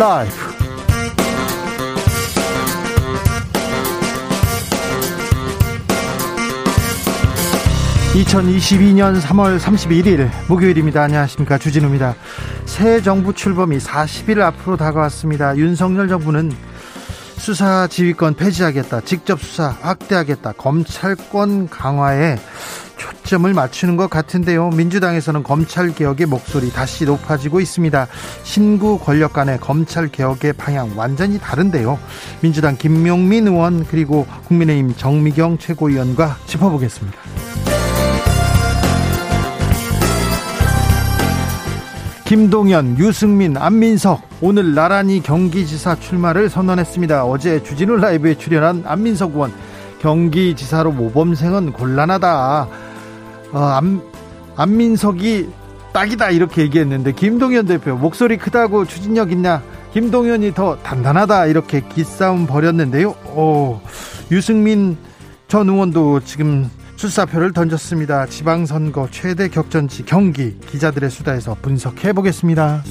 라이브 (2022년 3월 31일) 목요일입니다. 안녕하십니까. 주진우입니다. 새 정부 출범이 40일 앞으로 다가왔습니다. 윤석열 정부는 수사 지휘권 폐지하겠다 직접 수사 확대하겠다 검찰권 강화에 초점을 맞추는 것 같은데요. 민주당에서는 검찰 개혁의 목소리 다시 높아지고 있습니다. 신구 권력 간의 검찰 개혁의 방향 완전히 다른데요. 민주당 김용민 의원 그리고 국민의힘 정미경 최고위원과 짚어보겠습니다. 김동연, 유승민, 안민석 오늘 나란히 경기지사 출마를 선언했습니다. 어제 주진우 라이브에 출연한 안민석 의원 경기지사로 모범생은 곤란하다. 어, 안, 안민석이 딱이다 이렇게 얘기했는데 김동연 대표 목소리 크다고 추진력 있냐? 김동연이 더 단단하다 이렇게 기싸움 벌였는데요. 오, 유승민 전 의원도 지금 출사표를 던졌습니다. 지방선거 최대 격전지 경기 기자들의 수다에서 분석해 보겠습니다.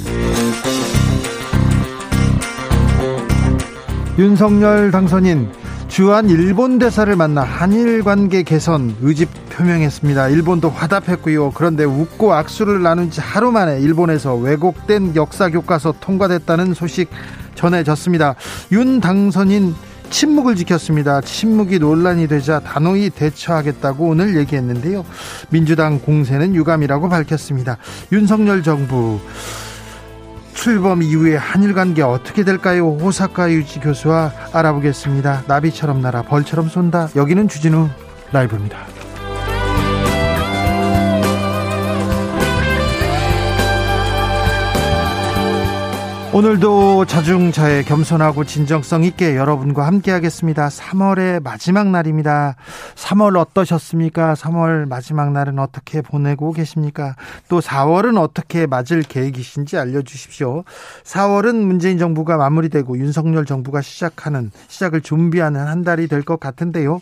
윤석열 당선인 주한 일본 대사를 만나 한일 관계 개선 의지 표명했습니다. 일본도 화답했고요. 그런데 웃고 악수를 나눈 지 하루 만에 일본에서 왜곡된 역사 교과서 통과됐다는 소식 전해졌습니다. 윤 당선인 침묵을 지켰습니다. 침묵이 논란이 되자 단호히 대처하겠다고 오늘 얘기했는데요. 민주당 공세는 유감이라고 밝혔습니다. 윤석열 정부 출범 이후에 한일 관계 어떻게 될까요? 호사카 유지 교수와 알아보겠습니다. 나비처럼 날아 벌처럼 쏜다. 여기는 주진우 라이브입니다. 오늘도 자중자애 겸손하고 진정성 있게 여러분과 함께 하겠습니다. 3월의 마지막 날입니다. 3월 어떠셨습니까? 3월 마지막 날은 어떻게 보내고 계십니까? 또 4월은 어떻게 맞을 계획이신지 알려주십시오. 4월은 문재인 정부가 마무리되고 윤석열 정부가 시작하는, 시작을 준비하는 한 달이 될 것 같은데요.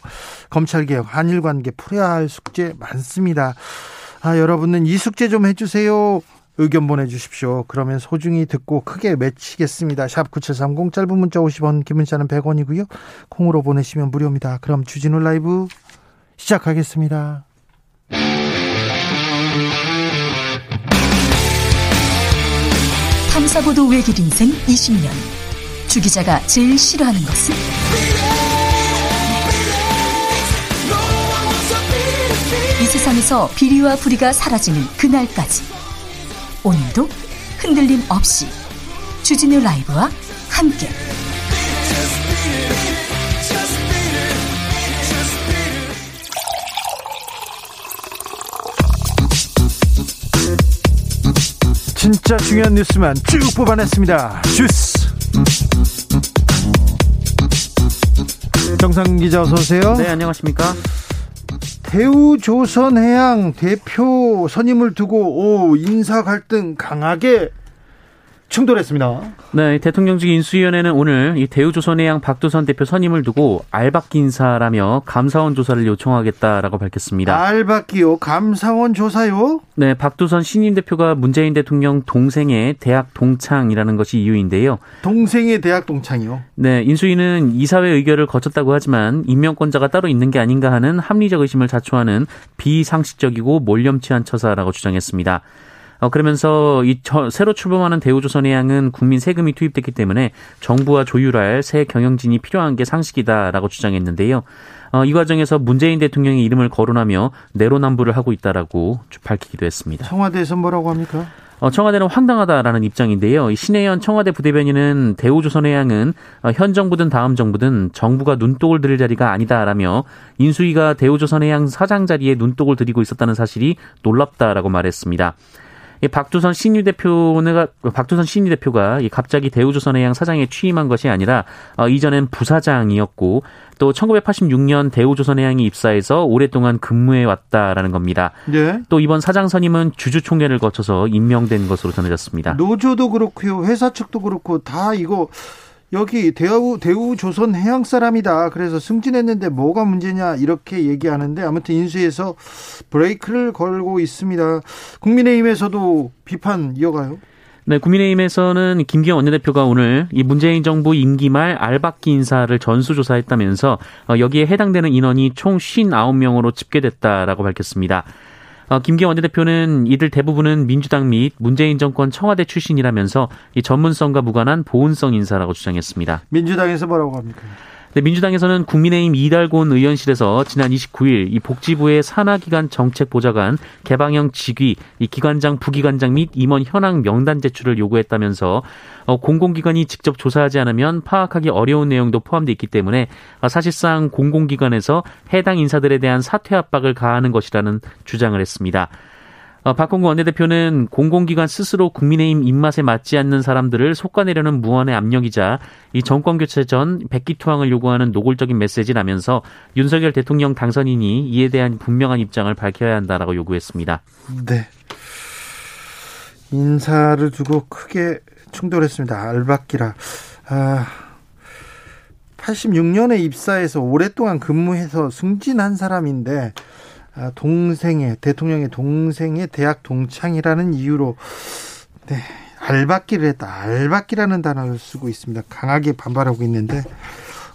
검찰개혁, 한일 관계 풀어야 할 숙제 많습니다. 아, 여러분은 이 숙제 좀 해주세요. 의견 보내주십시오. 그러면 소중히 듣고 크게 외치겠습니다. 샵 9730 짧은 문자 50원 긴 문자는 100원이고요. 콩으로 보내시면 무료입니다. 그럼 주진우 라이브 시작하겠습니다. 탐사보도 외길 인생 20년 주 기자가 제일 싫어하는 것은? 이 세상에서 비리와 부리가 사라지는 그날까지 오늘도 흔들림 없이 주진우 라이브와 함께 진짜 중요한 뉴스만 쭉 뽑아냈습니다. 주스. 정상 기자 어서 오세요. 네, 안녕하십니까? 대우조선해양 대표 선임을 두고 오 인사 갈등 강하게 충돌했습니다. 네, 대통령직 인수위원회는 오늘 이 대우조선해양 박두선 대표 선임을 두고 알박기 인사라며 감사원 조사를 요청하겠다라고 밝혔습니다. 알박기요? 감사원 조사요? 네, 박두선 신임 대표가 문재인 대통령 동생의 대학 동창이라는 것이 이유인데요. 동생의 대학 동창이요? 네, 인수위는 이사회 의결을 거쳤다고 하지만 임명권자가 따로 있는 게 아닌가 하는 합리적 의심을 자초하는 비상식적이고 몰염치한 처사라고 주장했습니다. 어, 그러면서 이 저, 새로 출범하는 대우조선해양은 국민 세금이 투입됐기 때문에 정부와 조율할 새 경영진이 필요한 게 상식이다라고 주장했는데요. 어, 이 과정에서 문재인 대통령의 이름을 거론하며 내로남불을 하고 있다라고 밝히기도 했습니다. 청와대에서 뭐라고 합니까? 어, 청와대는 황당하다라는 입장인데요. 신혜연 청와대 부대변인은 대우조선해양은 어, 현 정부든 다음 정부든 정부가 눈독을 들일 자리가 아니다라며 인수위가 대우조선해양 사장 자리에 눈독을 들이고 있었다는 사실이 놀랍다라고 말했습니다. 이 박두선 신유 대표가 박두선 신유 대표가 갑자기 대우조선해양 사장에 취임한 것이 아니라 어, 이전엔 부사장이었고 또 1986년 대우조선해양이 입사해서 오랫동안 근무해 왔다라는 겁니다. 네. 또 이번 사장 선임은 주주 총회를 거쳐서 임명된 것으로 전해졌습니다. 노조도 그렇고요, 회사 측도 그렇고 다 이거 여기 대우 대우 조선 해양 사람이다. 그래서 승진했는데 뭐가 문제냐 이렇게 얘기하는데 아무튼 인수에서 브레이크를 걸고 있습니다. 국민의힘에서도 비판 이어가요. 네, 국민의힘에서는 김기현 원내대표가 오늘 이 문재인 정부 임기 말 알박기 인사를 전수조사했다면서 어, 여기에 해당되는 인원이 총 59명으로 집계됐다라고 밝혔습니다. 어, 김기현 원내대표는 이들 대부분은 민주당 및 문재인 정권 청와대 출신이라면서 이 전문성과 무관한 보온성 인사라고 주장했습니다. 민주당에서 뭐라고 합니까? 네, 민주당에서는 국민의힘 이달곤 의원실에서 지난 29일 이 복지부의 산하기관 정책보좌관 개방형 직위, 이 기관장, 부기관장 및 임원 현황 명단 제출을 요구했다면서 어, 공공기관이 직접 조사하지 않으면 파악하기 어려운 내용도 포함되어 있기 때문에 어, 사실상 공공기관에서 해당 인사들에 대한 사퇴 압박을 가하는 것이라는 주장을 했습니다. 어, 박홍구 원내대표는 공공기관 스스로 국민의힘 입맛에 맞지 않는 사람들을 속아내려는 무언의 압력이자 이 정권 교체 전 백기투항을 요구하는 노골적인 메시지라면서 윤석열 대통령 당선인이 이에 대한 분명한 입장을 밝혀야 한다라고 요구했습니다. 네. 인사를 두고 크게 충돌했습니다. 알박기라. 아, 86년에 입사해서 오랫동안 근무해서 승진한 사람인데 아, 동생의 대통령의 동생의 대학 동창이라는 이유로 네, 알박기를 했다. 알박기라는 단어를 쓰고 있습니다. 강하게 반발하고 있는데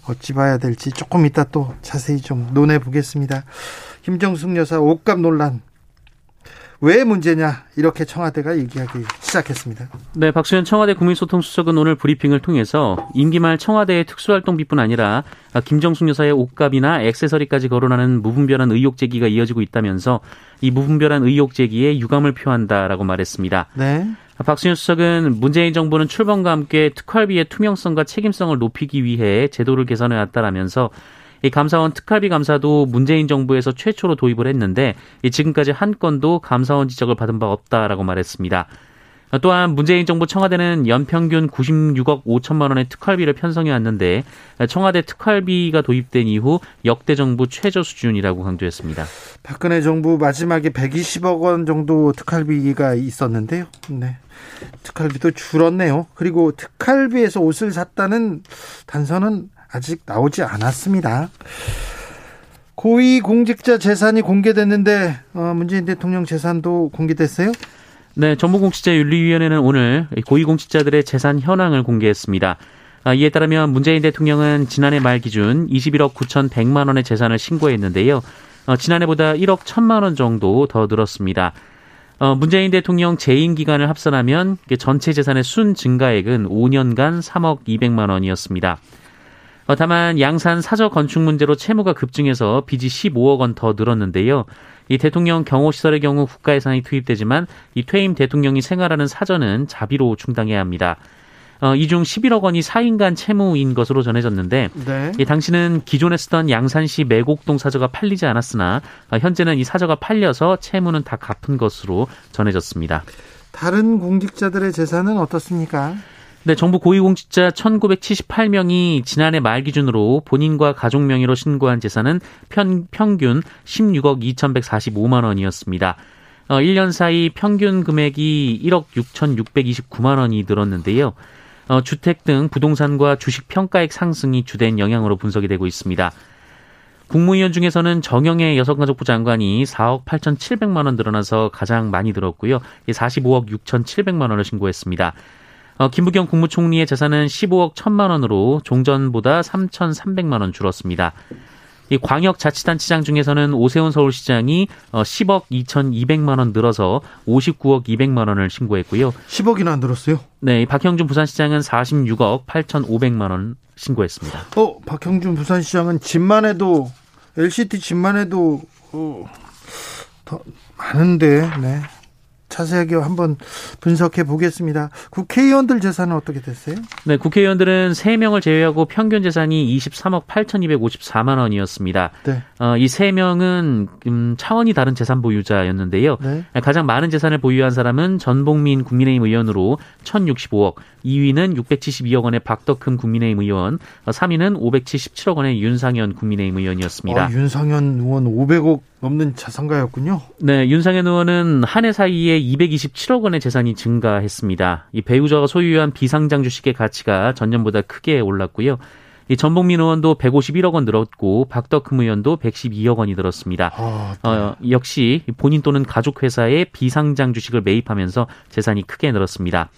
어찌 봐야 될지 조금 이따 또 자세히 좀 논해 보겠습니다. 김정숙 여사 옷값 논란 왜 문제냐 이렇게 청와대가 얘기하기 시작했습니다. 네, 박수현 청와대 국민소통수석은 오늘 브리핑을 통해서 임기 말 청와대의 특수활동비뿐 아니라 김정숙 여사의 옷값이나 액세서리까지 거론하는 무분별한 의혹 제기가 이어지고 있다면서 이 무분별한 의혹 제기에 유감을 표한다라고 말했습니다. 네. 박수현 수석은 문재인 정부는 출범과 함께 특활비의 투명성과 책임성을 높이기 위해 제도를 개선해 왔다라면서 이 감사원 특활비 감사도 문재인 정부에서 최초로 도입을 했는데 지금까지 한 건도 감사원 지적을 받은 바 없다라고 말했습니다. 또한 문재인 정부 청와대는 연평균 96억 5천만 원의 특활비를 편성해 왔는데 청와대 특활비가 도입된 이후 역대 정부 최저 수준이라고 강조했습니다. 박근혜 정부 마지막에 120억 원 정도 특활비가 있었는데요. 네. 특활비도 줄었네요. 그리고 특활비에서 옷을 샀다는 단서는 아직 나오지 않았습니다. 고위 공직자 재산이 공개됐는데 어, 문재인 대통령 재산도 공개됐어요? 네, 정보공직자윤리위원회는 오늘 고위공직자들의 재산 현황을 공개했습니다. 아, 이에 따르면 문재인 대통령은 지난해 말 기준 21억 9,100만 원의 재산을 신고했는데요. 어, 지난해보다 1억 1천만 원 정도 더 늘었습니다. 어, 문재인 대통령 재임 기간을 합산하면 전체 재산의 순 증가액은 5년간 3억 200만 원이었습니다. 어, 다만 양산 사저 건축 문제로 채무가 급증해서 빚이 15억 원 더 늘었는데요. 이 대통령 경호시설의 경우 국가 예산이 투입되지만 이 퇴임 대통령이 생활하는 사저는 자비로 충당해야 합니다. 어, 이중 11억 원이 4인간 채무인 것으로 전해졌는데 네. 이 당시는 기존에 쓰던 양산시 매곡동 사저가 팔리지 않았으나 어, 현재는 이 사저가 팔려서 채무는 다 갚은 것으로 전해졌습니다. 다른 공직자들의 재산은 어떻습니까? 네, 정부 고위공직자 1978명이 지난해 말 기준으로 본인과 가족 명의로 신고한 재산은 편, 평균 16억 2145만 원이었습니다. 어, 1년 사이 평균 금액이 1억 6,629만 원이 늘었는데요. 어, 주택 등 부동산과 주식 평가액 상승이 주된 영향으로 분석이 되고 있습니다. 국무위원 중에서는 정영애 여성가족부 장관이 4억 8,700만 원 늘어나서 가장 많이 들었고요. 45억 6,700만 원을 신고했습니다. 어, 김부경 국무총리의 재산은 15억 1천만 원으로 종전보다 3,300만 원 줄었습니다. 이 광역자치단체장 중에서는 오세훈 서울시장이 10억 어, 2,200만 원 늘어서 59억 200만 원을 신고했고요. 10억이나 늘었어요? 네, 박형준 부산시장은 46억 8,500만 원 신고했습니다. 어, 박형준 부산시장은 집만 해도 LCT 집만 해도 어, 더 많은데, 네. 자세하게 한번 분석해 보겠습니다. 국회의원들 재산은 어떻게 됐어요? 네, 국회의원들은 3명을 제외하고 평균 재산이 23억 8,254만 원이었습니다. 네. 어, 이 3명은 음, 차원이 다른 재산 보유자였는데요. 네. 가장 많은 재산을 보유한 사람은 전봉민 국민의힘 의원으로 1,065억, 2위는 672억 원의 박덕흠 국민의힘 의원, 3위는 어, 577억 원의 윤상현 국민의힘 의원이었습니다. 아, 윤상현 의원 500억 넘는 자산가였군요. 네, 윤상현 의원은 한 해 사이에 227억 원의 재산이 증가했습니다. 이 배우자가 소유한 비상장 주식의 가치가 전년보다 크게 올랐고요. 이 전복민 의원도 151억 원 늘었고 박덕흠 의원도 112억 원이 늘었습니다. 아, 네. 어, 역시 본인 또는 가족 회사에 비상장 주식을 매입하면서 재산이 크게 늘었습니다.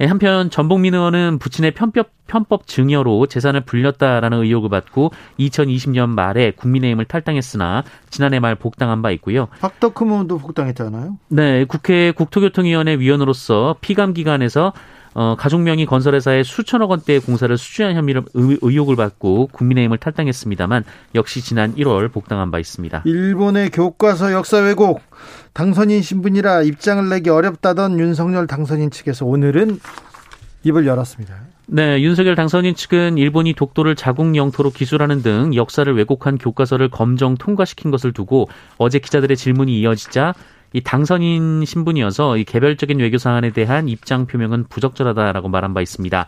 예, 한편 전복민 의원은 부친의 편법, 편법 증여로 재산을 불렸다라는 의혹을 받고 2020년 말에 국민의힘을 탈당했으나 지난해 말 복당한 바 있고요. 박덕흠 의원도 복당했잖아요. 네, 국회 국토교통위원회 위원으로서 피감 기관에서 어, 가족명의 건설회사에 수천억 원대의 공사를 수주한 혐의를 의혹을 받고 국민의힘을 탈당했습니다만 역시 지난 1월 복당한 바 있습니다. 일본의 교과서 역사 왜곡 당선인 신분이라 입장을 내기 어렵다던 윤석열 당선인 측에서 오늘은 입을 열었습니다. 네, 윤석열 당선인 측은 일본이 독도를 자국 영토로 기술하는 등 역사를 왜곡한 교과서를 검정 통과시킨 것을 두고 어제 기자들의 질문이 이어지자 이 당선인 신분이어서 이 개별적인 외교 사안에 대한 입장 표명은 부적절하다라고 말한 바 있습니다.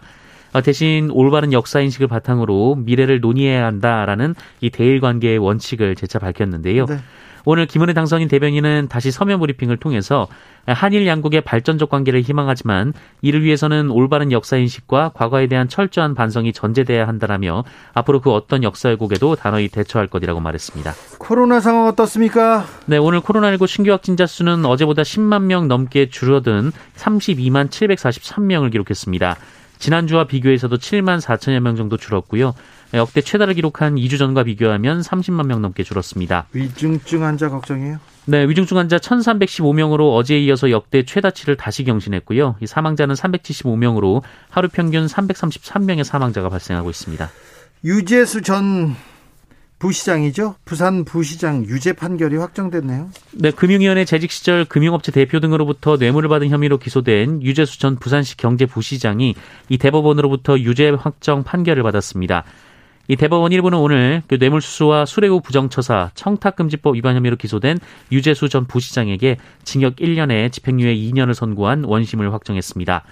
어, 대신 올바른 역사 인식을 바탕으로 미래를 논의해야 한다라는 이 대일 관계의 원칙을 재차 밝혔는데요. 네. 오늘 김은혜 당선인 대변인은 다시 서면 브리핑을 통해서 한일 양국의 발전적 관계를 희망하지만 이를 위해서는 올바른 역사 인식과 과거에 대한 철저한 반성이 전제돼야 한다라며 앞으로 그 어떤 역사 왜곡에도 단호히 대처할 것이라고 말했습니다. 코로나 상황 어떻습니까? 네, 오늘 코로나19 신규 확진자 수는 어제보다 10만 명 넘게 줄어든 32만 743명을 기록했습니다. 지난주와 비교해서도 7만 4천여 명 정도 줄었고요. 역대 최다를 기록한 2주 전과 비교하면 30만 명 넘게 줄었습니다. 위중증 환자 걱정이에요? 네, 위중증 환자 1,315명으로 어제에 이어서 역대 최다치를 다시 경신했고요. 이 사망자는 375명으로 하루 평균 333명의 사망자가 발생하고 있습니다. 유재수 전 부시장이죠. 부산 부시장 유죄 판결이 확정됐네요. 네, 금융위원회 재직 시절 금융업체 대표 등으로부터 뇌물을 받은 혐의로 기소된 유재수 전 부산시 경제부시장이 이 대법원으로부터 유죄 확정 판결을 받았습니다. 이 대법원 일부는 오늘 그 뇌물수수와 수뢰후 부정처사, 청탁금지법 위반 혐의로 기소된 유재수 전 부시장에게 징역 1년에 집행유예 2년을 선고한 원심을 확정했습니다.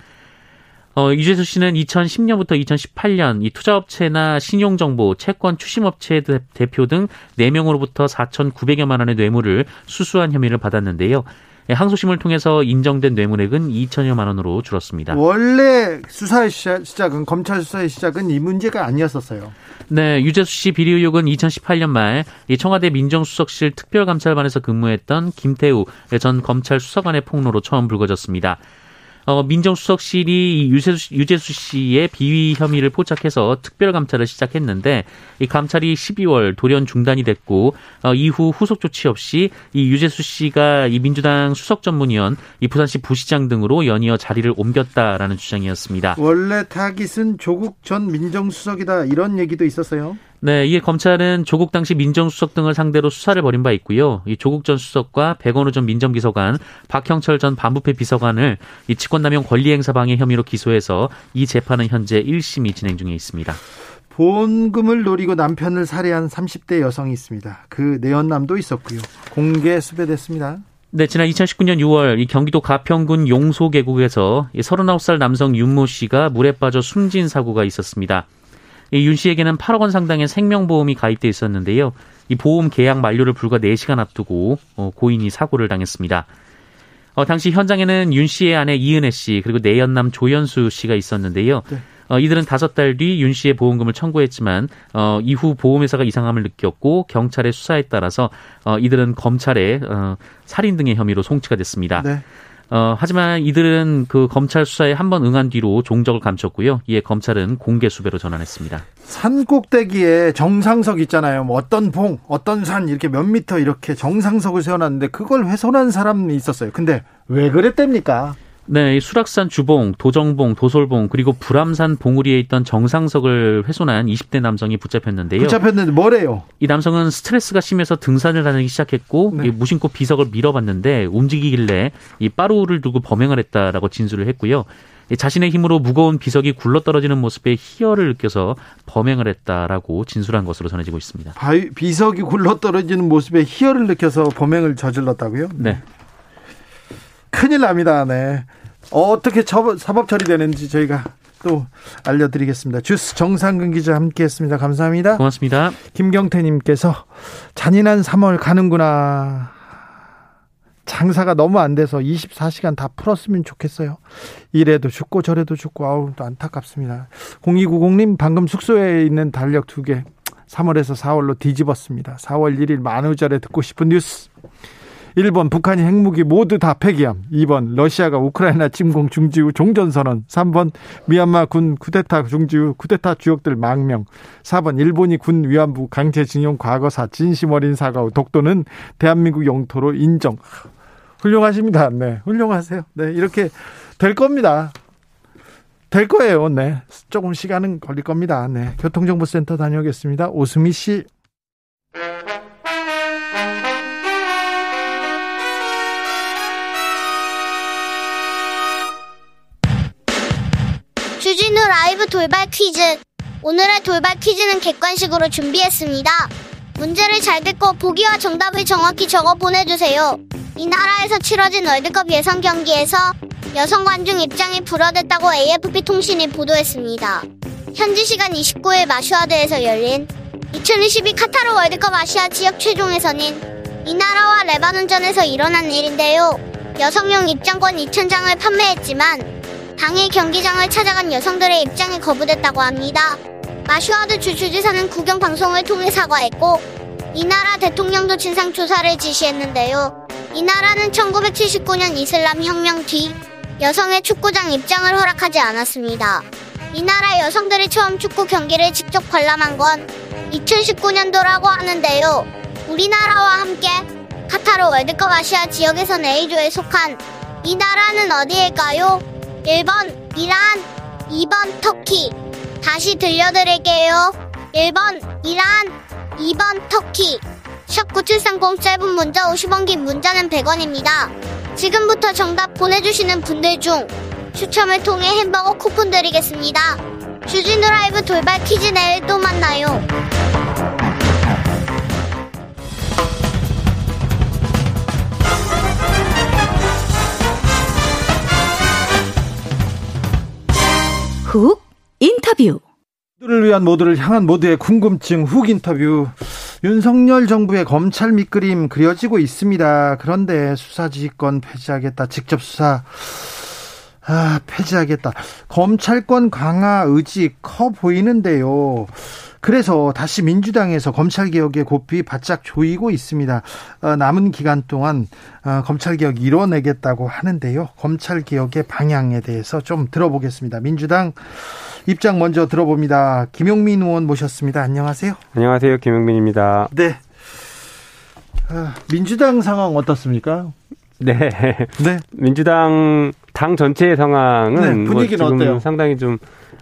어, 유재수 씨는 2010년부터 2018년 이 투자업체나 신용정보, 채권 추심업체 대표 등 4명으로부터 4,900여만 원의 뇌물을 수수한 혐의를 받았는데요. 예, 항소심을 통해서 인정된 뇌물액은 2천여만 원으로 줄었습니다. 원래 수사의 시작은 검찰 수사의 시작은 이 문제가 아니었었어요. 네, 유재수 씨 비리 의혹은 2018년 말 청와대 민정수석실 특별감찰반에서 근무했던 김태우 전 검찰 수사관의 폭로로 처음 불거졌습니다. 어, 민정수석실이 유재수, 유재수 씨의 비위 혐의를 포착해서 특별 감찰을 시작했는데 이 감찰이 12월 돌연 중단이 됐고 어, 이후 후속 조치 없이 이 유재수 씨가 이 민주당 수석 전문위원, 이 부산시 부시장 등으로 연이어 자리를 옮겼다라는 주장이었습니다. 원래 타깃은 조국 전 민정수석이다 이런 얘기도 있었어요. 네, 이에 검찰은 조국 당시 민정수석 등을 상대로 수사를 벌인 바 있고요. 이 조국 전 수석과 백원우 전 민정비서관, 박형철 전 반부패 비서관을 이 직권남용 권리행사방해 혐의로 기소해서 이 재판은 현재 1심이 진행 중에 있습니다. 보험금을 노리고 남편을 살해한 30대 여성이 있습니다. 그 내연남도 있었고요. 공개 수배됐습니다. 네, 지난 2019년 6월 이 경기도 가평군 용소 계곡에서 39살 남성 윤모 씨가 물에 빠져 숨진 사고가 있었습니다. 윤 씨에게는 8억 원 상당의 생명보험이 가입돼 있었는데요. 이 보험 계약 만료를 불과 4시간 앞두고 어, 고인이 사고를 당했습니다. 어, 당시 현장에는 윤 씨의 아내 이은혜 씨 그리고 내연남 조연수 씨가 있었는데요. 네. 어, 이들은 다섯 달 뒤 윤 씨의 보험금을 청구했지만 어, 이후 보험회사가 이상함을 느꼈고 경찰의 수사에 따라서 어, 이들은 검찰에 어, 살인 등의 혐의로 송치가 됐습니다. 네. 어, 하지만 이들은 그 검찰 수사에 한 번 응한 뒤로 종적을 감췄고요. 이에 검찰은 공개 수배로 전환했습니다. 산 꼭대기에 정상석 있잖아요. 뭐 어떤 봉, 어떤 산 이렇게 몇 미터 이렇게 정상석을 세워놨는데 그걸 훼손한 사람이 있었어요. 근데 왜 그랬답니까? 네, 수락산 주봉, 도정봉, 도솔봉 그리고 불암산 봉우리에 있던 정상석을 훼손한 20대 남성이 붙잡혔는데요. 붙잡혔는데 뭐래요? 이 남성은 스트레스가 심해서 등산을 다니기 시작했고 네. 무심코 비석을 밀어봤는데 움직이길래 이 빠루를 두고 범행을 했다라고 진술을 했고요. 자신의 힘으로 무거운 비석이 굴러떨어지는 모습에 희열을 느껴서 범행을 했다라고 진술한 것으로 전해지고 있습니다. 바위, 비석이 굴러떨어지는 모습에 희열을 느껴서 범행을 저질렀다고요? 네. 큰일 납니다. 네. 어떻게 사법 처리되는지 저희가 또 알려드리겠습니다. 주스 정상근 기자 함께했습니다. 감사합니다. 고맙습니다. 김경태님께서 잔인한 3월 가는구나. 장사가 너무 안 돼서 24시간 다 풀었으면 좋겠어요. 이래도 죽고 저래도 죽고 아우 또 안타깝습니다. 0290님 방금 숙소에 있는 달력 두 개 3월에서 4월로 뒤집었습니다. 4월 1일 만우절에 듣고 싶은 뉴스. 1번 북한이 핵무기 모두 다 폐기함. 2번 러시아가 우크라이나 침공 중지 후 종전선언. 3번 미얀마 군 쿠데타 중지 후 쿠데타 주역들 망명. 4번 일본이 군 위안부 강제징용 과거사 진심 어린 사과 후 독도는 대한민국 영토로 인정. 훌륭하십니다. 네. 훌륭하세요. 네. 이렇게 될 겁니다. 될 거예요. 네. 조금 시간은 걸릴 겁니다. 네. 교통정보센터 다녀오겠습니다. 오수미 씨. 돌발 퀴즈. 오늘의 돌발 퀴즈는 객관식으로 준비했습니다. 문제를 잘 듣고 보기와 정답을 정확히 적어 보내주세요. 이 나라에서 치러진 월드컵 예선 경기에서 여성 관중 입장이 불어댔다고 AFP 통신이 보도했습니다. 현지 시간 29일 마슈아드에서 열린 2022 카타르 월드컵 아시아 지역 최종 예선인 이 나라와 레바논전에서 일어난 일인데요. 여성용 입장권 2,000장을 판매했지만 당일 경기장을 찾아간 여성들의 입장이 거부됐다고 합니다. 마슈아드 주 주지사는 국영 방송을 통해 사과했고 이 나라 대통령도 진상 조사를 지시했는데요. 이 나라는 1979년 이슬람 혁명 뒤 여성의 축구장 입장을 허락하지 않았습니다. 이 나라 여성들이 처음 축구 경기를 직접 관람한 건 2019년도라고 하는데요. 우리나라와 함께 카타르 월드컵 아시아 지역에선 A조에 속한 이 나라는 어디일까요? 1번 이란, 2번 터키. 다시 들려드릴게요. 1번 이란, 2번 터키. 샵9730 짧은 문자 50원 긴 문자는 100원입니다. 지금부터 정답 보내주시는 분들 중 추첨을 통해 햄버거 쿠폰 드리겠습니다. 주진우 라이브 돌발 퀴즈 내일 또 만나요. 훅 인터뷰. 모두를 위한 모두를 향한 모두의 궁금증 훅 인터뷰. 윤석열 정부의 검찰 밑그림 그려지고 있습니다. 그런데 수사지휘권 폐지하겠다. 직접 수사 아, 폐지하겠다. 검찰권 강화 의지 커 보이는데요. 그래서 다시 민주당에서 검찰개혁의 고삐 바짝 조이고 있습니다. 어, 남은 기간 동안 어, 검찰개혁 이뤄내겠다고 하는데요. 검찰개혁의 방향에 대해서 좀 들어보겠습니다. 민주당 입장 먼저 들어봅니다. 김용민 의원 모셨습니다. 안녕하세요. 안녕하세요. 김용민입니다. 네. 아, 민주당 상황 어떻습니까? 네. 네. 민주당 당 전체의 상황은 네, 분위기는 뭐 어때요? 상당히 좀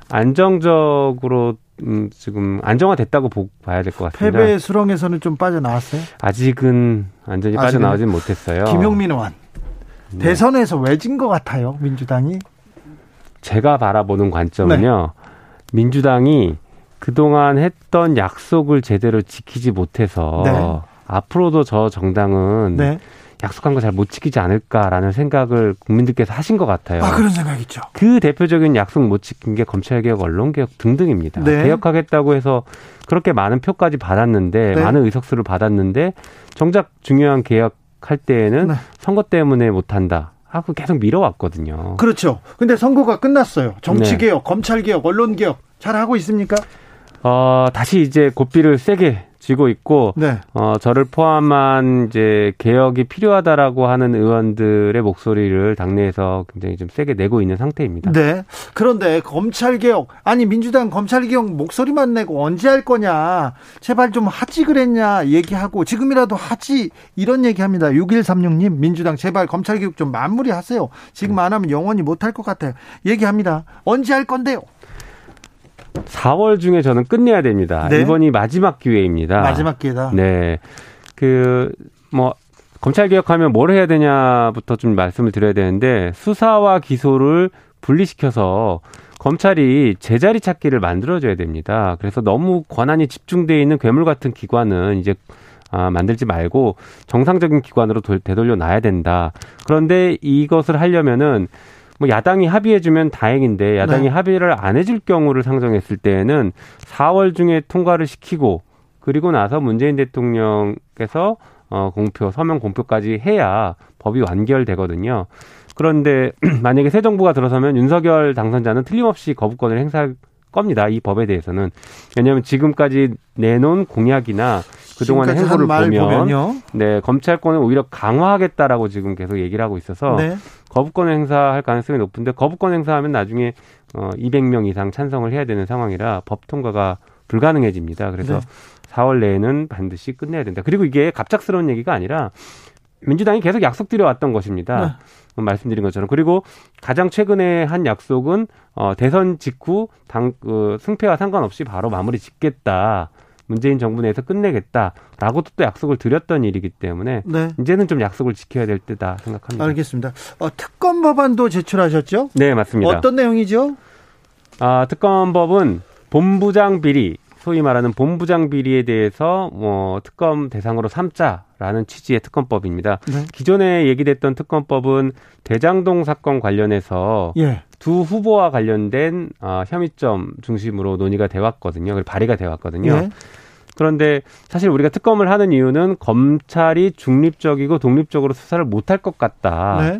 안정적으로 음, 지금 안정화됐다고 보, 봐야 될 것 같습니다. 패배 수렁에서는 좀 빠져나왔어요? 아직은 완전히 빠져나오진 못했어요. 김용민 의원. 네. 대선에서 왜 진 것 같아요, 민주당이? 제가 바라보는 관점은요. 네. 민주당이 그동안 했던 약속을 제대로 지키지 못해서 네. 앞으로도 저 정당은 네. 약속한 거 잘 못 지키지 않을까라는 생각을 국민들께서 하신 것 같아요. 아, 그런 생각 있죠. 그 대표적인 약속 못 지킨 게 검찰개혁, 언론개혁 등등입니다. 네. 개혁하겠다고 해서 그렇게 많은 표까지 받았는데, 네. 많은 의석수를 받았는데, 정작 중요한 개혁할 때에는 네. 선거 때문에 못한다. 하고 계속 미뤄왔거든요. 그렇죠. 근데 선거가 끝났어요. 정치개혁, 네. 검찰개혁, 언론개혁 잘 하고 있습니까? 어, 다시 이제 고삐를 세게 쥐고 있고 네. 어 저를 포함한 이제 개혁이 필요하다라고 하는 의원들의 목소리를 당내에서 굉장히 좀 세게 내고 있는 상태입니다. 네. 그런데 검찰 개혁 아니 민주당 검찰 개혁 목소리만 내고 언제 할 거냐? 제발 좀 하지 그랬냐 얘기하고 지금이라도 하지 이런 얘기합니다. 6136님 민주당 제발 검찰 개혁 좀 마무리하세요. 지금 안 하면 영원히 못할 것 같아요. 얘기합니다. 언제 할 건데요? 4월 중에 저는 끝내야 됩니다. 네? 이번이 마지막 기회입니다. 마지막 기회다. 네. 그, 뭐, 검찰 개혁하면 뭘 해야 되냐부터 좀 말씀을 드려야 되는데 수사와 기소를 분리시켜서 검찰이 제자리 찾기를 만들어줘야 됩니다. 그래서 너무 권한이 집중돼 있는 괴물 같은 기관은 이제 아, 만들지 말고 정상적인 기관으로 되돌려 놔야 된다. 그런데 이것을 하려면은 뭐 야당이 합의해주면 다행인데 야당이 네. 합의를 안 해줄 경우를 상정했을 때에는 4월 중에 통과를 시키고 그리고 나서 문재인 대통령께서 어, 공표, 서명 공표까지 해야 법이 완결되거든요. 그런데 만약에 새 정부가 들어서면 윤석열 당선자는 틀림없이 거부권을 행사할 겁니다. 이 법에 대해서는. 왜냐하면 지금까지 내놓은 공약이나 그동안의 행보를 보면 보면요. 네, 검찰권을 오히려 강화하겠다라고 지금 계속 얘기를 하고 있어서 네. 거부권 행사할 가능성이 높은데 거부권 행사하면 나중에 어 200명 이상 찬성을 해야 되는 상황이라 법 통과가 불가능해집니다. 그래서 네. 4월 내에는 반드시 끝내야 된다. 그리고 이게 갑작스러운 얘기가 아니라 민주당이 계속 약속드려왔던 것입니다. 네. 말씀드린 것처럼 그리고 가장 최근에 한 약속은 어, 대선 직후 당 그, 승패와 상관없이 바로 마무리 짓겠다. 문재인 정부 내에서 끝내겠다라고 또 약속을 드렸던 일이기 때문에 네. 이제는 좀 약속을 지켜야 될 때다 생각합니다. 알겠습니다. 어, 특검 법안도 제출하셨죠? 네, 맞습니다. 어떤 내용이죠? 아, 특검법은 본부장 비리, 소위 말하는 본부장 비리에 대해서 뭐 특검 대상으로 삼자라는 취지의 특검법입니다. 네. 기존에 얘기됐던 특검법은 대장동 사건 관련해서 예. 두 후보와 관련된 아, 혐의점 중심으로 논의가 돼 왔거든요. 그리고 발의가 돼 왔거든요. 예. 그런데 사실 우리가 특검을 하는 이유는 검찰이 중립적이고 독립적으로 수사를 못할 것 같다. 네.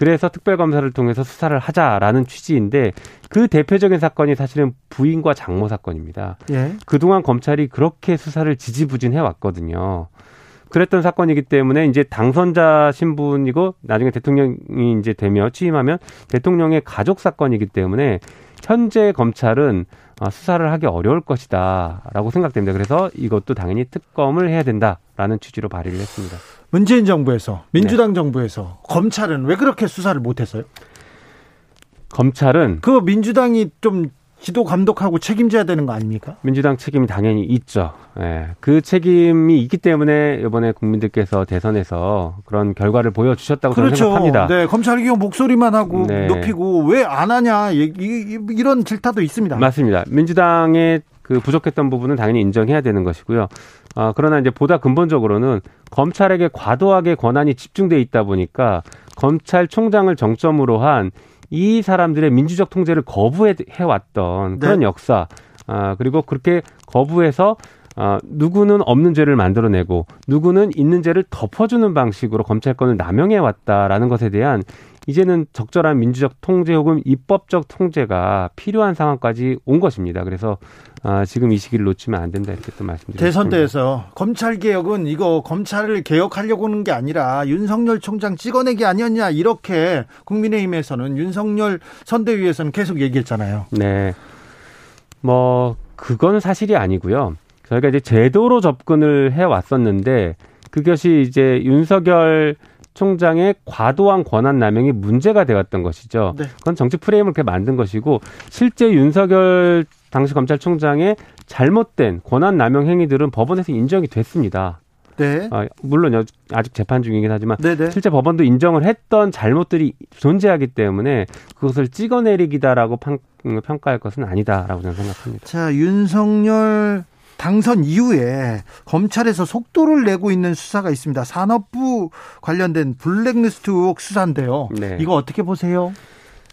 그래서 특별검사를 통해서 수사를 하자라는 취지인데 그 대표적인 사건이 사실은 부인과 장모 사건입니다. 예. 그동안 검찰이 그렇게 수사를 지지부진해 왔거든요. 그랬던 사건이기 때문에 이제 당선자 신분이고 나중에 대통령이 이제 되며 취임하면 대통령의 가족 사건이기 때문에 현재 검찰은 아, 수사를 하기 어려울 것이다라고 생각됩니다. 그래서 이것도 당연히 특검을 해야 된다라는 취지로 발의를 했습니다. 문재인 정부에서 네. 민주당 정부에서 검찰은 왜 그렇게 수사를 못했어요? 검찰은 그 민주당이 좀 지도 감독하고 책임져야 되는 거 아닙니까? 민주당 책임이 당연히 있죠. 예. 그 책임이 있기 때문에 이번에 국민들께서 대선에서 그런 결과를 보여주셨다고 저는 그렇죠. 생각합니다. 네, 검찰 개혁 목소리만 하고 네. 높이고 왜 안 하냐 이런 질타도 있습니다. 맞습니다. 민주당의 그 부족했던 부분은 당연히 인정해야 되는 것이고요. 아, 그러나 이제 보다 근본적으로는 검찰에게 과도하게 권한이 집중돼 있다 보니까 검찰총장을 정점으로 한 이 사람들의 민주적 통제를 거부해 왔던 그런 네. 역사. 아, 그리고 그렇게 거부해서 아, 누구는 없는 죄를 만들어내고 누구는 있는 죄를 덮어주는 방식으로 검찰권을 남용해 왔다라는 것에 대한 이제는 적절한 민주적 통제 혹은 입법적 통제가 필요한 상황까지 온 것입니다. 그래서 아, 지금 이 시기를 놓치면 안 된다 이렇게 또 말씀드립니다. 대선 때에서 검찰 개혁은 이거 검찰을 개혁하려고 하는 게 아니라 윤석열 총장 찍어내기 아니었냐 이렇게 국민의힘에서는 윤석열 선대위에서는 계속 얘기했잖아요. 네. 뭐 그건 사실이 아니고요. 저희가 이제 제도로 접근을 해 왔었는데 그것이 이제 윤석열 총장의 과도한 권한 남용이 문제가 되었던 것이죠. 네. 그건 정치 프레임을 그렇게 만든 것이고 실제 윤석열 당시 검찰총장의 잘못된 권한 남용 행위들은 법원에서 인정이 됐습니다. 네. 아, 물론 아직 재판 중이긴 하지만 네네. 실제 법원도 인정을 했던 잘못들이 존재하기 때문에 그것을 찍어내리기다라고 평, 평가할 것은 아니다라고 저는 생각합니다. 자, 윤석열 당선 이후에 검찰에서 속도를 내고 있는 수사가 있습니다. 산업부 관련된 블랙리스트 의혹 수사인데요. 네. 이거 어떻게 보세요?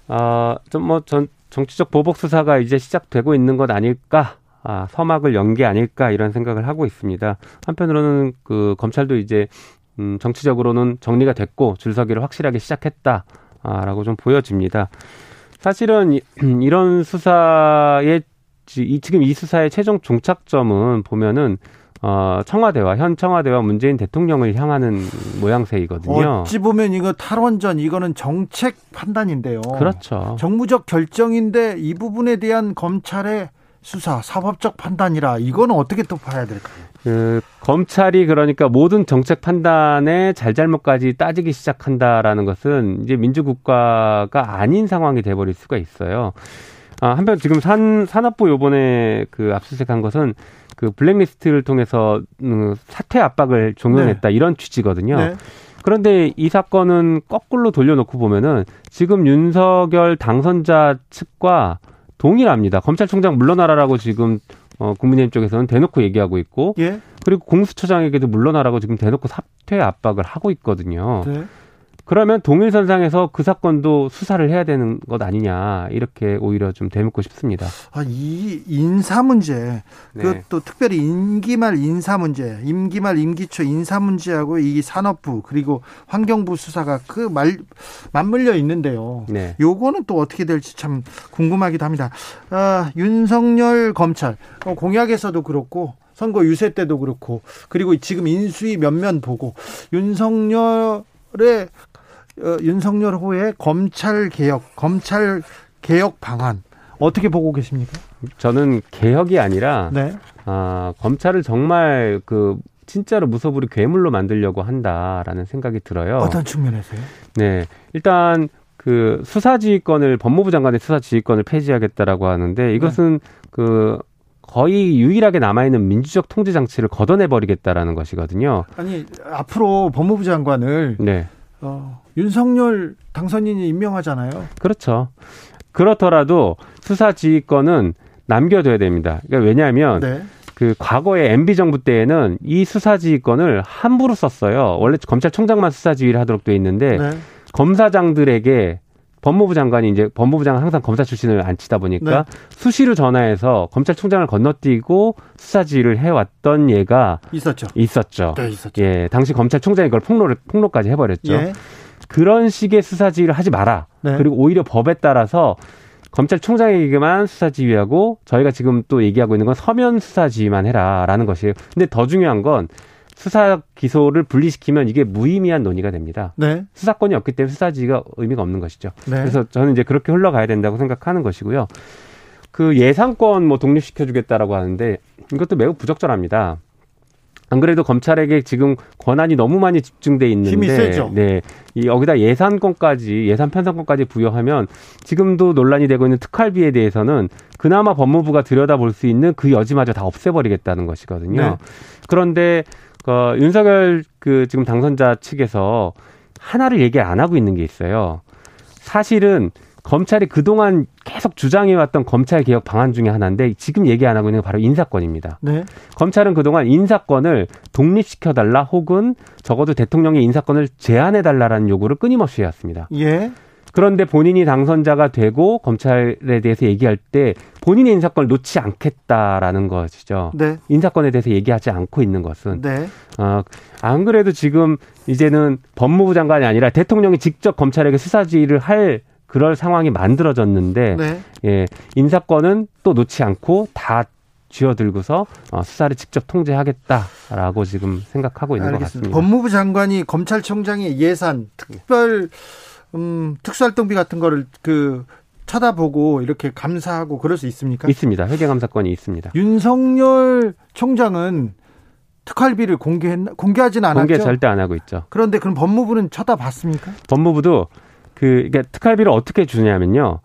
아, 좀뭐 전 정치적 보복 수사가 이제 시작되고 있는 것 아닐까? 아, 서막을 연 게 아닐까 이런 생각을 하고 있습니다. 한편으로는 그 검찰도 이제 음, 정치적으로는 정리가 됐고 줄서기를 확실하게 시작했다라고 좀 보여집니다. 사실은 이- 이런 수사의 지- 지금 이 수사의 최종 종착점은 보면은 어, 청와대와 현 청와대와 문재인 대통령을 향하는 모양새이거든요. 어찌 보면 이거 탈원전 이거는 정책 판단인데요. 그렇죠. 정무적 결정인데 이 부분에 대한 검찰의 수사, 사법적 판단이라 이거는 어떻게 또 봐야 될까요? 그 검찰이 그러니까 모든 정책 판단의 잘잘못까지 따지기 시작한다라는 것은 이제 민주국가가 아닌 상황이 돼버릴 수가 있어요. 아, 한편 지금 산 산업부 요번에 그 압수수색한 것은 그 블랙리스트를 통해서 음, 사퇴 압박을 종용했다 이런 취지거든요. 네. 그런데 이 사건은 거꾸로 돌려놓고 보면은 지금 윤석열 당선자 측과 동일합니다. 검찰총장 물러나라라고 지금 어, 국민의힘 쪽에서는 대놓고 얘기하고 있고 예. 그리고 공수처장에게도 물러나라고 지금 대놓고 사퇴 압박을 하고 있거든요. 네. 그러면 동일선상에서 그 사건도 수사를 해야 되는 것 아니냐 이렇게 오히려 좀 대묻고 싶습니다. 아, 이 인사 문제, 네. 그것도 특별히 임기말 인사 문제, 임기말 임기초 인사 문제하고 이 산업부 그리고 환경부 수사가 그 말 맞물려 있는데요. 네. 요거는 또 어떻게 될지 참 궁금하기도 합니다. 아, 윤석열 검찰 어, 공약에서도 그렇고 선거 유세 때도 그렇고 그리고 지금 인수위 면면 보고 윤석열의 어, 윤석열 후의 검찰 개혁, 검찰 개혁 방안 어떻게 보고 계십니까? 저는 개혁이 아니라 네. 아, 검찰을 정말 그 진짜로 무소불위 괴물로 만들려고 한다라는 생각이 들어요. 어떤 측면에서요? 네. 일단 그 수사지휘권을 법무부 장관의 수사지휘권을 폐지하겠다라고 하는데 이것은 네. 그 거의 유일하게 남아있는 민주적 통제 장치를 걷어내버리겠다라는 것이거든요. 아니 앞으로 법무부 장관을 네. 어, 윤석열 당선인이 임명하잖아요. 그렇죠. 그렇더라도 수사 지휘권은 남겨둬야 됩니다. 그러니까 왜냐하면 네. 그 과거에 MB 정부 때에는 이 수사 지휘권을 함부로 썼어요. 원래 검찰총장만 수사 지휘를 하도록 돼 있는데 네. 검사장들에게 법무부 장관이 이제 법무부 장관 항상 검사 출신을 안 치다 보니까 네. 수시로 전화해서 검찰총장을 건너뛰고 수사지휘를 해왔던 예가 있었죠. 있었죠. 네, 있었죠. 예, 당시 검찰총장이 그걸 폭로를 폭로까지 해버렸죠. 예. 그런 식의 수사지휘를 하지 마라. 네. 그리고 오히려 법에 따라서 검찰총장에게만 수사 지휘하고 저희가 지금 또 얘기하고 있는 건 서면 수사 지휘만 해라라는 것이에요. 근데 더 중요한 건 수사 기소를 분리시키면 이게 무의미한 논의가 됩니다. 네. 수사권이 없기 때문에 수사 지휘가 의미가 없는 것이죠. 네. 그래서 저는 이제 그렇게 흘러가야 된다고 생각하는 것이고요. 그 예산권 뭐 독립시켜 주겠다라고 하는데 이것도 매우 부적절합니다. 안 그래도 검찰에게 지금 권한이 너무 많이 집중돼 있는데 힘이 세죠. 네. 이 여기다 예산권까지 예산 편성권까지 부여하면 지금도 논란이 되고 있는 특활비에 대해서는 그나마 법무부가 들여다볼 수 있는 그 여지마저 다 없애버리겠다는 것이거든요. 네. 그런데 어, 윤석열 그 지금 당선자 측에서 하나를 얘기 안 하고 있는 게 있어요. 사실은 검찰이 그동안 계속 주장해왔던 검찰 개혁 방안 중에 하나인데 지금 얘기 안 하고 있는 게 바로 인사권입니다. 네. 검찰은 그동안 인사권을 독립시켜달라 혹은 적어도 대통령의 인사권을 제한해달라라는 요구를 끊임없이 해왔습니다. 예. 그런데 본인이 당선자가 되고 검찰에 대해서 얘기할 때 본인의 인사권을 놓지 않겠다라는 것이죠. 네. 인사권에 대해서 얘기하지 않고 있는 것은. 네. 어, 안 그래도 지금 이제는 법무부 장관이 아니라 대통령이 직접 검찰에게 수사 지휘를 할 그럴 상황이 만들어졌는데 네. 예, 인사권은 또 놓지 않고 다 쥐어들고서 어, 수사를 직접 통제하겠다라고 지금 생각하고 있는 알겠습니다. 것 같습니다. 법무부 장관이 검찰총장의 예산 특별 음, 특수활동비 같은 거를 그 쳐다보고 이렇게 감사하고 그럴 수 있습니까? 있습니다. 회계감사권이 있습니다. 윤석열 총장은 특활비를 공개했나 공개하지는 않았죠. 공개 절대 안 하고 있죠. 그런데 그럼 법무부는 쳐다봤습니까? 법무부도 그 그러니까 특활비를 어떻게 주냐면요.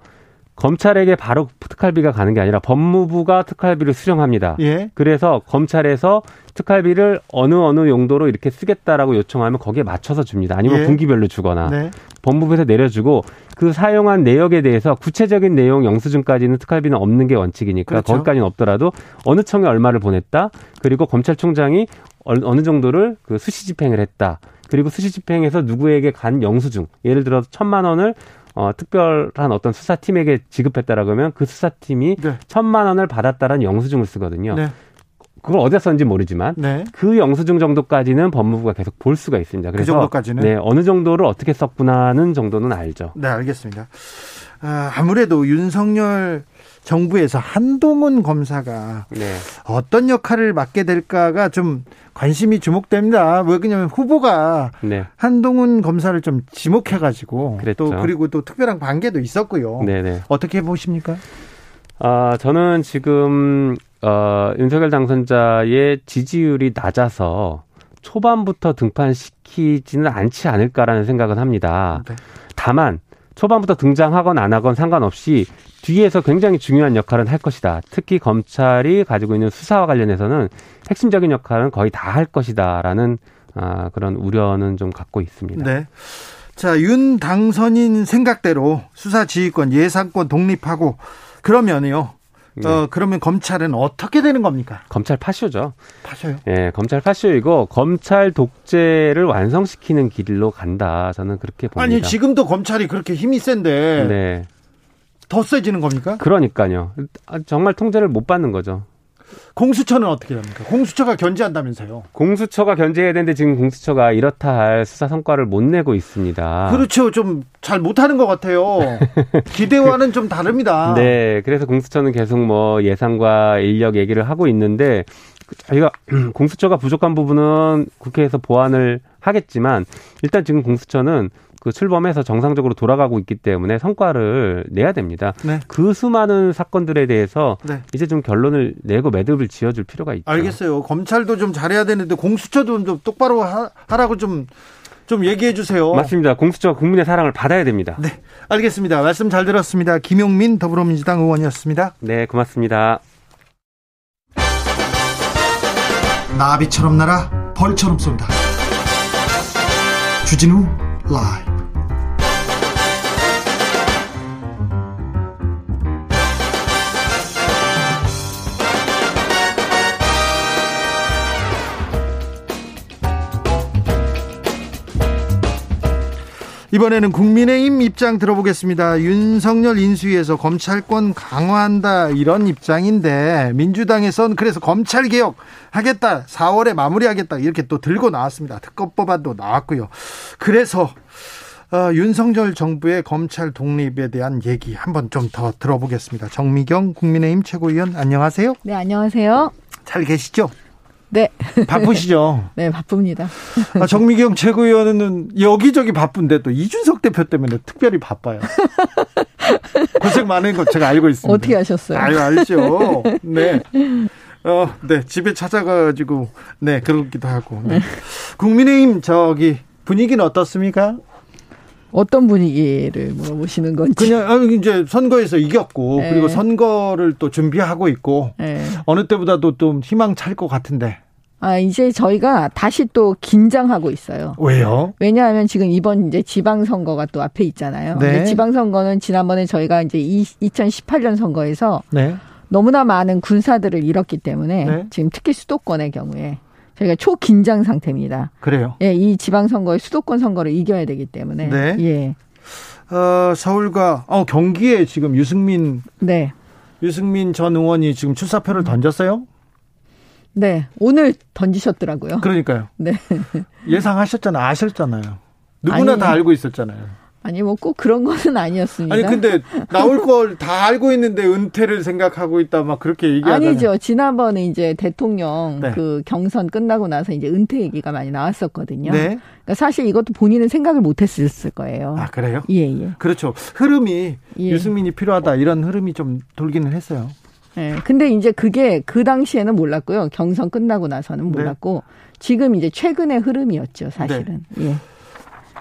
검찰에게 바로 특활비가 가는 게 아니라 법무부가 특활비를 수령합니다. 예. 그래서 검찰에서 특활비를 어느 어느 용도로 이렇게 쓰겠다라고 요청하면 거기에 맞춰서 줍니다. 아니면 예. 분기별로 주거나 네. 법무부에서 내려주고 그 사용한 내역에 대해서 구체적인 내용 영수증까지는 특활비는 없는 게 원칙이니까 그렇죠. 거기까지는 없더라도 어느 청에 얼마를 보냈다 그리고 검찰총장이 어느 정도를 그 수시 집행을 했다. 그리고 수시 집행에서 누구에게 간 영수증, 예를 들어서 천만 원을 어, 특별한 어떤 수사팀에게 지급했다라고 하면 그 수사팀이 네. 천만 원을 받았다라는 영수증을 쓰거든요. 네. 그걸 어디서 썼는지 모르지만 네. 그 영수증 정도까지는 법무부가 계속 볼 수가 있습니다. 그 그래서 그 정도까지는 네, 어느 정도를 어떻게 썼구나는 정도는 알죠. 네, 알겠습니다. 아, 아무래도 윤석열 정부에서 한동훈 검사가 네. 어떤 역할을 맡게 될까가 좀 관심이 주목됩니다. 왜 그러냐면 후보가 네. 한동훈 검사를 좀 지목해가지고 그랬죠. 또 그리고 또 특별한 관계도 있었고요. 네네. 네. 어떻게 보십니까? 아 저는 지금 어, 윤석열 당선자의 지지율이 낮아서 초반부터 등판시키지는 않지 않을까라는 생각은 합니다. 네. 다만 초반부터 등장하건 안 하건 상관없이 뒤에서 굉장히 중요한 역할은 할 것이다. 특히 검찰이 가지고 있는 수사와 관련해서는 핵심적인 역할은 거의 다 할 것이다라는 아, 그런 우려는 좀 갖고 있습니다. 네. 자, 윤 당선인 생각대로 수사 지휘권, 예산권 독립하고 그러면요. 네. 어, 그러면 검찰은 어떻게 되는 겁니까? 검찰 파쇼죠. 파쇼요? 예, 검찰 파쇼이고 검찰 독재를 완성시키는 길로 간다. 저는 그렇게 봅니다. 아니, 지금도 검찰이 그렇게 힘이 센데 네. 더 세지는 겁니까? 그러니까요. 아, 정말 통제를 못 받는 거죠. 공수처는 어떻게 됩니까? 공수처가 견제한다면서요? 공수처가 견제해야 되는데 지금 공수처가 이렇다 할 수사 성과를 못 내고 있습니다. 그렇죠. 좀 잘 못하는 것 같아요. 기대와는 좀 다릅니다. 네. 그래서 공수처는 계속 뭐 예산과 인력 얘기를 하고 있는데 저희가 공수처가 부족한 부분은 국회에서 보완을 하겠지만 일단 지금 공수처는 그 출범해서 정상적으로 돌아가고 있기 때문에 성과를 내야 됩니다. 네. 그 수많은 사건들에 대해서 네. 이제 좀 결론을 내고 매듭을 지어줄 필요가 있죠. 알겠어요. 검찰도 좀 잘해야 되는데 공수처도 좀 똑바로 하, 하라고 좀, 좀 얘기해 주세요. 맞습니다. 공수처가 국민의 사랑을 받아야 됩니다. 네. 알겠습니다. 말씀 잘 들었습니다. 김용민 더불어민주당 의원이었습니다. 네, 고맙습니다. 나비처럼 날아 벌처럼 쏜다. 주진우 라이브. 이번에는 국민의힘 입장 들어보겠습니다. 윤석열 인수위에서 검찰권 강화한다 이런 입장인데 민주당에선 그래서 검찰 개혁 하겠다 4월에 마무리하겠다 이렇게 또 들고 나왔습니다. 특검법안도 나왔고요. 그래서 어, 윤석열 정부의 검찰 독립에 대한 얘기 한번 좀 더 들어보겠습니다. 정미경 국민의힘 최고위원 안녕하세요. 네, 안녕하세요. 잘 계시죠? 네. 바쁘시죠? 네, 바쁩니다. 아, 정미경 최고위원은 여기저기 바쁜데 또 이준석 대표 때문에 특별히 바빠요. 고생 많은 거 제가 알고 있습니다. 어떻게 하셨어요? 아유, 알죠. 네. 어, 네. 집에 찾아가지고, 네, 그러기도 하고. 네. 국민의힘 저기 분위기는 어떻습니까? 어떤 분위기를 물어보시는 건지. 그냥, 아, 이제 선거에서 이겼고, 네. 그리고 선거를 또 준비하고 있고, 네. 어느 때보다도 좀 희망 찰 것 같은데. 아, 이제 저희가 다시 또 긴장하고 있어요. 왜요? 왜냐하면 지금 이번 이제 지방선거가 또 앞에 있잖아요. 네. 지방선거는 지난번에 저희가 이제 이, 2018년 선거에서 네. 너무나 많은 군사들을 잃었기 때문에 네. 지금 특히 수도권의 경우에 저희가 초긴장 상태입니다. 그래요. 예, 이 지방선거에 수도권 선거를 이겨야 되기 때문에. 네. 예. 어, 서울과, 어, 경기에 지금 유승민, 네. 유승민 전 의원이 지금 출사표를 던졌어요? 네. 오늘 던지셨더라고요. 그러니까요. 네. 예상하셨잖아요. 아셨잖아요. 누구나 아니, 다 알고 있었잖아요. 아니 뭐 꼭 그런 것은 아니었습니다. 아니 근데 나올 걸 다 알고 있는데 은퇴를 생각하고 있다 막 그렇게 얘기하잖아요. 아니죠. 지난번에 이제 대통령 네. 그 경선 끝나고 나서 이제 은퇴 얘기가 많이 나왔었거든요. 네. 그러니까 사실 이것도 본인은 생각을 못 했을 거예요. 아 그래요? 예, 예. 그렇죠. 흐름이 예. 유승민이 필요하다 이런 흐름이 좀 돌기는 했어요. 예. 근데 이제 그게 그 당시에는 몰랐고요. 경선 끝나고 나서는 네. 몰랐고 지금 이제 최근의 흐름이었죠, 사실은. 네. 예.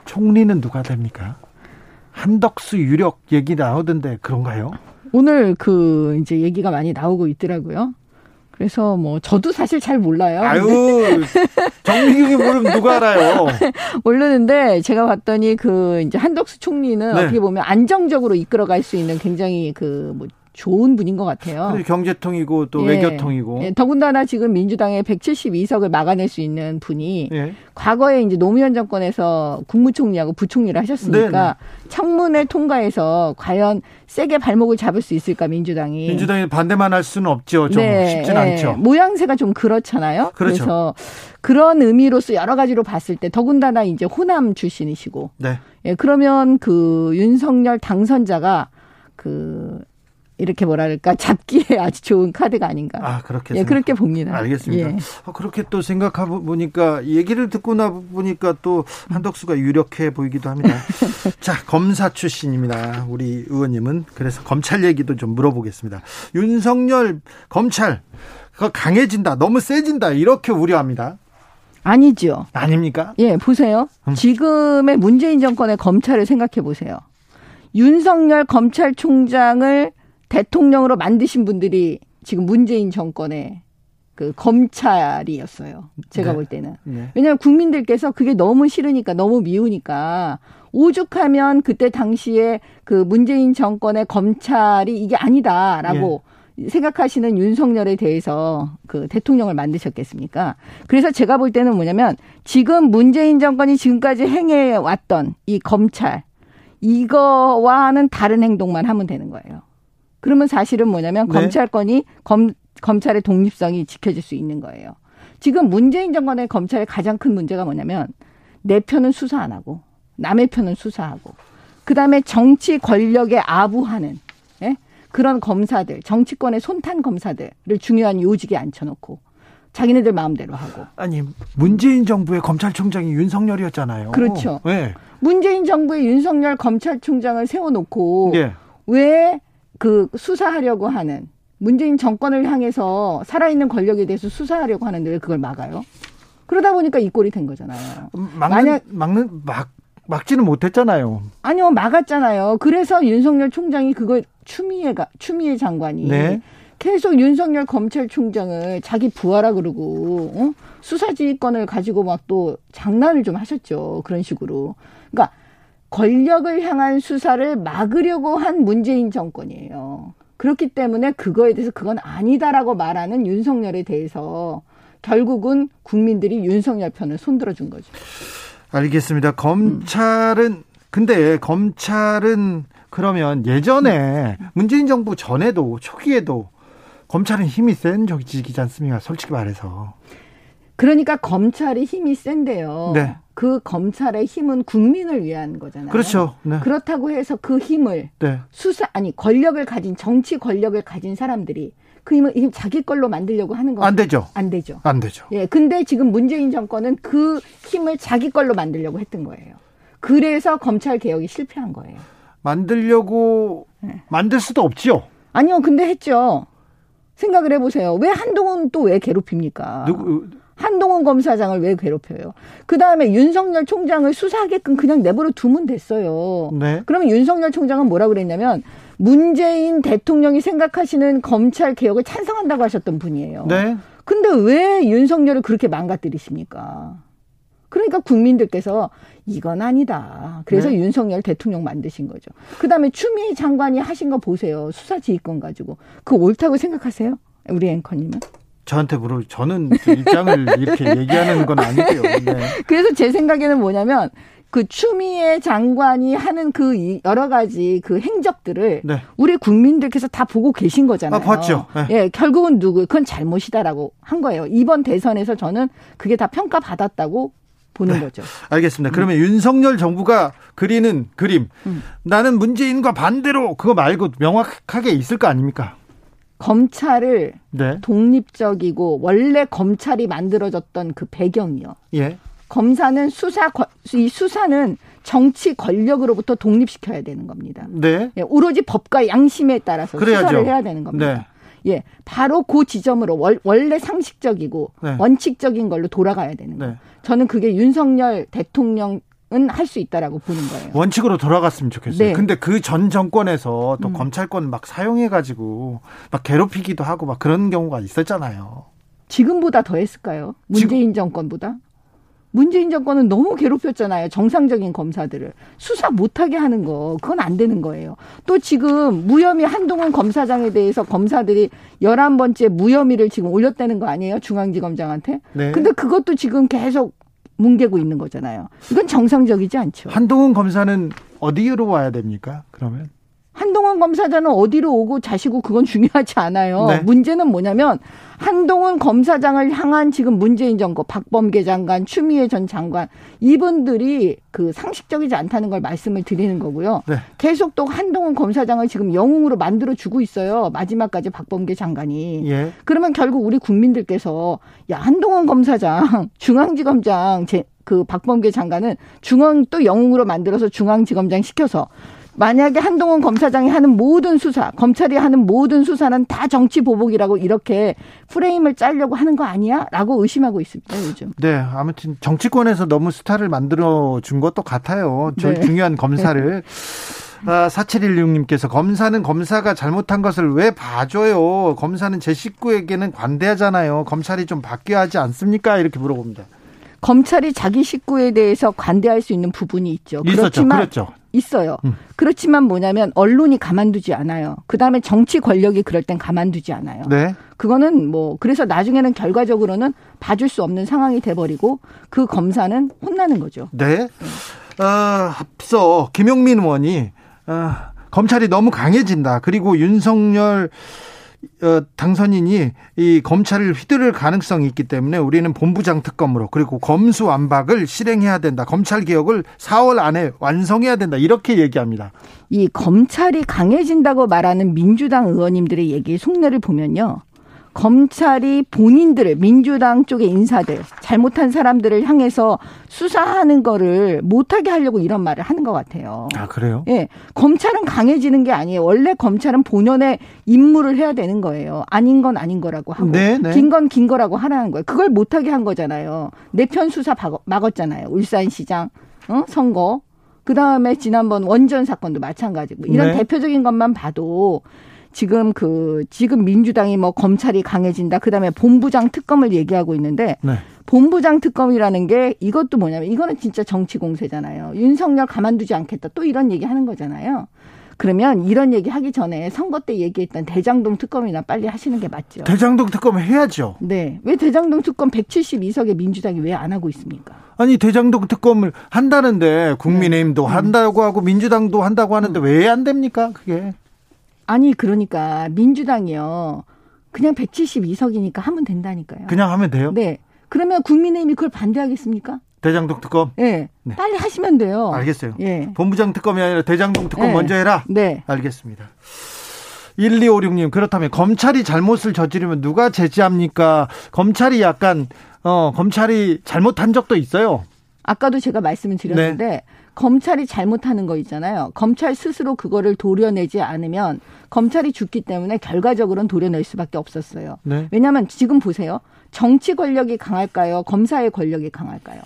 총리는 누가 됩니까? 한덕수 유력 얘기 나오던데 그런가요? 오늘 그 이제 얘기가 많이 나오고 있더라고요. 그래서 뭐 저도 사실 잘 몰라요. 아유 정미경이 모르면 누가 알아요? 모르는데 제가 봤더니 그 이제 한덕수 총리는 네. 어떻게 보면 안정적으로 이끌어갈 수 있는 굉장히 그 뭐 좋은 분인 것 같아요. 경제통이고 또 예. 외교통이고. 예, 더군다나 지금 민주당의 172석을 막아낼 수 있는 분이 예. 과거에 이제 노무현 정권에서 국무총리하고 부총리를 하셨으니까 청문회 통과해서 과연 세게 발목을 잡을 수 있을까 민주당이. 민주당이 반대만 할 수는 없죠. 좀 쉽진 예. 않죠. 모양새가 좀 그렇잖아요. 그렇죠. 래서 그런 의미로서 여러 가지로 봤을 때 더군다나 이제 호남 출신이시고 네. 예, 그러면 그 윤석열 당선자가 그 이렇게 뭐랄까 잡기에 아주 좋은 카드가 아닌가. 아 그렇게 예, 그렇게 봅니다. 알겠습니다. 예. 아, 그렇게 또 생각해 보니까 얘기를 듣고 나 보니까 또 한덕수가 유력해 보이기도 합니다. 자, 검사 출신입니다. 우리 의원님은 그래서 검찰 얘기도 좀 물어보겠습니다. 윤석열 검찰 그 강해진다, 너무 세진다 이렇게 우려합니다. 아니죠. 아닙니까? 예, 보세요. 음. 지금의 문재인 정권의 검찰을 생각해 보세요. 윤석열 검찰총장을 대통령으로 만드신 분들이 지금 문재인 정권의 그 검찰이었어요. 제가 네. 볼 때는. 네. 왜냐하면 국민들께서 그게 너무 싫으니까 너무 미우니까 오죽하면 그때 당시에 그 문재인 정권의 검찰이 이게 아니다라고 예. 생각하시는 윤석열에 대해서 그 대통령을 만드셨겠습니까? 그래서 제가 볼 때는 뭐냐면 지금 문재인 정권이 지금까지 행해 왔던 이 검찰 이거와는 다른 행동만 하면 되는 거예요. 그러면 사실은 뭐냐면 네. 검찰권이 검, 검찰의 독립성이 지켜질 수 있는 거예요. 지금 문재인 정권의 검찰의 가장 큰 문제가 뭐냐면 내 편은 수사 안 하고 남의 편은 수사하고 그다음에 정치 권력에 아부하는 예? 그런 검사들 정치권의 손탄 검사들을 중요한 요직에 앉혀놓고 자기네들 마음대로 하고. 아니 문재인 정부의 검찰총장이 윤석열이었잖아요. 그렇죠. 네. 문재인 정부의 윤석열 검찰총장을 세워놓고 예. 왜 그 수사하려고 하는 문재인 정권을 향해서 살아있는 권력에 대해서 수사하려고 하는데 왜 그걸 막아요? 그러다 보니까 이 꼴이 된 거잖아요. 막는 만약- 막는 막 막지는 못했잖아요. 아니요, 막았잖아요. 그래서 윤석열 총장이 그걸 추미애가 추미애 장관이 네. 계속 윤석열 검찰총장을 자기 부하라 그러고 어? 수사지휘권을 가지고 막 또 장난을 좀 하셨죠. 그런 식으로. 그러니까 권력을 향한 수사를 막으려고 한 문재인 정권이에요. 그렇기 때문에 그거에 대해서 그건 아니다라고 말하는 윤석열에 대해서 결국은 국민들이 윤석열 편을 손들어 준 거죠. 알겠습니다. 검찰은 근데 검찰은 그러면 예전에 문재인 정부 전에도 초기에도 검찰은 힘이 센 적이지 않습니까? 솔직히 말해서. 그러니까 검찰이 힘이 센데요. 네. 그 검찰의 힘은 국민을 위한 거잖아요. 그렇죠. 네. 그렇다고 해서 그 힘을 네. 수사 아니 권력을 가진 정치 권력을 가진 사람들이 그 힘을 힘 자기 걸로 만들려고 하는 거안 되죠. 안 되죠. 안 되죠. 예, 근데 지금 문재인 정권은 그 힘을 자기 걸로 만들려고 했던 거예요. 그래서 검찰 개혁이 실패한 거예요. 만들려고 네. 만들 수도 없지요. 아니요, 근데 했죠. 생각을 해보세요. 왜 한동훈 또 왜 괴롭힙니까? 누구 한동훈 검사장을 왜 괴롭혀요? 그 다음에 윤석열 총장을 수사하게끔 그냥 내버려 두면 됐어요. 네. 그러면 윤석열 총장은 뭐라 그랬냐면 문재인 대통령이 생각하시는 검찰 개혁을 찬성한다고 하셨던 분이에요. 네. 근데 왜 윤석열을 그렇게 망가뜨리십니까? 그러니까 국민들께서 이건 아니다. 그래서 네. 윤석열 대통령 만드신 거죠. 그 다음에 추미애 장관이 하신 거 보세요. 수사지휘권 가지고. 그거 옳다고 생각하세요? 우리 앵커님은? 저한테 물어 저는 그 입장을 이렇게 얘기하는 건 아니고요. 네. 그래서 제 생각에는 뭐냐면 그 추미애 장관이 하는 그 이- 여러 가지 그 행적들을 네. 우리 국민들께서 다 보고 계신 거잖아요. 아, 봤죠. 네. 예, 결국은 누구 그건 잘못이다라고 한 거예요. 이번 대선에서 저는 그게 다 평가 받았다고 보는 네. 거죠. 알겠습니다. 그러면 윤석열 정부가 그리는 그림 음. 나는 문재인과 반대로 그거 말고 명확하게 있을 거 아닙니까? 검찰을 네. 독립적이고 원래 검찰이 만들어졌던 그 배경이요. 예. 검사는 수사 권- 이 수사는 정치 권력으로부터 독립시켜야 되는 겁니다. 네. 예, 오로지 법과 양심에 따라서 그래야죠. 수사를 해야 되는 겁니다. 네. 예, 바로 그 지점으로 월- 원래 상식적이고 네. 원칙적인 걸로 돌아가야 되는 거예요. 네. 저는 그게 윤석열 대통령 은 할 수 있다라고 보는 거예요. 원칙으로 돌아갔으면 좋겠어요. 네. 근데 그 전 정권에서 또 음. 검찰권 막 사용해 가지고 막 괴롭히기도 하고 막 그런 경우가 있었잖아요. 지금보다 더 했을까요? 문재인 정권보다? 문재인 정권은 너무 괴롭혔잖아요. 정상적인 검사들을. 수사 못하게 하는 거, 그건 안 되는 거예요. 또 지금 무혐의 한동훈 검사장에 대해서 검사들이 11번째 무혐의를 지금 올렸다는 거 아니에요? 중앙지검장한테? 네. 근데 그것도 지금 계속 뭉개고 있는 거잖아요. 이건 정상적이지 않죠. 한동훈 검사는 어디로 와야 됩니까? 그러면 한동훈 검사장은 어디로 오고 자시고 그건 중요하지 않아요. 네. 문제는 뭐냐면 한동훈 검사장을 향한 지금 문재인 정권, 박범계 장관, 추미애 전 장관 이분들이 그 상식적이지 않다는 걸 말씀을 드리는 거고요. 네. 계속 또 한동훈 검사장을 지금 영웅으로 만들어 주고 있어요. 마지막까지 박범계 장관이. 예. 그러면 결국 우리 국민들께서 야 한동훈 검사장 중앙지검장 제, 그 박범계 장관은 중앙 또 영웅으로 만들어서 중앙지검장 시켜서 만약에 한동훈 검사장이 하는 모든 수사 검찰이 하는 모든 수사는 다 정치 보복이라고 이렇게 프레임을 짜려고 하는 거 아니야?라고 의심하고 있습니다 요즘. 네, 아무튼 정치권에서 너무 스타를 만들어 준 것도 같아요. 저 네. 중요한 검사를. 아, 4716님께서 검사는 검사가 잘못한 것을 왜 봐줘요? 검사는 제 식구에게는 관대하잖아요. 검찰이 좀 바뀌어야 하지 않습니까? 이렇게 물어봅니다. 검찰이 자기 식구에 대해서 관대할 수 있는 부분이 있죠. 있었죠. 그렇지만 그랬죠. 있어요. 음. 그렇지만 뭐냐면 언론이 가만두지 않아요. 그 다음에 정치 권력이 그럴 땐 가만두지 않아요. 네. 그거는 뭐 그래서 나중에는 결과적으로는 봐줄 수 없는 상황이 돼 버리고 그 검사는 혼나는 거죠. 네. 어, 앞서 김용민 의원이 어, 검찰이 너무 강해진다. 그리고 윤석열 어, 당선인이 이 검찰을 휘두를 가능성이 있기 때문에 우리는 본부장 특검으로 그리고 검수 완박을 실행해야 된다. 검찰 개혁을 4월 안에 완성해야 된다. 이렇게 얘기합니다. 이 검찰이 강해진다고 말하는 민주당 의원님들의 얘기 속내를 보면요. 검찰이 본인들을 민주당 쪽의 인사들 잘못한 사람들을 향해서 수사하는 거를 못하게 하려고 이런 말을 하는 것 같아요. 아 그래요? 예, 검찰은 강해지는 게 아니에요. 원래 검찰은 본연의 임무를 해야 되는 거예요. 아닌 건 아닌 거라고 하고, 네, 네. 긴건긴 거라고 하라는 거예요. 그걸 못하게 한 거잖아요. 내편 수사 박- 막았잖아요. 울산시장 어? 선거. 그 다음에 지난번 원전 사건도 마찬가지고 이런 네. 대표적인 것만 봐도 지금 그 지금 민주당이 뭐 검찰이 강해진다. 그다음에 본부장 특검을 얘기하고 있는데 네. 본부장 특검이라는 게 이것도 뭐냐면 이거는 진짜 정치 공세잖아요. 윤석열 가만두지 않겠다. 또 이런 얘기 하는 거잖아요. 그러면 이런 얘기 하기 전에 선거 때 얘기했던 대장동 특검이나 빨리 하시는 게 맞죠. 대장동 특검 해야죠. 네. 왜 대장동 특검 172석의 민주당이 왜 안 하고 있습니까? 아니 대장동 특검을 한다는데 국민의힘도 네. 한다고 하고 민주당도 한다고 하는데 음. 왜안 됩니까? 그게 아니 그러니까 민주당이요. 그냥 172석이니까 하면 된다니까요. 그냥 하면 돼요? 네. 그러면 국민의힘이 그걸 반대하겠습니까? 대장동 특검 예. 네. 빨리 하시면 돼요. 알겠어요. 예. 본부장 특검이 아니라 대장동 특검 네. 먼저 해라. 네. 알겠습니다. 1256님 그렇다면 검찰이 잘못을 저지르면 누가 제지합니까? 검찰이 약간 어 검찰이 잘못한 적도 있어요. 아까도 제가 말씀을 드렸는데 네. 검찰이 잘못하는 거 있잖아요. 검찰 스스로 그거를 도려내지 않으면 검찰이 죽기 때문에 결과적으로는 도려낼 수밖에 없었어요. 네. 왜냐하면 지금 보세요. 정치 권력이 강할까요? 검사의 권력이 강할까요?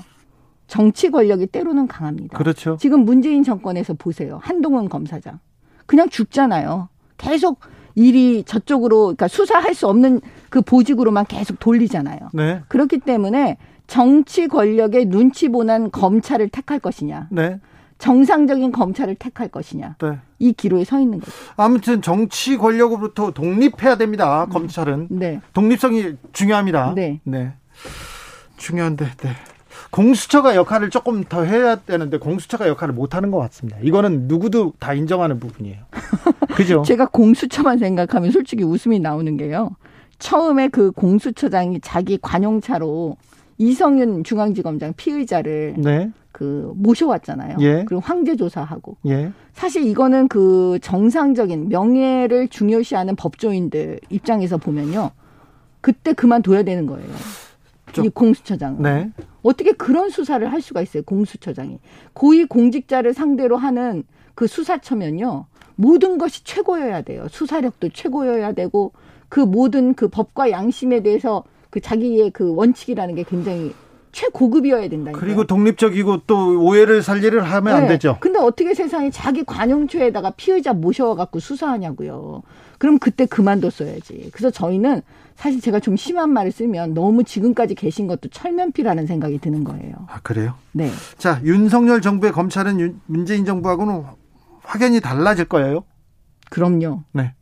정치 권력이 때로는 강합니다. 그렇죠. 지금 문재인 정권에서 보세요. 한동훈 검사장. 그냥 죽잖아요. 계속 일이 저쪽으로, 그러니까 수사할 수 없는 그 보직으로만 계속 돌리잖아요. 네. 그렇기 때문에 정치 권력의 눈치 보는 검찰을 택할 것이냐, 네. 정상적인 검찰을 택할 것이냐, 네. 이 기로에 서 있는 거죠. 아무튼 정치 권력으로부터 독립해야 됩니다. 검찰은 네. 독립성이 중요합니다. 네. 중요한데, 네. 공수처가 역할을 조금 더 해야 되는데 공수처가 역할을 못 하는 것 같습니다. 이거는 누구도 다 인정하는 부분이에요. 그죠? 제가 공수처만 생각하면 솔직히 웃음이 나오는 게요. 처음에 그 공수처장이 자기 관용차로 이성윤 중앙지검장 피의자를 네. 그 모셔왔잖아요. 예. 그리고 황제 조사하고 예. 사실 이거는 그 정상적인 명예를 중요시하는 법조인들 입장에서 보면요. 그때 그만둬야 되는 거예요. 좀- 이 공수처장은. 네. 어떻게 그런 수사를 할 수가 있어요, 공수처장이. 고위 공직자를 상대로 하는 그 수사처면요. 모든 것이 최고여야 돼요. 수사력도 최고여야 되고 그 모든 그 법과 양심에 대해서 그 자기의 그 원칙이라는 게 굉장히 최고급이어야 된다니까. 그리고 독립적이고 또 오해를 살리를 하면 안 되죠. 근데 어떻게 세상에 자기 관용초에다가 피의자 모셔갖고 수사하냐고요. 그럼 그때 그만뒀어야지. 그래서 저희는 사실 제가 좀 심한 말을 쓰면 너무 지금까지 계신 것도 철면피라는 생각이 드는 거예요. 아, 그래요? 네. 자, 윤석열 정부의 검찰은 윤- 문재인 정부하고는 확연히 달라질 거예요. 그럼요. 네.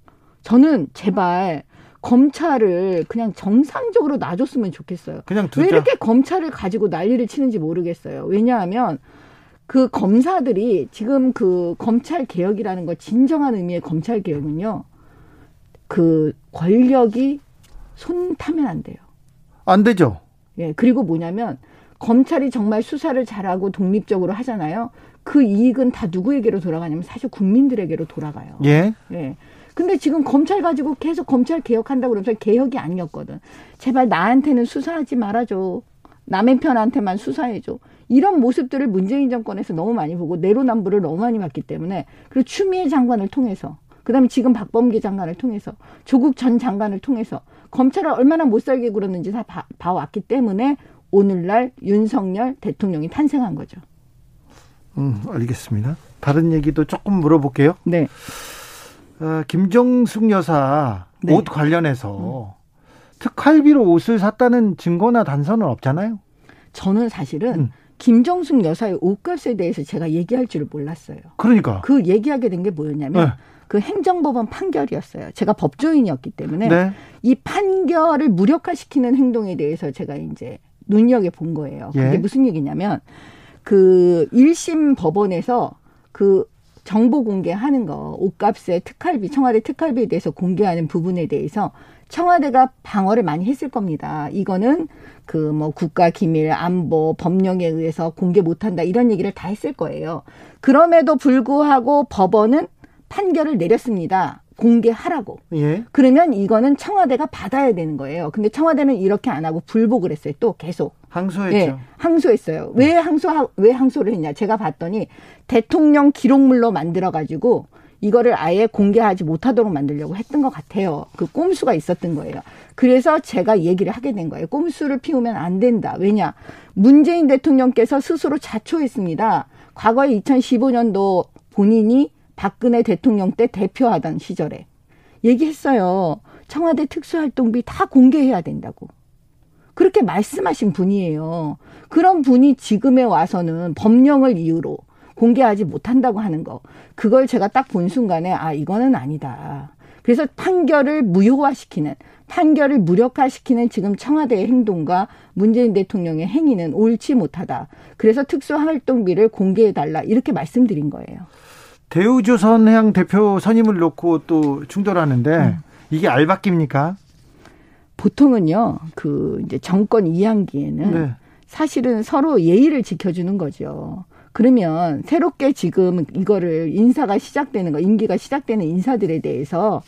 저는 제발 검찰을 그냥 정상적으로 놔줬으면 좋겠어요. 그냥 왜 두자. 이렇게 검찰을 가지고 난리를 치는지 모르겠어요. 왜냐하면 그 검사들이 지금 그 검찰 개혁이라는 거 진정한 의미의 검찰 개혁은요. 그 권력이 손 타면 안 돼요. 안 되죠. 예, 그리고 뭐냐면 검찰이 정말 수사를 잘하고 독립적으로 하잖아요. 그 이익은 다 누구에게로 돌아가냐면 사실 국민들에게로 돌아가요. 예. 예. 근데 지금 검찰 가지고 계속 검찰 개혁한다고 그러면서 개혁이 아니었거든. 제발 나한테는 수사하지 말아줘. 남의 편한테만 수사해줘. 이런 모습들을 문재인 정권에서 너무 많이 보고 내로남불을 너무 많이 봤기 때문에 그리고 추미애 장관을 통해서 그다음에 지금 박범계 장관을 통해서 조국 전 장관을 통해서 검찰을 얼마나 못 살게 굴었는지 다 봐, 봐왔기 때문에 오늘날 윤석열 대통령이 탄생한 거죠. 음, 알겠습니다. 다른 얘기도 조금 물어볼게요. 네. 어, 김정숙 여사 네. 옷 관련해서 특활비로 옷을 샀다는 증거나 단서는 없잖아요. 저는 사실은 음. 김정숙 여사의 옷값에 대해서 제가 얘기할 줄을 몰랐어요. 그러니까. 그 얘기하게 된 게 뭐였냐면 네. 그 행정법원 판결이었어요. 제가 법조인이었기 때문에 네. 이 판결을 무력화시키는 행동에 대해서 제가 이제 눈여겨 본 거예요. 그게 예. 무슨 얘기냐면 그 1심 법원에서 그 정보 공개하는 거, 옷값에 특활비, 청와대 특활비에 대해서 공개하는 부분에 대해서 청와대가 방어를 많이 했을 겁니다. 이거는 그 뭐 국가 기밀, 안보, 법령에 의해서 공개 못한다 이런 얘기를 다 했을 거예요. 그럼에도 불구하고 법원은 판결을 내렸습니다. 공개하라고. 예. 그러면 이거는 청와대가 받아야 되는 거예요. 근데 청와대는 이렇게 안 하고 불복을 했어요. 또 계속. 항소했죠. 예, 항소했어요. 왜 항소 왜 항소를 했냐? 제가 봤더니 대통령 기록물로 만들어 가지고 이거를 아예 공개하지 못하도록 만들려고 했던 것 같아요. 그 꼼수가 있었던 거예요. 그래서 제가 얘기를 하게 된 거예요. 꼼수를 피우면 안 된다. 왜냐? 문재인 대통령께서 스스로 자초했습니다. 과거에 2015년도 본인이 박근혜 대통령 때 대표하던 시절에 얘기했어요. 청와대 특수활동비 다 공개해야 된다고. 그렇게 말씀하신 분이에요. 그런 분이 지금에 와서는 법령을 이유로 공개하지 못한다고 하는 거. 그걸 제가 딱 본 순간에 아, 이거는 아니다. 그래서 판결을 무효화시키는, 판결을 무력화시키는 지금 청와대의 행동과 문재인 대통령의 행위는 옳지 못하다. 그래서 특수활동비를 공개해달라. 이렇게 말씀드린 거예요. 대우조선 해양 대표 선임을 놓고 또 충돌하는데 이게 알바깁니까? 보통은요, 그 이제 정권 이양기에는 네. 사실은 서로 예의를 지켜주는 거죠. 그러면 새롭게 지금 이거를 인사가 시작되는 거, 임기가 시작되는 인사들에 대해서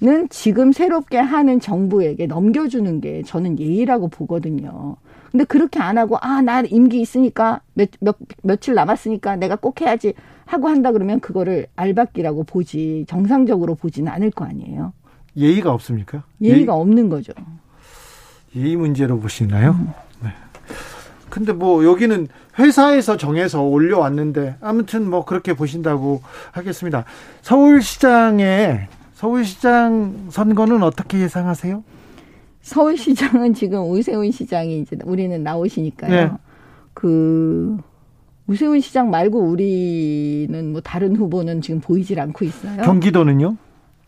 는 지금 새롭게 하는 정부에게 넘겨주는 게 저는 예의라고 보거든요. 근데 그렇게 안 하고, 아, 나 임기 있으니까, 몇, 몇, 며칠 남았으니까 내가 꼭 해야지 하고 한다 그러면 그거를 알박기라고 보지, 정상적으로 보지는 않을 거 아니에요. 예의가 없습니까? 예의가 없는 거죠. 예의 문제로 보시나요? 네. 근데 뭐 여기는 회사에서 정해서 올려왔는데 아무튼 뭐 그렇게 보신다고 하겠습니다. 서울시장의 서울시장 선거는 어떻게 예상하세요? 서울시장은 지금 오세훈 시장이 이제 우리는 나오시니까요. 네. 그 오세훈 시장 말고 우리는 뭐 다른 후보는 지금 보이질 않고 있어요. 경기도는요?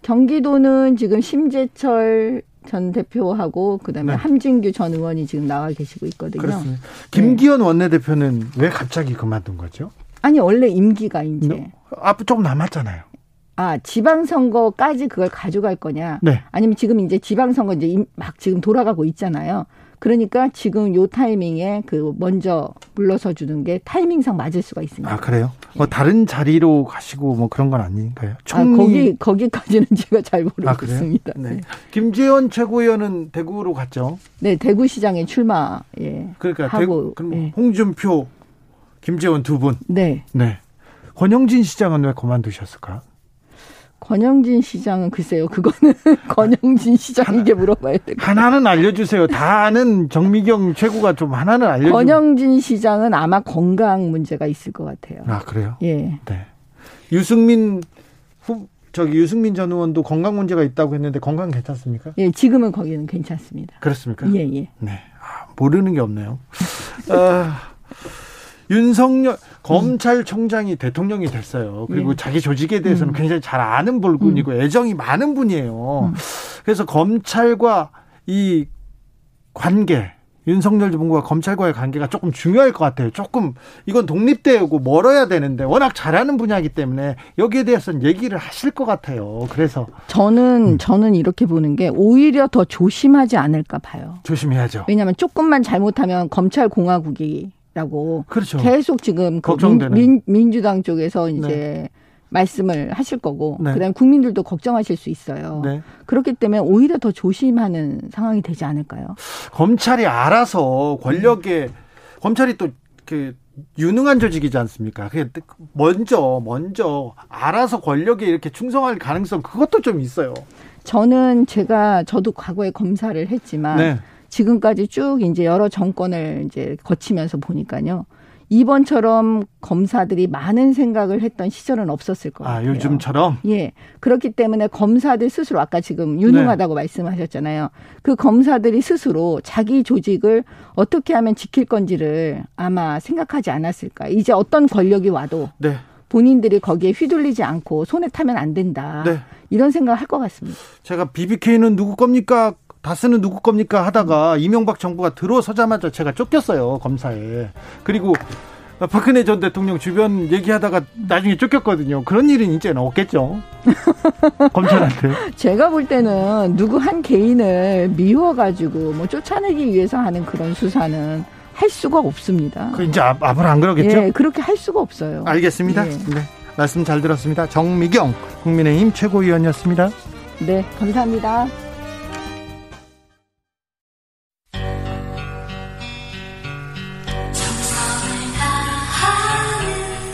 경기도는 지금 심재철 전 대표하고 그다음에 네. 함진규 전 의원이 지금 나와 계시고 있거든요. 그렇습니다. 김기현 원내대표는 왜 갑자기 그만둔 거죠? 아니 원래 임기가 이제 네. 앞 조금 남았잖아요. 아 지방선거까지 그걸 가져갈 거냐? 네. 아니면 지금 이제 지방선거 이제 임- 막 지금 돌아가고 있잖아요. 그러니까 지금 요 타이밍에 그 먼저 물러서 주는 게 타이밍상 맞을 수가 있습니다. 아 그래요? 뭐 다른 자리로 가시고 뭐 그런 건 아닌가요? 아, 총리 거기 거기까지는 제가 잘 아? 모르겠습니다. 네. 네. 김재원 최고위원은 대구로 갔죠. 네, 대구시장에 출마 예. 그러니까 하고 대구 그럼 예. 홍준표, 김재원 두 분. 네. 네. 권영진 시장은 왜 그만두셨을까? 권영진 시장은 글쎄요. 그거는 권영진 시장에게 물어봐야 될것 같아요. 하나는 알려주세요. 다 아는 정미경 최고가 좀 하나는 알려주세요. 권영진 시장은 아마 건강 문제가 있을 것 같아요. 아 그래요? 예. 네. 유승민 후 저기 유승민 전 의원도 건강 문제가 있다고 했는데 건강 괜찮습니까? 예, 지금은 거기는 괜찮습니다. 그렇습니까? 예, 예. 네. 아, 모르는 게 없네요. 아, 윤석열 검찰총장이 대통령이 됐어요. 그리고 예. 자기 조직에 대해서는 굉장히 잘 아는 분이고 애정이 많은 분이에요. 그래서 검찰과 이 관계 윤석열 정부가 검찰과의 관계가 조금 중요할 것 같아요. 조금 이건 독립되고 멀어야 되는데 워낙 잘하는 분야이기 때문에 여기에 대해서는 얘기를 하실 것 같아요. 그래서 저는 저는 이렇게 보는 게 오히려 더 조심하지 않을까 봐요. 조심해야죠. 왜냐하면 조금만 잘못하면 검찰 공화국이 라고 그렇죠. 계속 지금 그. 민, 민, 주당 쪽에서 이제 말씀을 하실 거고 네. 그다음 에 국민들도 걱정하실 수 있어요. 네. 그렇기 때문에 오히려 더 조심하는 상황이 되지 않을까요? 검찰이 알아서 권력에 검찰이 또 그 유능한 조직이지 않습니까? 그게 먼저 먼저 알아서 권력에 이렇게 충성할 가능성 그것도 좀 있어요. 저는 제가 저도 과거에 검사를 했지만 네. 지금까지 쭉 이제 여러 정권을 이제 거치면서 보니까요. 이번처럼 검사들이 많은 생각을 했던 시절은 없었을 것 아. 요즘처럼 예. 그렇기 때문에 검사들 스스로 아까 지금 네. 유능하다고 말씀하셨잖아요. 그 검사들이 스스로 자기 조직을 어떻게 하면 지킬 건지를 아마 생각하지 않았을까. 이제 어떤 권력이 와도 네. 본인들이 거기에 휘둘리지 않고 손에 타면 안 된다. 네. 이런 생각을 할 것 같습니다. 제가 BBK는 누구 겁니까? 다스는 누구 겁니까? 하다가 이명박 정부가 들어서자마자 제가 쫓겼어요, 검사에. 그리고 박근혜 전 대통령 주변 얘기하다가 나중에 쫓겼거든요. 그런 일은 이제는 없겠죠. 검찰한테. 제가 볼 때는 누구 한 개인을 미워가지고 뭐 쫓아내기 위해서 하는 그런 수사는 할 수가 없습니다. 그 이제 앞, 앞으로 안 그러겠죠? 예, 그렇게 할 수가 없어요. 알겠습니다. 예. 네. 말씀 잘 들었습니다. 정미경 국민의힘 최고위원이었습니다. 네, 감사합니다.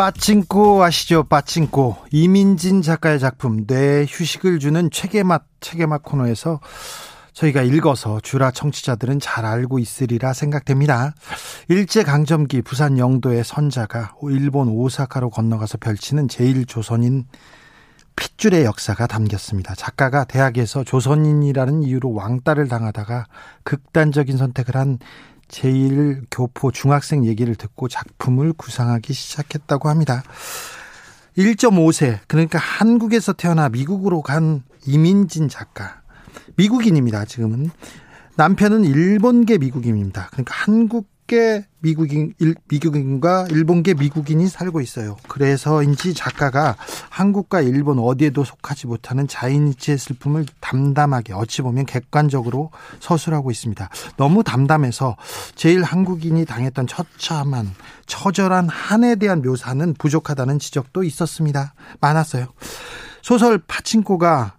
빠찡코 아시죠? 빠찡코 이민진 작가의 작품 뇌 휴식을 주는 책의 맛 책의 맛 코너에서 저희가 읽어서 주라 청취자들은 잘 알고 있으리라 생각됩니다. 일제 강점기 부산 영도의 선자가 일본 오사카로 건너가서 펼치는 제1조선인 핏줄의 역사가 담겼습니다. 작가가 대학에서 조선인이라는 이유로 왕따를 당하다가 극단적인 선택을 한 제1교포 중학생 얘기를 듣고 작품을 구상하기 시작했다고 합니다. 1.5세, 그러니까 한국에서 태어나 미국으로 간 이민진 작가. 미국인입니다, 지금은. 남편은 일본계 미국인입니다. 그러니까 한국 계 미국인, 일, 미국인과 일본계 미국인이 살고 있어요. 그래서인지 작가가 한국과 일본 어디에도 속하지 못하는 자인이치의 슬픔을 담담하게 어찌 보면 객관적으로 서술하고 있습니다. 너무 담담해서 제일 한국인이 당했던 처참한 처절한 한에 대한 묘사는 부족하다는 지적도 있었습니다. 많았어요. 소설 파친코가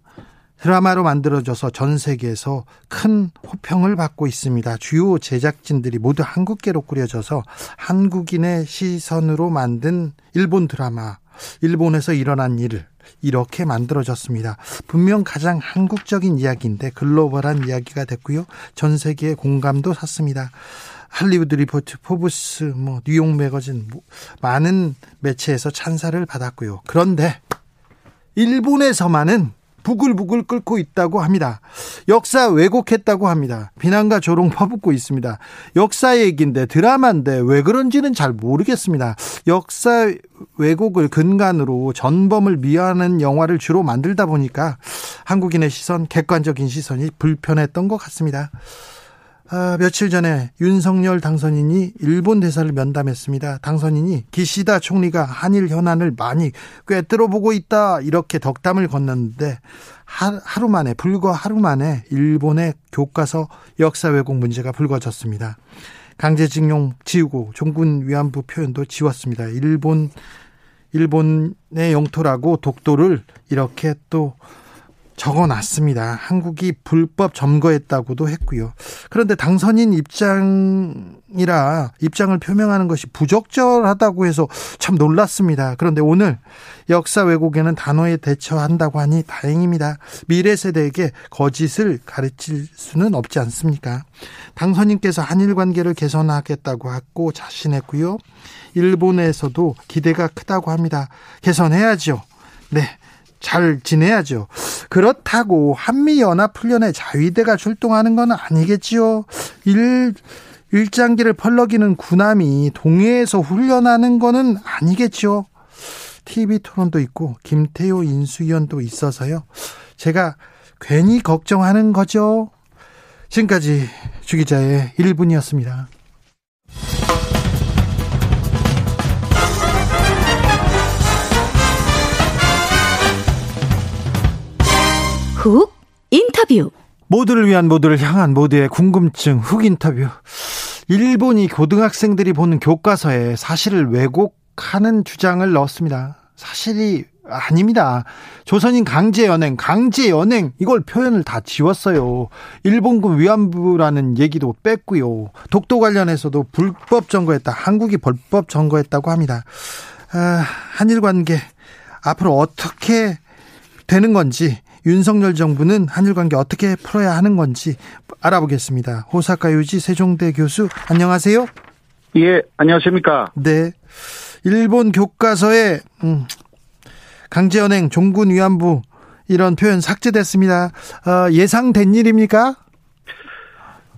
드라마로 만들어져서 전 세계에서 큰 호평을 받고 있습니다. 주요 제작진들이 모두 한국계로 꾸려져서 한국인의 시선으로 만든 일본 드라마, 일본에서 일어난 일을 이렇게 만들어졌습니다. 분명 가장 한국적인 이야기인데 글로벌한 이야기가 됐고요. 전 세계의 공감도 샀습니다. 할리우드 리포트, 포브스, 뭐 뉴욕 매거진 뭐, 많은 매체에서 찬사를 받았고요. 그런데 일본에서만은 부글부글 끓고 있다고 합니다. 역사 왜곡했다고 합니다. 비난과 조롱 퍼붓고 있습니다. 역사 얘기인데 드라마인데 왜 그런지는 잘 모르겠습니다. 역사 왜곡을 근간으로 전범을 미화하는 영화를 주로 만들다 보니까 한국인의 시선, 객관적인 시선이 불편했던 것 같습니다. 아, 며칠 전에 윤석열 당선인이 일본 대사를 면담했습니다. 당선인이 기시다 총리가 한일 현안을 많이 꿰뚫어 보고 있다 이렇게 덕담을 건넜는데 하루 만에 불과 하루 만에 일본의 교과서 역사 왜곡 문제가 불거졌습니다. 강제징용 지우고 종군 위안부 표현도 지웠습니다. 일본 일본의 영토라고 독도를 이렇게 또 적어 놨습니다. 한국이 불법 점거했다고도 했고요. 그런데 당선인 입장이라 입장을 표명하는 것이 부적절하다고 해서 참 놀랐습니다. 그런데 오늘 역사 왜곡에는 단호에 대처한다고 하니 다행입니다. 미래 세대에게 거짓을 가르칠 수는 없지 않습니까? 당선인께서 한일 관계를 개선하겠다고 했고 자신했고요. 일본에서도 기대가 크다고 합니다. 개선해야죠. 네. 잘 지내야죠. 그렇다고 한미연합훈련에 자위대가 출동하는 건 아니겠지요. 일, 일장기를 펄럭이는 군함이 동해에서 훈련하는 거는 아니겠죠. TV 토론도 있고 김태호 인수위원도 있어서요. 제가 괜히 걱정하는 거죠. 지금까지 주기자의 1분이었습니다. 훅 인터뷰. 모두를 위한 모두를 향한 모두의 궁금증 훅 인터뷰. 일본이 고등학생들이 보는 교과서에 사실을 왜곡하는 주장을 넣었습니다. 사실이 아닙니다. 조선인 강제 연행, 강제 연행 이걸 표현을 다 지웠어요. 일본군 위안부라는 얘기도 뺐고요. 독도 관련해서도 불법 점거했다. 한국이 불법 점거했다고 합니다. 아, 한일 관계 앞으로 어떻게 되는 건지 윤석열 정부는 한일 관계 어떻게 풀어야 하는 건지 알아보겠습니다. 호사카 유지 세종대 교수 안녕하세요. 예, 안녕하십니까. 네. 일본 교과서에 음, 강제연행, 종군 위안부 이런 표현 삭제됐습니다. 어, 예상된 일입니까?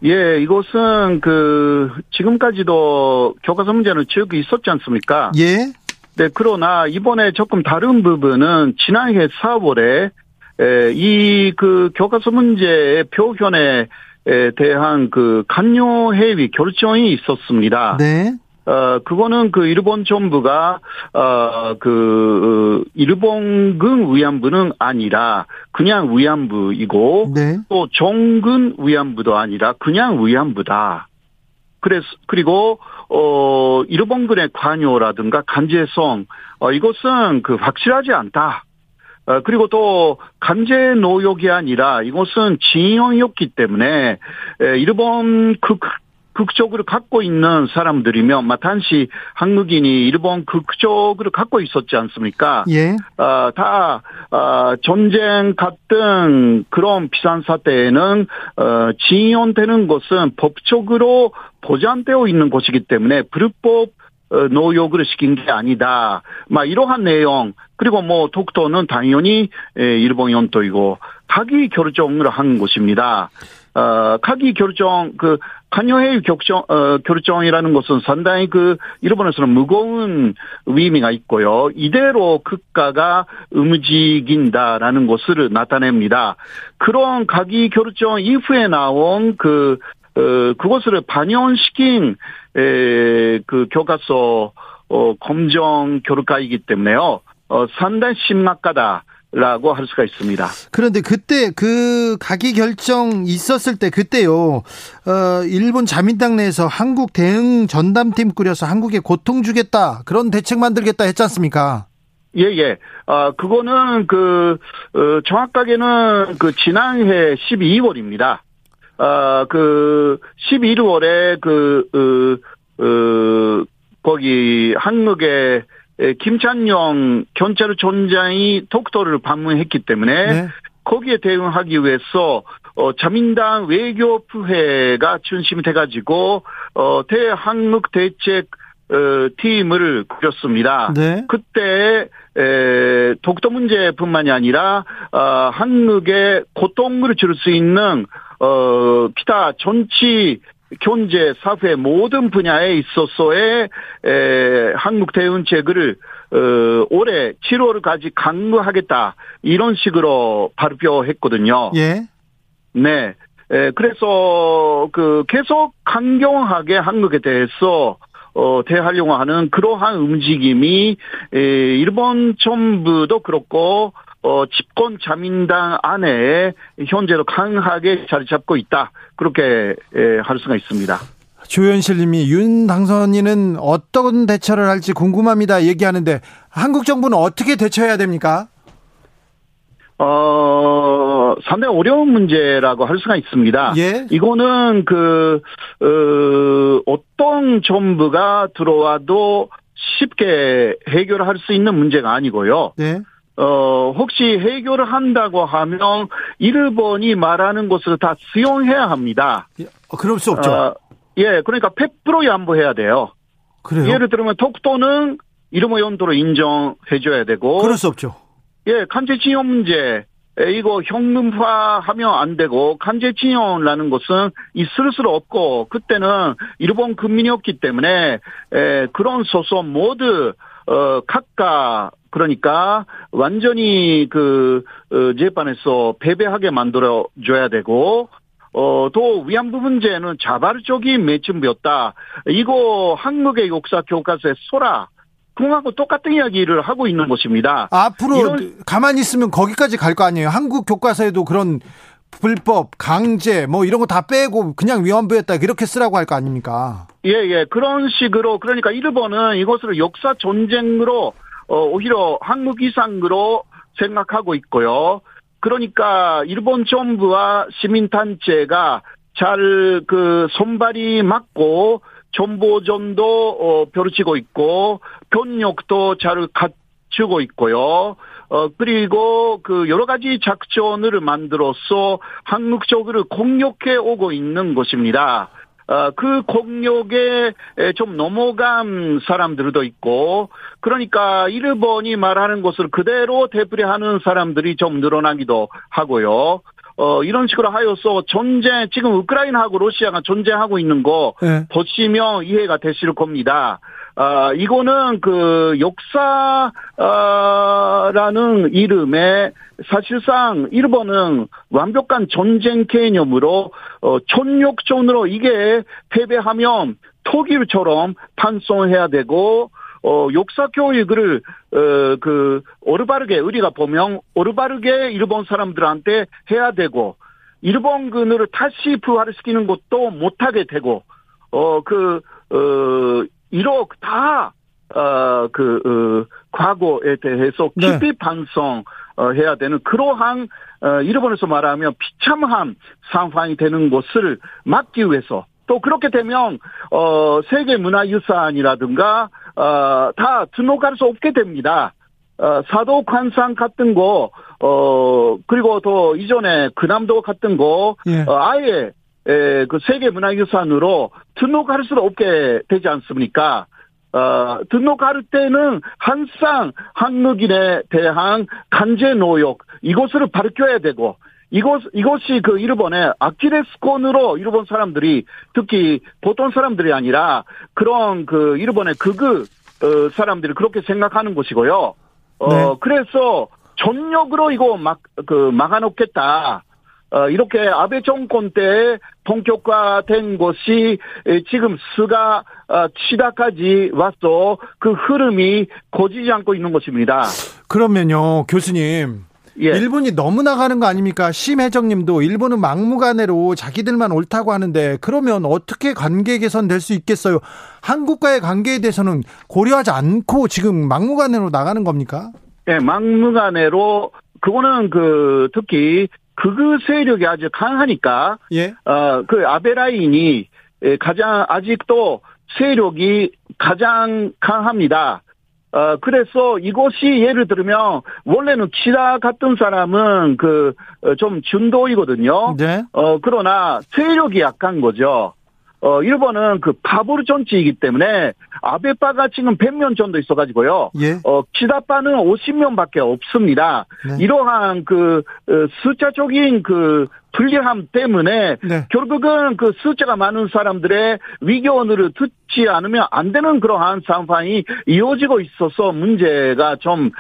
예, 이것은 그 지금까지도 교과서 문제는 쭉 있었지 않습니까? 예. 네, 그러나 이번에 조금 다른 부분은 지난해 4월에 이 그 교과서 문제의 표현에 대한 그 간요 해위 결정이 있었습니다. 네. 어, 그거는 그 일본 정부가, 어, 그, 일본군 위안부는 아니라 그냥 위안부이고, 네. 또 정군 위안부도 아니라 그냥 위안부다. 그래서, 그리고, 어, 일본군의 관여라든가 간제성, 어, 이것은 그 확실하지 않다. 어, 그리고 또 강제 노역이 아니라 이것은 징용이었기 때문에 에, 일본 극 극적으로 갖고 있는 사람들이면 마탄시 한국인이 일본 극적으로 갖고 있었지 않습니까? 예. 어, 다 어, 전쟁 같은 그런 비상 사태에는 어, 징용되는 것은 법적으로 보장되어 있는 것이기 때문에 불법 어, 노역을 시킨 게 아니다. 막 이러한 내용 그리고 뭐 독도는 당연히 에, 일본 연도이고 각이 결정을 한 것입니다. 어, 각이 결정 그 간여회의 결정 어, 결정이라는 것은 상당히 그 일본에서는 무거운 의미가 있고요. 이대로 국가가 움직인다라는 것을 나타냅니다. 그런 각이 결정 이후에 나온 그 어, 그것을 반영시킨 에, 그 교과서 어, 검정 교육과이기 때문에요. 어, 상당히 심각하다. 라고 할 수가 있습니다. 그런데 그때 그 가기 결정 있었을 때 그때요. 어 일본 자민당 내에서 한국 대응 전담팀 꾸려서 한국에 고통 주겠다. 그런 대책 만들겠다 했지 않습니까? 예, 예. 아, 그거는 그, 어, 정확하게는 그 지난해 12월입니다. 아, 그, 11월에 그, 어, 어, 거기 한국의 김찬영 경찰청장이 독도를 방문했기 때문에 네. 거기에 대응하기 위해서 어 자민당 외교부회가 중심이 돼가지고 어 대한국 대책 어 팀을 꾸렸습니다. 네. 그때 에 독도 문제뿐만이 아니라 어 한국에 고통을 줄 수 있는 어 기타 정치 경제, 사회 모든 분야에 있어서의 에, 한국 대응책을 어, 올해 7월까지 강구하겠다 이런 식으로 발표했거든요. 예. 네. 에, 그래서 그 계속 강경하게 한국에 대해서 어, 대하려고 하는 그러한 움직임이 에, 일본 정부도 그렇고 어, 집권 자민당 안에 현재로 강하게 자리 잡고 있다. 그렇게 에, 할 수가 있습니다. 조현실 님이 윤 당선인은 어떤 대처를 할지 궁금합니다. 얘기하는데 한국 정부는 어떻게 대처해야 됩니까? 어, 상당히 어려운 문제라고 할 수가 있습니다. 예. 이거는 그, 어, 어떤 정부가 들어와도 쉽게 해결할 수 있는 문제가 아니고요. 네. 어, 혹시 해결을 한다고 하면 일본이 말하는 것을 다 수용해야 합니다. 어, 그럴 수 없죠. 어, 예, 그러니까 100% 양보해야 돼요. 그래요? 예를 들면 독도는 이름의 연도로 인정해줘야 되고. 그럴 수 없죠. 예, 간제징용 문제. 에, 이거 현금화하면 안 되고 간제징용이라는 것은 있을 수 없고 그때는 일본 국민이었기 때문에 에, 그런 소송 모두 어 각각 그러니까 완전히 그 어, 재판에서 패배하게 만들어 줘야 되고 어, 또 위안부 문제는 자발적인 매춘비였다. 이거 한국의 역사 교과서에 소라 그하고 똑같은 이야기를 하고 있는 것입니다. 앞으로 이런- 가만히 있으면 거기까지 갈 거 아니에요. 한국 교과서에도 그런 불법, 강제 뭐 이런 거 다 빼고 그냥 위안부였다 이렇게 쓰라고 할 거 아닙니까? 예, 예. 그런 식으로, 그러니까 일본은 이것을 역사 전쟁으로, 어, 오히려 한국 이상으로 생각하고 있고요. 그러니까 일본 정부와 시민단체가 잘 그 손발이 맞고 정보전도 어, 벼르치고 있고 병력도 잘 갖추고 있고요. 어 그리고 그 여러 가지 작전을 만들어서 한국 쪽으로 공격해 오고 있는 것입니다. 어, 그 공격에 에, 좀 넘어간 사람들도 있고, 그러니까 일본이 말하는 것을 그대로 되풀이하는 사람들이 좀 늘어나기도 하고요. 어, 이런 식으로 하여서 전쟁, 지금 우크라이나하고 러시아가 전쟁하고 있는 거 네. 보시면 이해가 되실 겁니다. 아, 이거는 그 역사라는 이름에 사실상 일본은 완벽한 전쟁 개념으로 어, 촌욕전으로 이게 패배하면 독일처럼 판송해야 되고 어, 역사 교육을, 어, 그, 오르바르게, 우리가 보면, 오르바르게 일본 사람들한테 해야 되고, 일본군을 다시 부활시키는 것도 못하게 되고, 어, 그, 어, 이렇게 다, 어, 그, 어, 과거에 대해서 네. 깊이 반성, 어, 해야 되는 그러한, 어, 일본에서 말하면 비참한 상황이 되는 것을 막기 위해서 또 그렇게 되면, 어, 세계 문화유산이라든가, 어, 다 등록할 수 없게 됩니다. 어, 사도 관상 같은 거, 어, 그리고 또 이전에 그남도 같은 거, 예. 어, 아예, 에, 그 세계 문화유산으로 등록할 수 없게 되지 않습니까? 어, 등록할 때는 항상 한국인에 대한 간제 노역, 이것을 밝혀야 되고, 이것, 이것이 그 일본의 아키레스콘으로 일본 사람들이, 특히 보통 사람들이 아니라 그런 그 일본의 극우 어, 사람들이 그렇게 생각하는 것이고요. 어, 네. 그래서 전력으로 이거 막, 그, 막아놓겠다. 어, 이렇게 아베 정권 때 본격화된 것이 에, 지금 스가 어, 치다까지 와서 그 흐름이 고지지 않고 있는 것입니다. 그러면요, 교수님. 예. 일본이 너무 나가는 거 아닙니까? 심혜정님도 일본은 막무가내로 자기들만 옳다고 하는데 그러면 어떻게 관계 개선될 수 있겠어요? 한국과의 관계에 대해서는 고려하지 않고 지금 막무가내로 나가는 겁니까? 예, 막무가내로 그거는 그 특히 극우 세력이 아주 강하니까 예. 어, 그 아베 라인이 에, 가장 아직도 세력이 가장 강합니다. 어, 그래서 이것이 예를 들면 원래는 키다 같은 사람은 그좀 준도이거든요. 네. 어, 그러나 세력이 약한 거죠. 어, 일본은 그 파보르 정치이기 때문에 아베파가 지금 100명 정도 있어가지고요. 예. 어, 키다파는 50명밖에 없습니다. 네. 이러한 그 어, 숫자적인 그 불리함 때문에 네. 결국은 그 숫자가 많은 사람들의 위견을 듣지 않으면 안 되는 그러한 상황이 이어지고 있어서 문제가 좀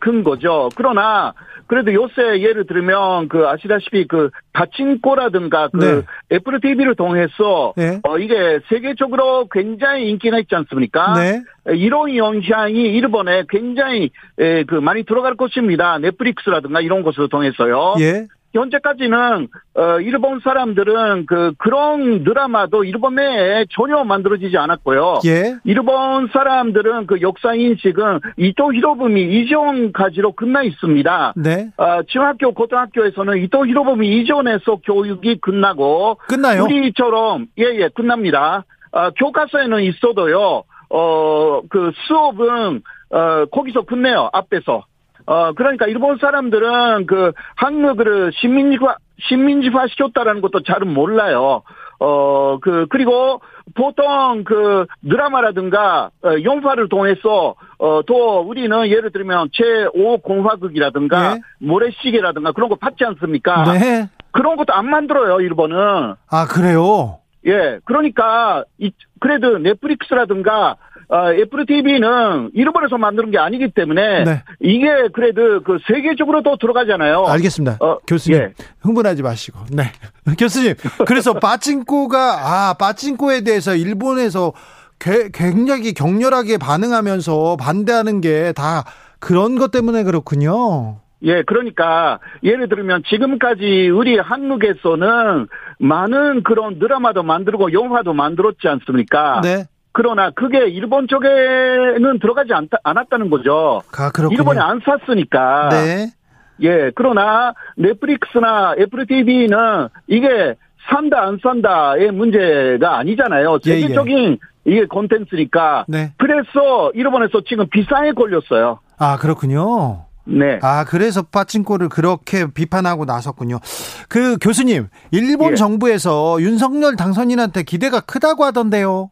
큰 거죠. 그러나 그래도 요새 예를 들면 그 아시다시피 그 다친코라든가 그 네. 애플 TV를 통해서 네. 어 이게 세계적으로 굉장히 인기가 있지 않습니까? 네. 이런 영향이 일본에 굉장히 에, 그 많이 들어갈 것입니다. 넷플릭스라든가 이런 것을 통해서요. 예. 현재까지는 어 일본 사람들은 그 그런 드라마도 일본 내에 전혀 만들어지지 않았고요. 예. 일본 사람들은 그 역사 인식은 이토 히로부미 이전까지로 끝나 있습니다. 네. 어, 중학교, 고등학교에서는 이토 히로부미 이전에서 교육이 끝나고 끝나요? 우리처럼 예예 끝납니다. 어, 교과서에는 있어도요. 어, 그 수업은 어, 거기서 끝내요. 앞에서. 어, 그러니까 일본 사람들은 그 한국을 시민지화 시민지화 시켰다라는 것도 잘은 몰라요. 어, 그, 그리고 보통 그 드라마라든가 어, 영화를 통해서 어, 또 우리는 예를 들면 제5공화국이라든가 네. 모래시계라든가 그런 거 받지 않습니까? 네. 그런 것도 안 만들어요, 일본은. 아, 그래요? 예, 그러니까 이 그래도 넷플릭스라든가 어, 애플 TV는 일본에서 만드는 게 아니기 때문에 네. 이게 그래도 그 세계적으로 또 들어가잖아요. 알겠습니다. 어, 교수님 예. 흥분하지 마시고. 네. 교수님. 그래서 빠찡코가 아, 빠찡코에 대해서 일본에서 개- 굉장히 격렬하게 반응하면서 반대하는 게 다 그런 것 때문에 그렇군요. 예, 그러니까 예를 들면 지금까지 우리 한국에서는 많은 그런 드라마도 만들고 영화도 만들었지 않습니까? 네. 그러나 그게 일본 쪽에는 들어가지 않, 않았다는 거죠. 아, 그렇군요. 일본이 안 샀으니까. 네. 예, 그러나 넷플릭스나 애플 TV는 이게 산다 안 산다의 문제가 아니잖아요. 예, 예. 세계적인 이게 콘텐츠니까. 네. 그래서 일본에서 지금 비상에 걸렸어요. 아, 그렇군요. 네. 아, 그래서 빠찡코를 그렇게 비판하고 나섰군요. 그 교수님, 일본 예. 정부에서 윤석열 당선인한테 기대가 크다고 하던데요.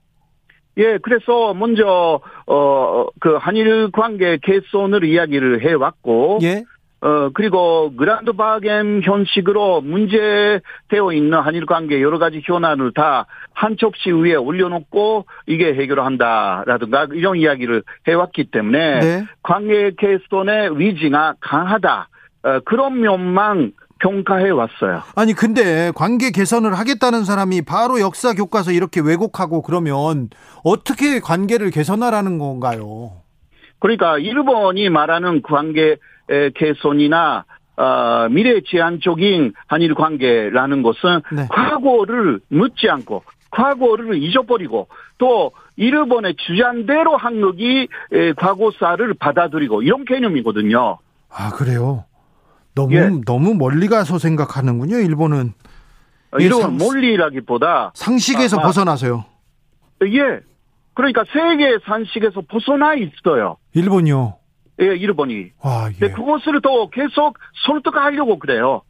예, 그래서 먼저 어 그 한일 관계 개선을 이야기를 해 왔고 예. 어, 그리고 그란드 바겐 형식으로 문제되어 있는 한일 관계 여러 가지 현안을 다한 첩시 위에 올려놓고 이게 해결한다라든가 이런 이야기를 해왔기 때문에 네. 관계 개선의 위지가 강하다. 어, 그런 면만 평가해 왔어요. 아니 근데 관계 개선을 하겠다는 사람이 바로 역사 교과서 이렇게 왜곡하고 그러면 어떻게 관계를 개선하라는 건가요? 그러니까 일본이 말하는 관계 에, 개선이나 어, 미래 지향적인 한일 관계라는 것은 네. 과거를 묻지 않고 과거를 잊어버리고 또 일본의 주장대로 한국이 에, 과거사를 받아들이고 이런 개념이거든요. 아 그래요. 너무 예. 너무 멀리 가서 생각하는군요. 일본은 예, 이런 상- 논리라기보다 상식에서 아, 아. 벗어나서요. 예 그러니까 세계 산식에서 벗어나 있어요. 일본이요. 예, 일본이. 와 근데 예. 그것을 또 계속 설득하려고 그래요.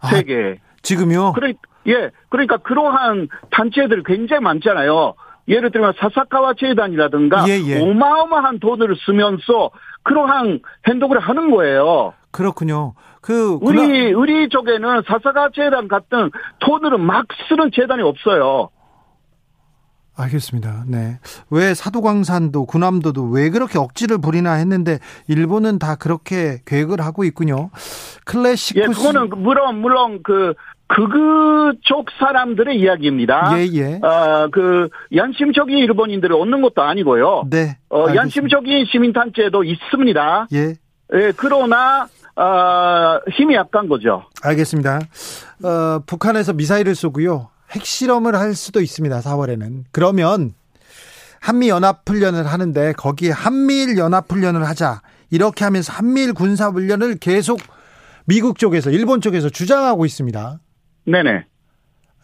아, 세계. 지금요. 그래, 예, 그러니까 그러한 단체들 굉장히 많잖아요. 예를 들면 사사카와 재단이라든가 예, 예. 어마어마한 돈을 쓰면서 그러한 행동을 하는 거예요. 그렇군요. 그 우리 군함- 우리 쪽에는 사사카 재단 같은 돈을 막 쓰는 재단이 없어요. 알겠습니다. 네. 왜 사도광산도 군함도도 왜 그렇게 억지를 부리나 했는데 일본은 다 그렇게 계획을 하고 있군요. 클래식 예, 그거는 물론 물론 그 극우 쪽 사람들의 이야기입니다. 예, 예. 아, 그 양심적인 일본인들을 얻는 것도 아니고요. 네. 어, 알겠습니다. 양심적인 시민단체도 있습니다. 예. 예, 그러나 아, 힘이 약한 거죠. 알겠습니다. 어, 북한에서 미사일을 쏘고요. 핵실험을 할 수도 있습니다. 4월에는. 그러면 한미 연합 훈련을 하는데 거기에 한미일 연합 훈련을 하자. 이렇게 하면서 한미일 군사 훈련을 계속 미국 쪽에서 일본 쪽에서 주장하고 있습니다. 네네.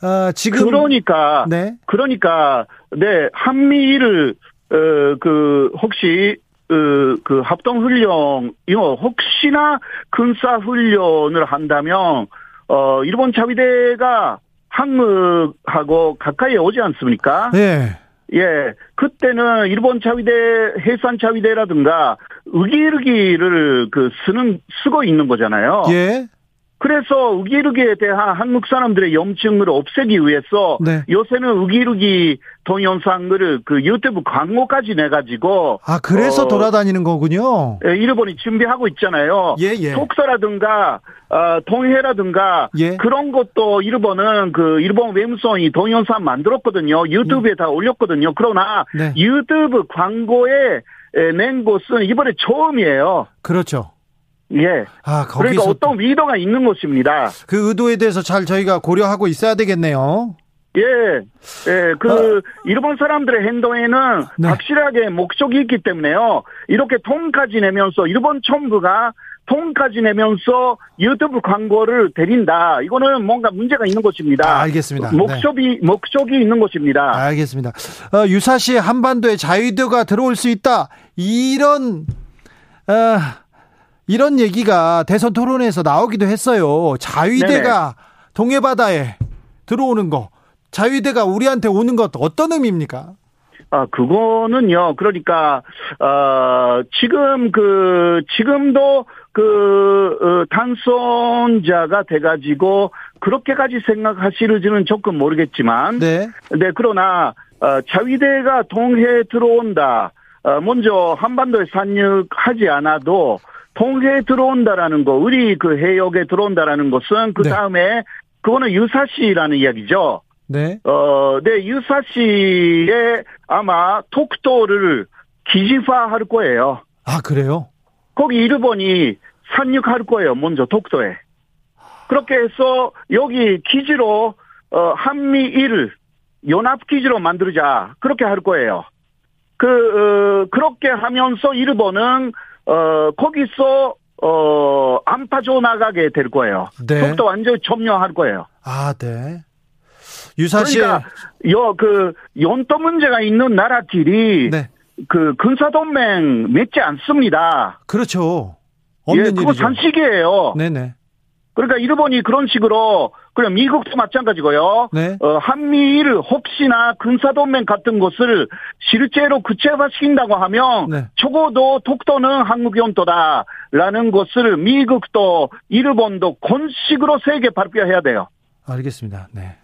어, 지금 그러니까 네. 그러니까 네 한미를 어, 그 혹시 어, 그 합동 훈련 이거 혹시나 군사 훈련을 한다면 어 일본 자위대가 한국하고 가까이 오지 않습니까? 네. 예, 그때는 일본 자위대, 해산 자위대라든가 의기르기를 그 쓰는 쓰고 있는 거잖아요. 예. 그래서 의기르기에 대한 한국 사람들의 염증을 없애기 위해서 네. 요새는 의기르기 동영상을 그 유튜브 광고까지 내 가지고 아, 그래서 어, 돌아다니는 거군요. 예, 일본이 준비하고 있잖아요. 예, 예. 독서라든가 어, 동해라든가 예. 그런 것도 일본은 그 일본 외무성이 동영상 만들었거든요. 유튜브에 다 올렸거든요. 그러나 네. 유튜브 광고에 에, 낸 것은 이번에 처음이에요. 그렇죠. 예. 아, 그러니까 거기서 어떤 의도가 있는 것입니다. 그 의도에 대해서 잘 저희가 고려하고 있어야 되겠네요. 예, 예, 그, 일본 사람들의 행동에는 아. 네. 확실하게 목적이 있기 때문에요. 이렇게 돈까지 내면서, 일본 정부가 돈까지 내면서 유튜브 광고를 드린다. 이거는 뭔가 문제가 있는 것입니다. 아, 알겠습니다. 네. 목적이, 목적이 있는 것입니다. 알겠습니다. 어, 유사시 한반도에 자유도가 들어올 수 있다. 이런 어, 이런 얘기가 대선 토론에서 나오기도 했어요. 자위대가 동해바다에 들어오는 거, 자위대가 우리한테 오는 것 어떤 의미입니까? 아, 그거는요, 그러니까, 어, 지금 그, 지금도 그, 어, 당선자가 돼 가지고, 그렇게까지 생각하시는지는 조금 모르겠지만, 네, 네, 그러나, 어, 자위대가 동해에 들어온다. 어, 먼저 한반도에 상륙하지 않아도 동해에 들어온다라는 거, 우리 그 해역에 들어온다라는 것은 그 네. 다음에 그거는 유사시라는 이야기죠. 네, 어, 네, 유사시에 아마 톡도를 기지화할 거예요. 아 그래요? 거기 일본이 상륙할 거예요. 먼저 독도에. 그렇게 해서 여기 기지로 어, 한미일 연합 기지로 만들자 그렇게 할 거예요. 그 어, 그렇게 하면서 일본은 어, 거기서 어, 안 빠져나가게 될 거예요. 네. 독도 완전히 점령할 거예요. 아, 네. 유사시에 그러니까 요그 연도 문제가 있는 나라끼리 네, 그 군사 동맹 맺지 않습니다. 그렇죠. 예, 없는 그거 일이죠. 상식이에요. 네네. 그러니까 일본이 그런 식으로 그냥 미국도 마찬가지고요. 네. 어, 한미일 혹시나 군사동맹 같은 것을 실제로 구체화시킨다고 하면 네. 적어도 독도는 한국 영토다라는 것을 미국도 일본도 공식으로 세게 발표해야 돼요. 알겠습니다. 네.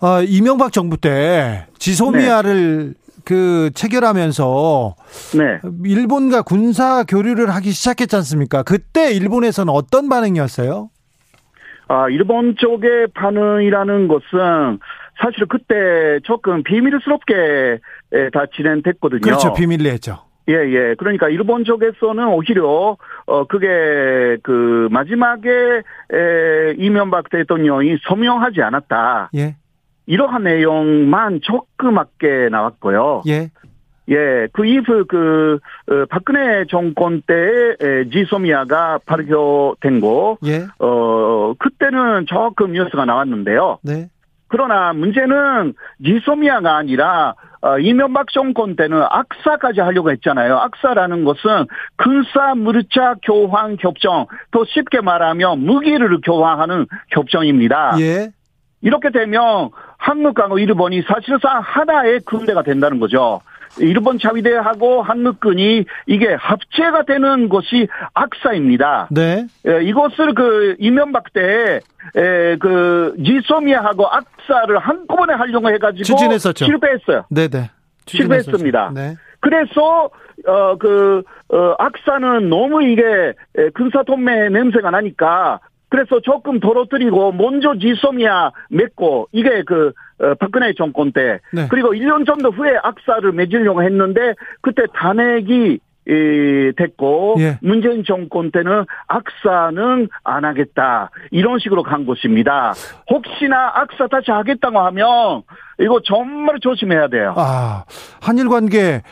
어, 이명박 정부 때 지소미아를 그 체결하면서 네. 일본과 군사 교류를 하기 시작했지 않습니까? 그때 일본에서는 어떤 반응이었어요? 아, 일본 쪽의 반응이라는 것은 사실 그때 조금 비밀스럽게 에, 다 진행됐거든요. 그렇죠. 비밀리 했죠. 예, 예. 그러니까 일본 쪽에서는 오히려 어 그게 그 마지막에 에 이명박 대통령이 서명하지 않았다. 예. 이러한 내용만 조그맣게 나왔고요. 예. 예, 그 이후 그 어, 박근혜 정권 때에 에, 지소미아가 발표된 거, 예. 어 그때는 조금 뉴스가 나왔는데요. 네. 그러나 문제는 지소미아가 아니라 어, 이명박 정권 때는 악사까지 하려고 했잖아요. 악사라는 것은 군사 무르차 교환 협정, 더 쉽게 말하면 무기를 교환하는 협정입니다. 예. 이렇게 되면 한국하고 일본이 사실상 하나의 군대가 된다는 거죠. 일본 자위대하고 한국군이 이게 합체가 되는 것이 악사입니다. 네. 예, 이것을 그 이명박 때, 에, 그 지소미아하고 악사를 한꺼번에 하려고 해가지고 추진했었죠. 실패했어요. 네, 네. 실패했습니다. 네. 그래서 어그 어, 악사는 너무 이게 에, 군사 동맹 냄새가 나니까 그래서 조금 떨어뜨리고 먼저 지소미아 맺고 이게 그 어, 박근혜 정권 때 네. 그리고 1년 정도 후에 악사를 맺으려고 했는데 그때 탄핵이 이, 됐고 예. 문재인 정권 때는 악사는 안 하겠다 이런 식으로 간 것입니다. 혹시나 악사 다시 하겠다고 하면 이거 정말 조심해야 돼요. 아, 한일 관계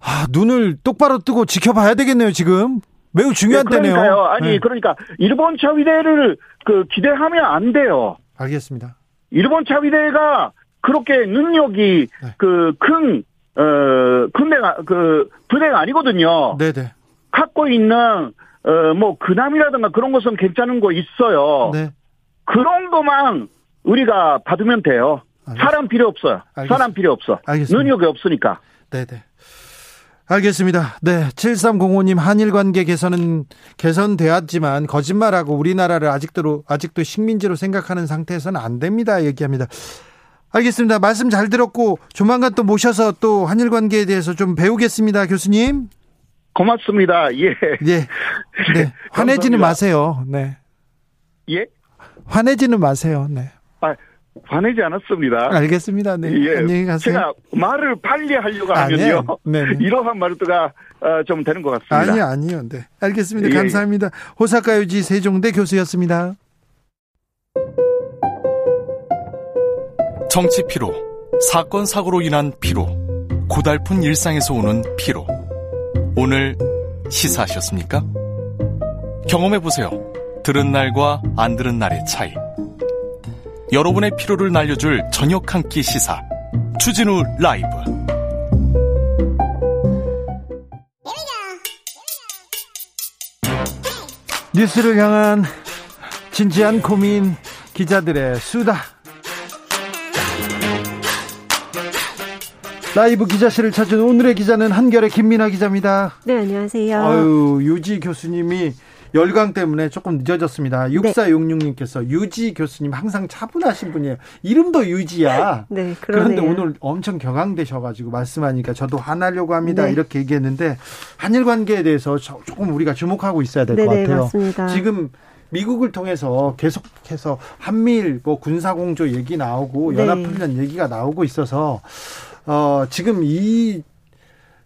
아, 눈을 똑바로 뜨고 지켜봐야 되겠네요, 지금. 매우 중요한 네, 때네요. 그러니까요. 아니 네. 그러니까 일본 자위대를 그 기대하면 안 돼요. 알겠습니다. 일본 자위대가 그렇게 능력이 네. 그큰 어, 군대가, 그, 부대가 아니거든요. 네, 네. 갖고 있는, 어, 뭐, 근함이라든가 그런 것은 괜찮은 거 있어요. 네. 그런 것만 우리가 받으면 돼요. 알겠습니다. 사람 필요 없어요. 알겠습니다. 사람 필요 없어. 알겠습니다. 능력이 없으니까. 네, 네. 알겠습니다. 네. 7305님 한일 관계 개선은 개선되었지만 거짓말하고 우리나라를 아직도 아직도 식민지로 생각하는 상태에서는 안 됩니다. 얘기합니다. 알겠습니다. 말씀 잘 들었고 조만간 또 모셔서 또 한일 관계에 대해서 좀 배우겠습니다, 교수님. 고맙습니다. 예. 예. 네. 화내지는 감사합니다. 마세요. 네. 예? 화내지는 마세요. 네. 아, 화내지 않았습니다. 알겠습니다. 네. 예. 안녕히 가세요. 제가 말을 빨리 하려고 아니에요. 하면요. 네네. 이러한 말투가 어, 좀 되는 것 같습니다. 아니요, 아니요. 네. 알겠습니다. 예, 예. 감사합니다. 호사카 유지 세종대 교수였습니다. 정치 피로, 사건 사고로 인한 피로, 고달픈 일상에서 오는 피로. 오늘 시사하셨습니까? 경험해 보세요. 들은 날과 안 들은 날의 차이. 여러분의 피로를 날려줄 저녁 한 끼 시사. 추진우 라이브. 뉴스를 향한 진지한 고민 기자들의 수다. 라이브 기자실을 찾은 오늘의 기자는 한결의 김민아 기자입니다. 네, 안녕하세요. 아유, 유지 교수님이 열강 때문에 조금 늦어졌습니다. 6466님께서 유지 교수님 항상 차분하신 분이에요. 이름도 유지야. 네, 그런데 그러네요. 오늘 엄청 격앙되셔가지고 말씀하니까 저도 화나려고 합니다. 네. 이렇게 얘기했는데 한일 관계에 대해서 저- 조금 우리가 주목하고 있어야 될 것 같아요. 맞습니다. 지금 미국을 통해서 계속해서 한미일 뭐 군사공조 얘기 나오고 네. 연합훈련 얘기가 나오고 있어서 어, 지금 이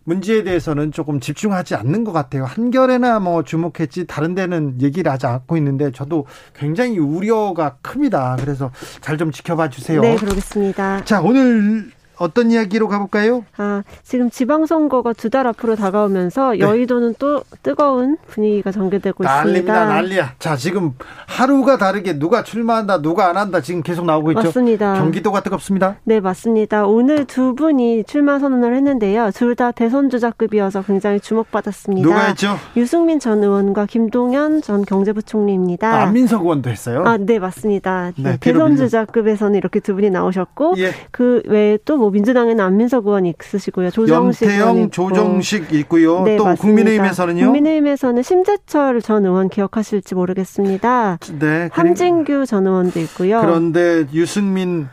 문제에 대해서는 조금 집중하지 않는 것 같아요. 한결에나 뭐 주목했지 다른 데는 얘기를 하지 않고 있는데 저도 굉장히 우려가 큽니다. 그래서 잘 좀 지켜봐 주세요. 네, 그러겠습니다. 자, 오늘 어떤 이야기로 가볼까요? 아, 지금 지방선거가 두 달 앞으로 다가오면서 네. 여의도는 또 뜨거운 분위기가 전개되고 난립니다, 있습니다. 난리야. 자, 지금 하루가 다르게 누가 출마한다, 누가 안 한다 지금 계속 나오고 있죠. 맞습니다. 경기도가 뜨겁습니다. 네, 맞습니다. 오늘 두 분이 출마 선언을 했는데요. 둘 다 대선 주자급이어서 굉장히 주목받았습니다. 누가 했죠? 유승민 전 의원과 김동연 전 경제부총리입니다. 아, 안민석 의원도 했어요. 아, 네, 맞습니다. 네, 대선 주자급에서는 이렇게 두 분이 나오셨고 예. 그 외에 또뭐 민주당에는 안민석 의원이 있으시고요. 조정식 있고. 조정식 있고요. 네, 또 맞습니다. 국민의힘에서는요. 국민의힘에서는 심재철 전 의원 기억하실지 모르겠습니다. 네. 함진규 전 의원도 있고요. 그런데 유승민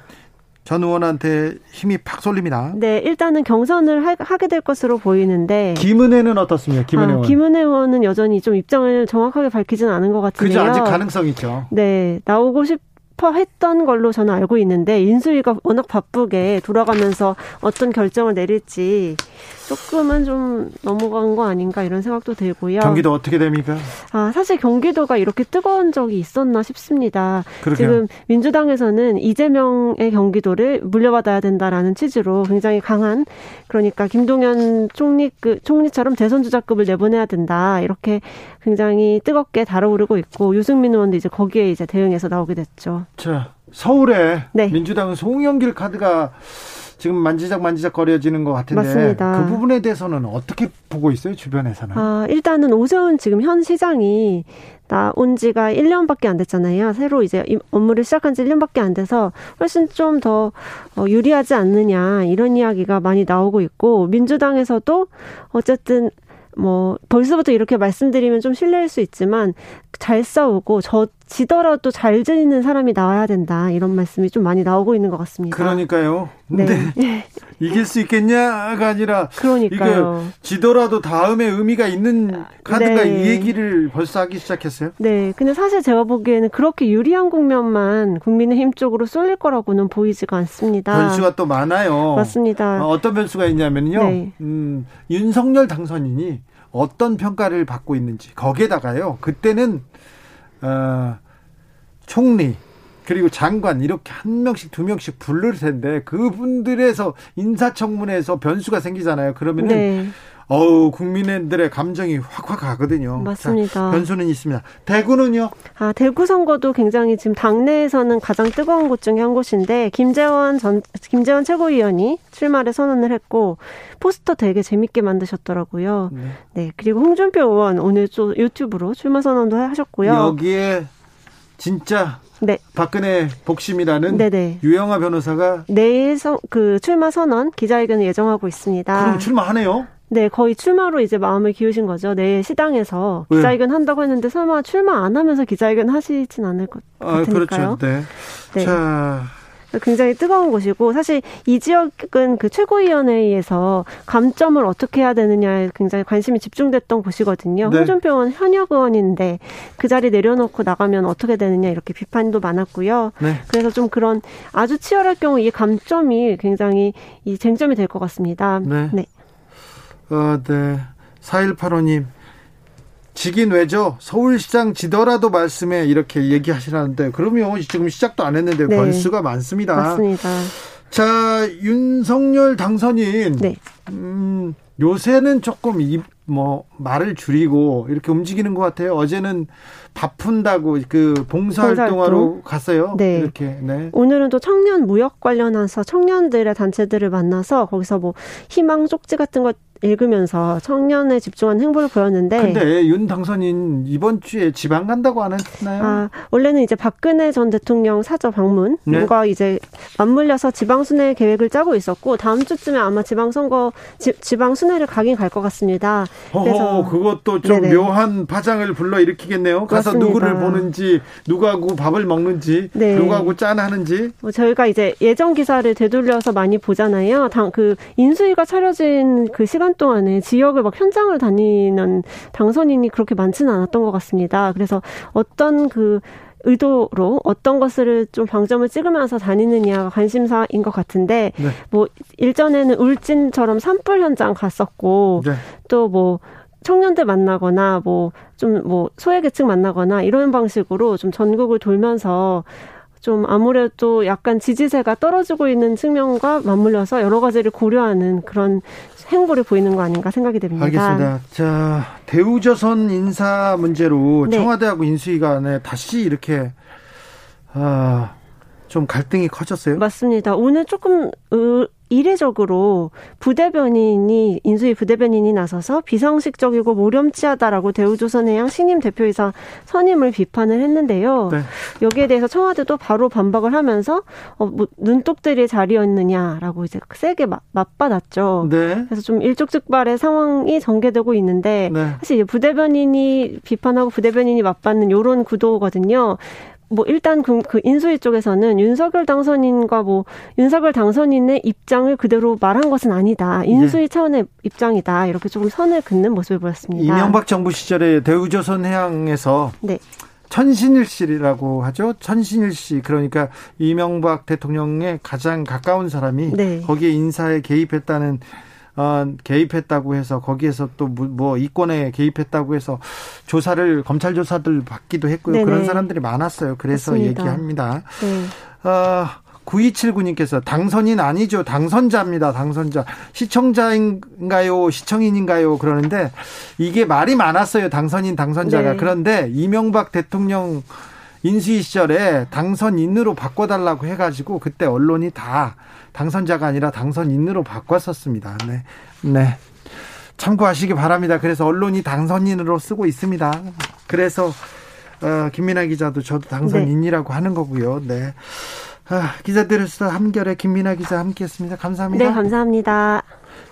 전 의원한테 힘이 팍 쏠립니다. 네, 일단은 경선을 하, 하게 될 것으로 보이는데 김은혜는 어떻습니까? 김은혜 아, 의원. 김은혜 의원은 여전히 좀 입장을 정확하게 밝히지는 않은 것 그죠? 같은데요. 아직 가능성 있죠. 네, 나오고 싶 어 했던 걸로 저는 알고 있는데 인수위가 워낙 바쁘게 돌아가면서 어떤 결정을 내릴지 조금은 좀 넘어간 거 아닌가 이런 생각도 들고요. 경기도 어떻게 됩니까? 아, 사실 경기도가 이렇게 뜨거운 적이 있었나 싶습니다. 그러게요. 지금 민주당에서는 이재명의 경기도를 물려받아야 된다라는 취지로 굉장히 강한 그러니까 김동연 총리 그 총리처럼 대선 주자급을 내보내야 된다 이렇게 굉장히 뜨겁게 달아오르고 있고 유승민 의원도 이제 거기에 이제 대응해서 나오게 됐죠. 자, 서울에 네. 민주당은 송영길 카드가 지금 만지작 만지작 거려지는 것 같은데 맞습니다. 그 부분에 대해서는 어떻게 보고 있어요 주변에서는? 아, 일단은 오세훈 지금 현 시장이 나온 지가 1년밖에 안 됐잖아요. 새로 이제 이 업무를 시작한 지 1년밖에 안 돼서 훨씬 좀더 어, 유리하지 않느냐 이런 이야기가 많이 나오고 있고 민주당에서도 어쨌든 뭐 벌써부터 이렇게 말씀드리면 좀 실례일 수 있지만 잘 싸우고 저 지더라도 잘 지는 사람이 나와야 된다 이런 말씀이 좀 많이 나오고 있는 것 같습니다. 그러니까요. 네. 근데 이길 수 있겠냐가 아니라 그러니까요. 지더라도 다음에 의미가 있는 카드가 네. 이 얘기를 벌써 하기 시작했어요. 네, 근데 사실 제가 보기에는 그렇게 유리한 국면만 국민의힘 쪽으로 쏠릴 거라고는 보이지가 않습니다. 변수가 또 많아요. 맞습니다. 어, 어떤 변수가 있냐면요. 네. 음, 윤석열 당선인이 어떤 평가를 받고 있는지 거기에다가요. 그때는 어, 총리 그리고 장관 이렇게 한 명씩 두 명씩 부를 텐데 그분들에서 인사청문회에서 변수가 생기잖아요. 그러면은 네, 어우 국민들의 감정이 확확 가거든요. 맞습니다. 자, 변수는 있습니다. 대구는요. 아, 대구 선거도 굉장히 지금 당내에서는 가장 뜨거운 곳 중에 한 곳인데 김재원 전 김재원 최고위원이 출마를 선언을 했고 포스터 되게 재밌게 만드셨더라고요. 네. 네, 그리고 홍준표 의원 오늘 또 유튜브로 출마 선언도 하셨고요. 여기에 진짜 네, 박근혜 복심이라는 네네. 유영아 변호사가 내일 서, 그 출마 선언 기자회견을 예정하고 있습니다. 그럼 출마하네요. 네, 거의 출마로 이제 마음을 기우신 거죠. 내일 시당에서 네. 기자회견 한다고 했는데 설마 출마 안 하면서 기자회견 하시진 않을 것 아, 같으니까요. 그렇죠. 네. 네. 자, 굉장히 뜨거운 곳이고 사실 이 지역은 그 최고위원회에서 감점을 어떻게 해야 되느냐에 굉장히 관심이 집중됐던 곳이거든요. 네. 홍준표 의원 현역 의원인데 그 자리 내려놓고 나가면 어떻게 되느냐 이렇게 비판도 많았고요. 네. 그래서 좀 그런 아주 치열할 경우 이 감점이 굉장히 이 쟁점이 될 것 같습니다. 네. 어, 네. 4185님. 지긴 왜죠? 서울시장 지더라도 말씀에 이렇게 얘기하시라는데, 그러면 지금 시작도 안 했는데 네. 변수가 많습니다. 맞습니다. 자, 윤석열 당선인. 네. 음, 요새는 조금 입, 뭐, 말을 줄이고 이렇게 움직이는 것 같아요. 어제는 바쁜다고 그 봉사활동하러 봉사활동. 갔어요. 네. 이렇게, 네. 오늘은 또 청년 무역 관련해서 청년들의 단체들을 만나서 거기서 뭐 희망 쪽지 같은 것 읽으면서 청년에 집중한 행보를 보였는데 근데 윤 당선인 이번 주에 지방 간다고 안 했나요? 아, 원래는 이제 박근혜 전 대통령 사저 방문과 네. 이제 맞물려서 지방 순회 계획을 짜고 있었고 다음 주쯤에 아마 지방 선거 지, 방 순회를 가긴 갈 것 같습니다. 그래서 그것도 좀 네네. 묘한 파장을 불러 일으키겠네요. 가서 맞습니다. 누구를 보는지, 누구하고 밥을 먹는지, 네. 누구하고 짠하는지. 뭐 저희가 이제 예전 기사를 되돌려서 많이 보잖아요. 당 그 인수위가 차려진 그 시간 동안에 지역을 막 현장을 다니는 당선인이 그렇게 많지는 않았던 것 같습니다. 그래서 어떤 그 의도로 어떤 것을 좀 방점을 찍으면서 다니느냐가 관심사인 것 같은데 네. 뭐 일전에는 울진처럼 산불 현장 갔었고 네. 또뭐 청년들 만나거나 뭐 좀뭐 소외계층 만나거나 이런 방식으로 좀 전국을 돌면서 좀 아무래도 약간 지지세가 떨어지고 있는 측면과 맞물려서 여러 가지를 고려하는 그런 행보를 보이는 거 아닌가 생각이 됩니다. 알겠습니다. 자, 대우조선 인사 문제로 네. 청와대하고 인수위 간에 다시 이렇게 아, 좀 갈등이 커졌어요. 맞습니다. 오늘 조금 의- 이례적으로 부대변인이 인수위 부대변인이 나서서 비상식적이고 모렴치하다라고 대우조선해양 신임 대표이사 선임을 비판을 했는데요. 네. 여기에 대해서 청와대도 바로 반박을 하면서 어, 뭐 눈독들의 자리였느냐라고 이제 세게 맞- 맞받았죠. 네. 그래서 좀 일촉즉발의 상황이 전개되고 있는데 네. 사실 이제 부대변인이 비판하고 부대변인이 맞받는 요런 구도거든요. 뭐 일단 그, 그 인수위 쪽에서는 윤석열 당선인과 뭐 윤석열 당선인의 입장을 그대로 말한 것은 아니다. 인수위 차원의 입장이다. 이렇게 조금 선을 긋는 모습을 보였습니다. 이명박 정부 시절에 대우조선 해양에서 네. 천신일 씨라고 하죠. 천신일 씨 그러니까 이명박 대통령의 가장 가까운 사람이 네. 거기에 인사에 개입했다는 어, 개입했다고 해서 거기에서 또 뭐 이권에 개입했다고 해서 조사를 검찰 조사들 받기도 했고요. 네네. 그런 사람들이 많았어요. 그래서 맞습니다. 얘기합니다. 네. 어, 9279님께서 당선인 아니죠. 당선자입니다. 당선자. 시청자인가요? 시청인인가요? 그러는데 이게 말이 많았어요. 당선인, 당선자가. 네. 그런데 이명박 대통령 인수위 시절에 당선인으로 바꿔달라고 해가지고 그때 언론이 다 당선자가 아니라 당선인으로 바꿨었습니다. 네. 네. 참고하시기 바랍니다. 그래서 언론이 당선인으로 쓰고 있습니다. 그래서 어, 김민아 기자도 저도 당선인이라고 하는 거고요. 네. 아, 기자들에서 한결에 김민아 기자 함께했습니다. 감사합니다. 네, 감사합니다.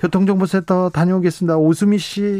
교통정보센터 다녀오겠습니다. 오수미 씨.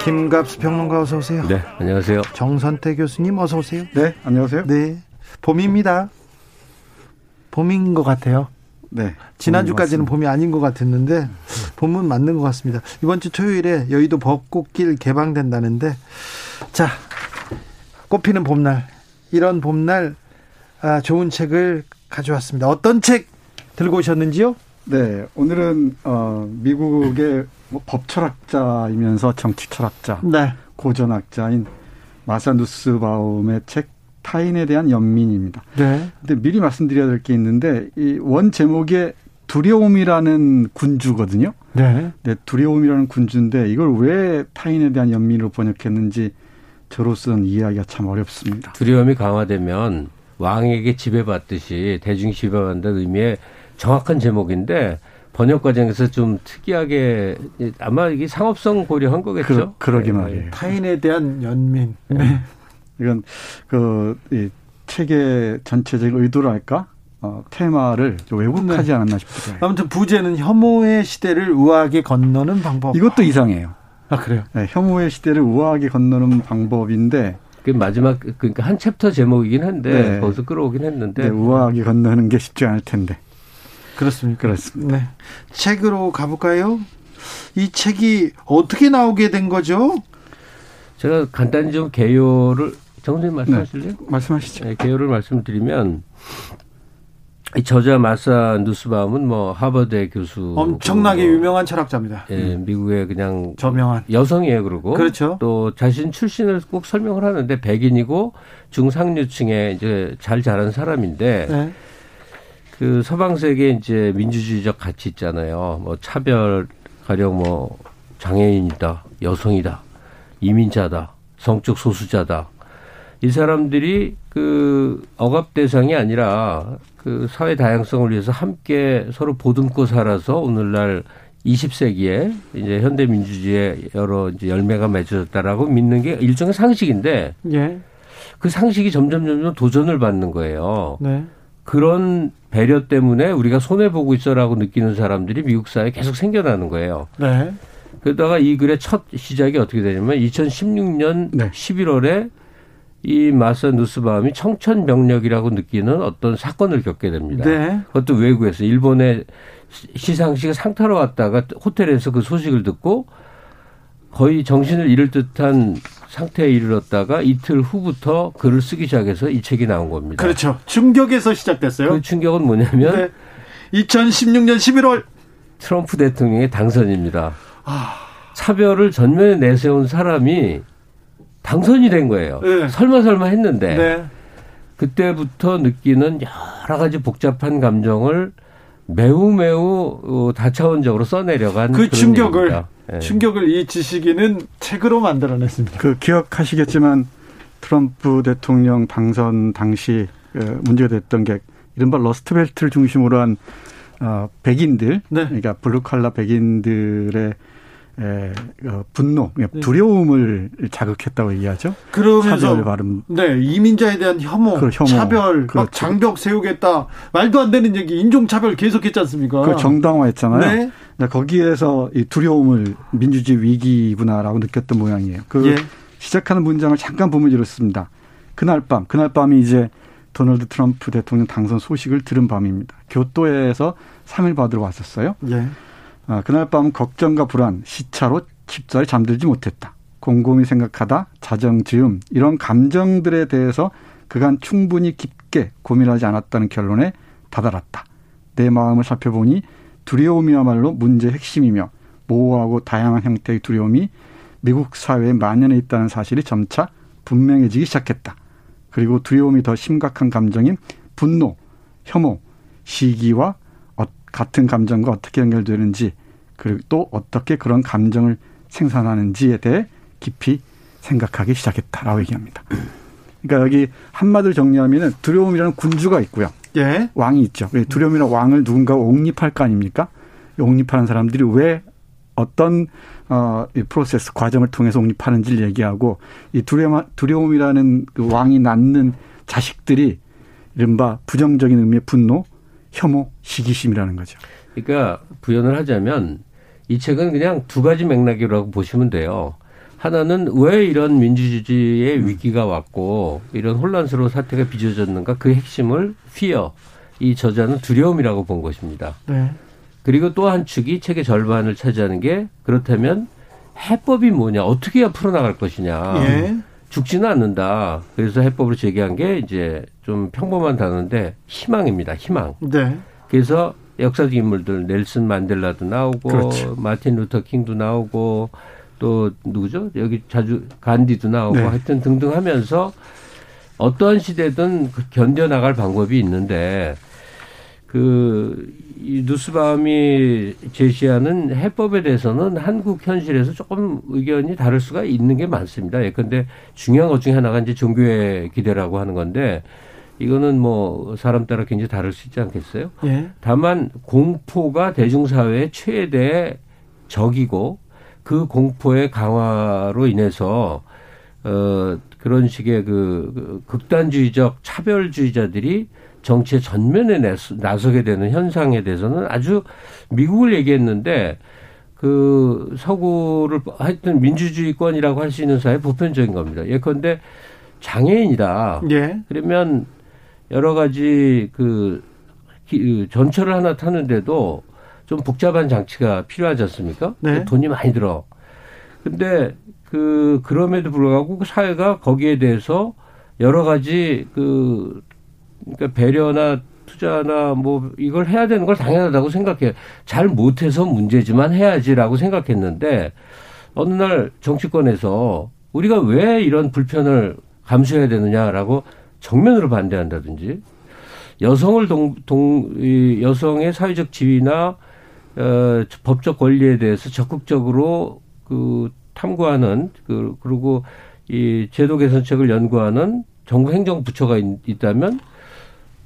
김갑수 평론가 어서 오세요. 네, 안녕하세요. 정선태 교수님 어서 오세요. 네, 안녕하세요. 네. 봄입니다. 봄인 것 같아요. 네. 지난주까지는 봄이 아닌 것 같았는데 봄은 맞는 것 같습니다. 이번 주 토요일에 여의도 벚꽃길 개방된다는데 자 꽃피는 봄날 이런 봄날 아, 좋은 책을 가져왔습니다. 어떤 책 들고 오셨는지요? 네, 오늘은 어, 미국의 뭐 법철학자이면서 정치철학자, 네. 고전학자인 마사 누스바움의 책 타인에 대한 연민입니다. 네. 근데 미리 말씀드려야 될 게 있는데 이 원 제목에 두려움이라는 군주거든요. 네. 네, 두려움이라는 군주인데 이걸 왜 타인에 대한 연민으로 번역했는지 저로서는 이해하기가 참 어렵습니다. 두려움이 강화되면 왕에게 지배받듯이 대중 지배받는다는 의미의 정확한 제목인데 번역 과정에서 좀 특이하게 아마 이게 상업성 고려한 거겠죠. 그러, 그러게 네. 말이에요. 타인에 대한 연민. 이건 그이 책의 전체적인 의도랄까 어, 테마를 좀 왜곡하지 않았나 싶어요. 아무튼 부제는 혐오의 시대를 우아하게 건너는 방법. 이것도 이상해요. 아 그래요? 네, 혐오의 시대를 우아하게 건너는 방법인데 그 마지막 그러니까 한 챕터 제목이긴 한데 네. 거기서 끌어오긴 했는데 네, 우아하게 건너는 게 쉽지 않을 텐데. 그렇습니까? 그렇습니다. 네. 책으로 가볼까요? 이 책이 어떻게 나오게 된 거죠? 제가 간단히 좀 개요를 정선생님 말씀하실래요? 말씀하시죠. 네, 개요를 말씀드리면 이 저자 마사 누스바움은 뭐 하버드 교수 엄청나게 유명한 철학자입니다. 예, 미국의 그냥 저명한 여성이에요, 그리고 그렇죠. 또 자신 출신을 꼭 설명을 하는데 백인이고 중상류층에 이제 잘 자란 사람인데 네. 그 서방 세계 이제 민주주의적 가치 있잖아요. 뭐 차별 가령 뭐 장애인이다, 여성이다, 이민자다, 성적 소수자다. 이 사람들이 그 억압 대상이 아니라 그 사회 다양성을 위해서 함께 서로 보듬고 살아서 오늘날 20세기에 이제 현대 민주주의의 여러 이제 열매가 맺어졌다라고 믿는 게 일종의 상식인데 예. 그 상식이 점점 점점 도전을 받는 거예요. 네. 그런 배려 때문에 우리가 손해 보고 있어라고 느끼는 사람들이 미국 사회에 계속 생겨나는 거예요. 네. 그러다가 이 글의 첫 시작이 어떻게 되냐면 2016년 11월에 이 마사 누스바움이 청천벽력이라고 느끼는 어떤 사건을 겪게 됩니다. 네. 그것도 외국에서 일본의 시상식 상타로 왔다가 호텔에서 그 소식을 듣고 거의 정신을 잃을 듯한 상태에 이르렀다가 이틀 후부터 글을 쓰기 시작해서 이 책이 나온 겁니다. 그렇죠. 충격에서 시작됐어요. 그 충격은 뭐냐면 네. 2016년 11월 트럼프 대통령의 당선입니다. 아. 차별을 전면에 내세운 사람이 당선이 된 거예요. 네. 설마 설마 했는데 네. 그때부터 느끼는 여러 가지 복잡한 감정을 매우 매우 어, 다차원적으로 써내려간 그 충격을 얘기입니다. 예. 충격을 이 지식인은 책으로 만들어냈습니다. 그 기억하시겠지만 트럼프 대통령 당선 당시 어, 문제가 됐던 게 이른바 러스트벨트를 중심으로 한 어, 백인들, 네. 그러니까 블루칼라 백인들의 에, 어, 분노, 두려움을 자극했다고 얘기하죠. 그러면서 차별 발음. 네 이민자에 대한 혐오, 그 혐오. 차별, 막 그렇죠. 장벽 세우겠다 말도 안 되는 얘기 인종차별 계속했지 않습니까? 그 정당화했잖아요. 네. 거기에서 이 두려움을 민주주의 위기구나라고 느꼈던 모양이에요. 그 예. 시작하는 문장을 잠깐 보면 이렇습니다. 그날 밤, 그날 밤이 이제 도널드 트럼프 대통령 당선 소식을 들은 밤입니다. 교토에서 3일 받으러 왔었어요. 예. 아, 그날 밤 걱정과 불안, 시차로 쉽사리 잠들지 못했다. 곰곰이 생각하다, 자정지음 이런 감정들에 대해서 그간 충분히 깊게 고민하지 않았다는 결론에 다다랐다. 내 마음을 살펴보니 두려움이야말로 문제의 핵심이며 모호하고 다양한 형태의 두려움이 미국 사회에 만연해 있다는 사실이 점차 분명해지기 시작했다. 그리고 두려움이 더 심각한 감정인 분노, 혐오, 시기와 어- 같은 감정과 어떻게 연결되는지 그리고 또 어떻게 그런 감정을 생산하는지에 대해 깊이 생각하기 시작했다라고 얘기합니다. 그러니까 여기 한마디로 정리하면은 두려움이라는 군주가 있고요. 예. 왕이 있죠. 그 두려움이라는 왕을 누군가 옹립할 거 아닙니까? 이 옹립하는 사람들이 왜 어떤 어, 이 프로세스 과정을 통해서 옹립하는지를 얘기하고 이 두려움, 두려움이라는 그 왕이 낳는 자식들이 이른바 부정적인 의미의 분노, 혐오, 시기심이라는 거죠. 그러니까 부연을 하자면 이 책은 그냥 두 가지 맥락이라고 보시면 돼요. 하나는 왜 이런 민주주의의 위기가 왔고 이런 혼란스러운 사태가 빚어졌는가 그 핵심을 fear 이 저자는 두려움이라고 본 것입니다. 네. 그리고 또 한 축이 책의 절반을 차지하는 게 그렇다면 해법이 뭐냐 어떻게 해야 풀어나갈 것이냐 예. 죽지는 않는다. 그래서 해법으로 제기한 게 이제 좀 평범한 단어인데 희망입니다. 희망. 네. 그래서 역사적 인물들 넬슨 만델라도 나오고 그렇죠. 마틴 루터 킹도 나오고 또 누구죠? 여기 자주 간디도 나오고 네. 하여튼 등등 하면서 어떠한 시대든 그 견뎌 나갈 방법이 있는데 그 이 누스바움이 제시하는 해법에 대해서는 한국 현실에서 조금 의견이 다를 수가 있는 게 많습니다. 예컨대 중요한 것 중에 하나가 이제 종교의 기대라고 하는 건데 이거는 뭐 사람 따라 굉장히 다를 수 있지 않겠어요? 예. 다만 공포가 대중사회의 최대 적이고 그 공포의 강화로 인해서 어 그런 식의 그, 그 극단주의적 차별주의자들이 정치의 전면에 나서게 되는 현상에 대해서는 아주 미국을 얘기했는데 그 서구를 하여튼 민주주의권이라고 할 수 있는 사회 보편적인 겁니다. 예컨대 장애인이다. 예. 그러면 여러 가지 그 기- 그 전철을 하나 타는데도 좀 복잡한 장치가 필요하지 않습니까? 네. 돈이 많이 들어. 근데 그 그럼에도 불구하고 그 사회가 거기에 대해서 여러 가지 그 그러니까 배려나 투자나 뭐 이걸 해야 되는 걸 당연하다고 생각해요. 잘 못해서 문제지만 해야지라고 생각했는데 어느 날 정치권에서 우리가 왜 이런 불편을 감수해야 되느냐라고 정면으로 반대한다든지 여성을 동, 동, 이 여성의 사회적 지위나 어, 법적 권리에 대해서 적극적으로 그 탐구하는 그 그리고 이 제도 개선책을 연구하는 정부 행정부처가 있, 있다면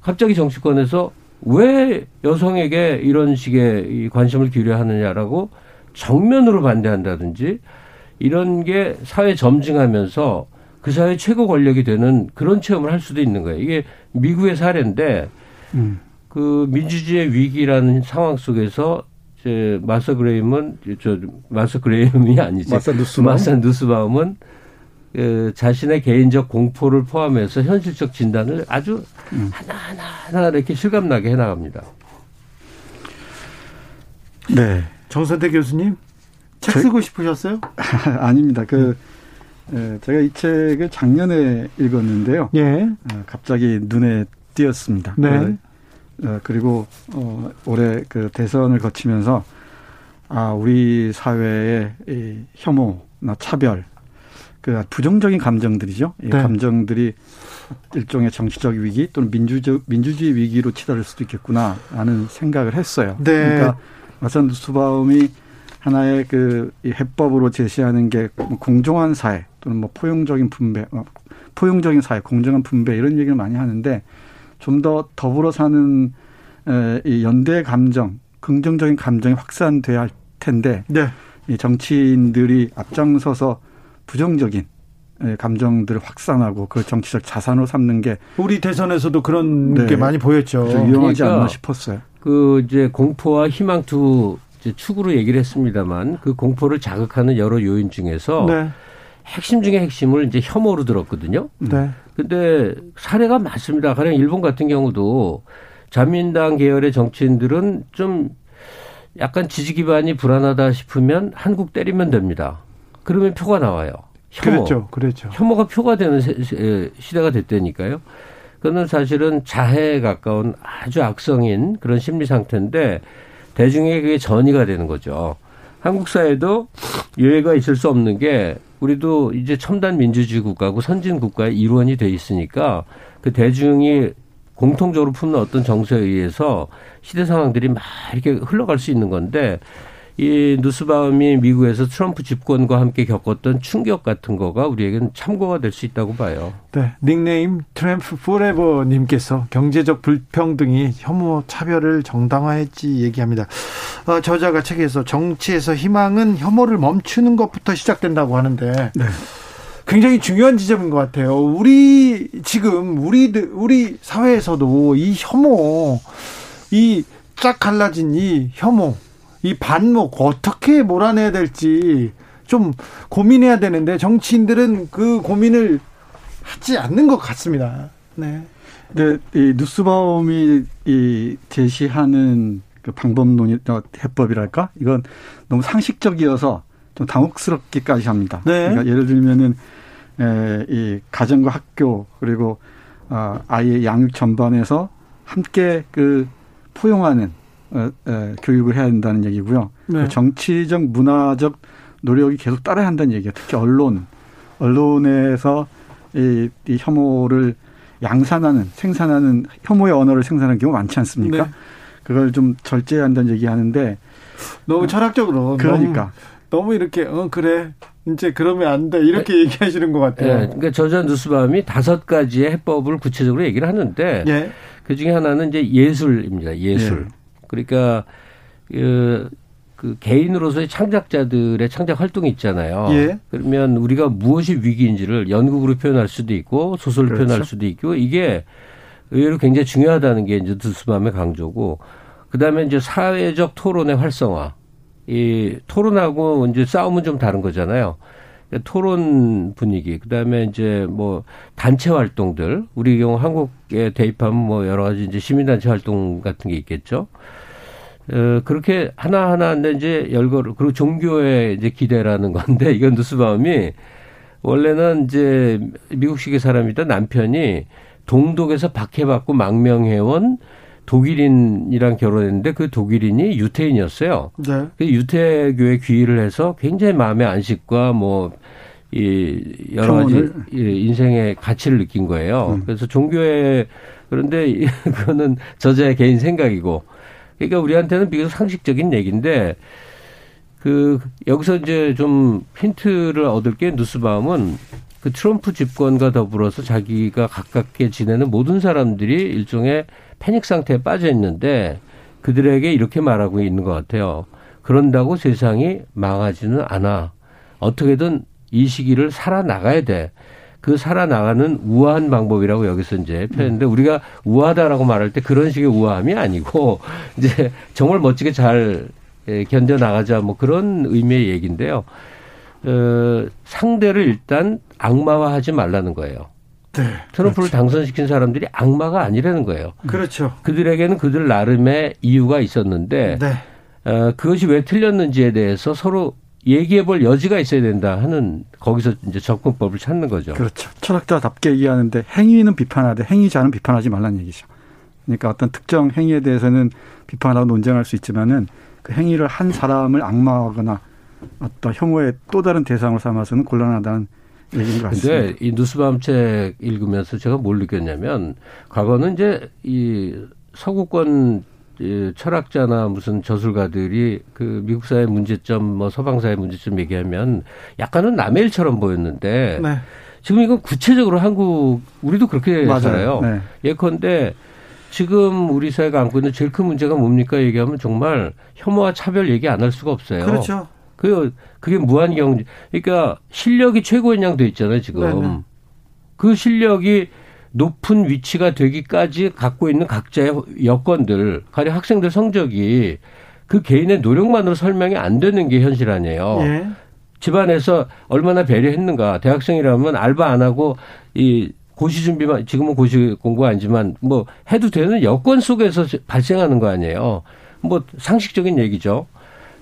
갑자기 정치권에서 왜 여성에게 이런 식의 이 관심을 기울여 하느냐라고 정면으로 반대한다든지 이런 게 사회 점증하면서 그 사회 최고 권력이 되는 그런 체험을 할 수도 있는 거예요. 이게 미국의 사례인데 음. 그 민주주의의 위기라는 상황 속에서 이제 마서 그레임은 저 마서 그레임이 아니지 마사 누스바움? 마사 누스바움은 그 자신의 개인적 공포를 포함해서 현실적 진단을 아주 음. 하나하나 하나 이렇게 실감나게 해나갑니다. 네. 정선태 교수님 책 제- 쓰고 싶으셨어요? 아닙니다. 그 에, 제가 이 책을 작년에 읽었는데요. 예. 어, 갑자기 눈에 띄었습니다. 네. 어, 어, 그리고 어, 올해 그 대선을 거치면서 아 우리 사회의 이 혐오나 차별, 그 부정적인 감정들이죠. 이 네. 감정들이 일종의 정치적 위기 또는 민주적 민주주의 위기로 치달을 수도 있겠구나라는 생각을 했어요. 네. 그러니까 마산 누스바움이 하나의 그이 해법으로 제시하는 게뭐 공정한 사회 또는 뭐 포용적인 분배, 어, 포용적인 사회, 공정한 분배 이런 얘기를 많이 하는데 좀 더 더불어 사는 에, 이 연대 감정, 긍정적인 감정이 확산돼야 할 텐데 네. 이 정치인들이 앞장서서 부정적인 에, 감정들을 확산하고 그 정치적 자산으로 삼는 게 우리 대선에서도 그런 네. 게 많이 보였죠. 좀 위험하지 그러니까 않나 싶었어요. 그 이제 공포와 희망 두 이제 축으로 얘기를 했습니다만 그 공포를 자극하는 여러 요인 중에서 네. 핵심 중에 핵심을 이제 혐오로 들었거든요. 네. 근데 사례가 많습니다. 가령 일본 같은 경우도 자민당 계열의 정치인들은 좀 약간 지지 기반이 불안하다 싶으면 한국 때리면 됩니다. 그러면 표가 나와요. 혐오. 그랬죠. 그랬죠. 혐오가 표가 되는 세- 세- 시대가 됐다니까요. 그거는 사실은 자해에 가까운 아주 악성인 그런 심리 상태인데 대중에게 그게 전이가 되는 거죠. 한국 사회도 예외가 있을 수 없는 게 우리도 이제 첨단 민주주의 국가고 선진 국가의 일원이 돼 있으니까 그 대중이 공통적으로 품는 어떤 정서에 의해서 시대 상황들이 막 이렇게 흘러갈 수 있는 건데 이 누스바움이 미국에서 트럼프 집권과 함께 겪었던 충격 같은 거가 우리에게는 참고가 될 수 있다고 봐요. 네. 닉네임 Trump Forever 님께서 경제적 불평등이 혐오 차별을 정당화했지 얘기합니다. 어, 저자가 책에서 정치에서 희망은 혐오를 멈추는 것부터 시작된다고 하는데 네. 굉장히 중요한 지점인 것 같아요. 우리 지금 우리 우리 사회에서도 이 혐오, 이 쫙 갈라진 이 혐오, 이 반목 어떻게 몰아내야 될지 좀 고민해야 되는데 정치인들은 그 고민을 하지 않는 것 같습니다. 네. 근데 이 누스바움이 이 제시하는 그 방법론이 어, 해법이랄까 이건 너무 상식적이어서 좀 당혹스럽기까지 합니다. 네. 그러니까 예를 들면은 에, 이 가정과 학교 그리고 아, 아이의 양육 전반에서 함께 그 포용하는 교육을 해야 된다는 얘기고요. 네. 정치적 문화적 노력이 계속 따라야 한다는 얘기예요. 특히 언론 언론에서 이, 이 혐오를 양산하는 생산하는 혐오의 언어를 생산하는 경우 많지 않습니까? 네. 그걸 좀 절제해야 한다는 얘기하는데 너무 철학적으로 그러니까 너무, 너무 이렇게 어 그래 이제 그러면 안 돼 이렇게 얘기하시는 것 같아요. 예, 그러니까 저자 누스바움이 다섯 가지의 해법을 구체적으로 얘기를 하는데 예. 그 중에 하나는 이제 예술입니다. 예술. 예. 그러니까 그, 그 개인으로서의 창작자들의 창작 활동이 있잖아요. 예. 그러면 우리가 무엇이 위기인지를 연극으로 표현할 수도 있고 소설로 그렇죠. 표현할 수도 있고 이게 의외로 굉장히 중요하다는 게 이제 두스밤의 강조고 그다음에 이제 사회적 토론의 활성화. 이 토론하고 이제 싸움은 좀 다른 거잖아요. 그러니까 토론 분위기, 그 다음에 이제 뭐 단체 활동들, 우리 경우 한국에 대입하면 뭐 여러 가지 이제 시민단체 활동 같은 게 있겠죠. 어, 그렇게 하나하나 이제 열거를, 그리고 종교의 이제 기대라는 건데, 이건 누스바움이 원래는 이제 미국식의 사람이던 남편이 동독에서 박해받고 망명해온 독일인이랑 결혼했는데 그 독일인이 유태인이었어요. 네. 그 유태교에 귀의를 해서 굉장히 마음의 안식과 뭐, 이, 여러 가지 인생의 가치를 느낀 거예요. 음. 그래서 종교에, 그런데 이- 그거는 저자의 개인 생각이고. 그러니까 우리한테는 비교적 상식적인 얘기인데, 그, 여기서 이제 좀 힌트를 얻을 게 누스바움은 그 트럼프 집권과 더불어서 자기가 가깝게 지내는 모든 사람들이 일종의 패닉 상태에 빠져 있는데 그들에게 이렇게 말하고 있는 것 같아요. 그런다고 세상이 망하지는 않아. 어떻게든 이 시기를 살아나가야 돼. 그 살아나가는 우아한 방법이라고 여기서 이제 표현했는데 우리가 우아하다라고 말할 때 그런 식의 우아함이 아니고 이제 정말 멋지게 잘 예, 견뎌 나가자 뭐 그런 의미의 얘기인데요. 어, 상대를 일단 악마화하지 말라는 거예요. 네. 트럼프를 당선시킨 사람들이 악마가 아니라는 거예요. 그렇죠. 그들에게는 그들 나름의 이유가 있었는데 네. 어, 그것이 왜 틀렸는지에 대해서 서로 얘기해 볼 여지가 있어야 된다 하는 거기서 이제 접근법을 찾는 거죠. 그렇죠. 철학자답게 얘기하는데 행위는 비판하되 행위자는 비판하지 말라는 얘기죠. 그러니까 어떤 특정 행위에 대해서는 비판하고 논쟁할 수 있지만은 그 행위를 한 사람을 악마하거나 어떤 혐오의 또 다른 대상으로 삼아서는 곤란하다는 얘기인 것 같습니다. 근데 이 뉴스밤 책 읽으면서 제가 뭘 느꼈냐면 과거는 이제 이 서구권 이 철학자나 무슨 저술가들이 그 미국 사회 문제점 뭐 서방 사회 문제점 얘기하면 약간은 남의 일처럼 보였는데 네. 지금 이건 구체적으로 한국 우리도 그렇게 맞아요. 살아요. 네. 예컨대 지금 우리 사회가 안고 있는 제일 큰 문제가 뭡니까 얘기하면 정말 혐오와 차별 얘기 안 할 수가 없어요. 그렇죠. 그 그게 무한 경제. 그러니까 실력이 최고인 양 돼 있잖아요 지금. 네네. 그 실력이 높은 위치가 되기까지 갖고 있는 각자의 여건들, 가령 학생들 성적이 그 개인의 노력만으로 설명이 안 되는 게 현실 아니에요. 예. 집안에서 얼마나 배려했는가. 대학생이라면 알바 안 하고 이 고시 준비만 지금은 고시 공부 아니지만 뭐 해도 되는 여건 속에서 발생하는 거 아니에요. 뭐 상식적인 얘기죠.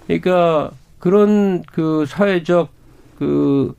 그러니까 그런 그 사회적 그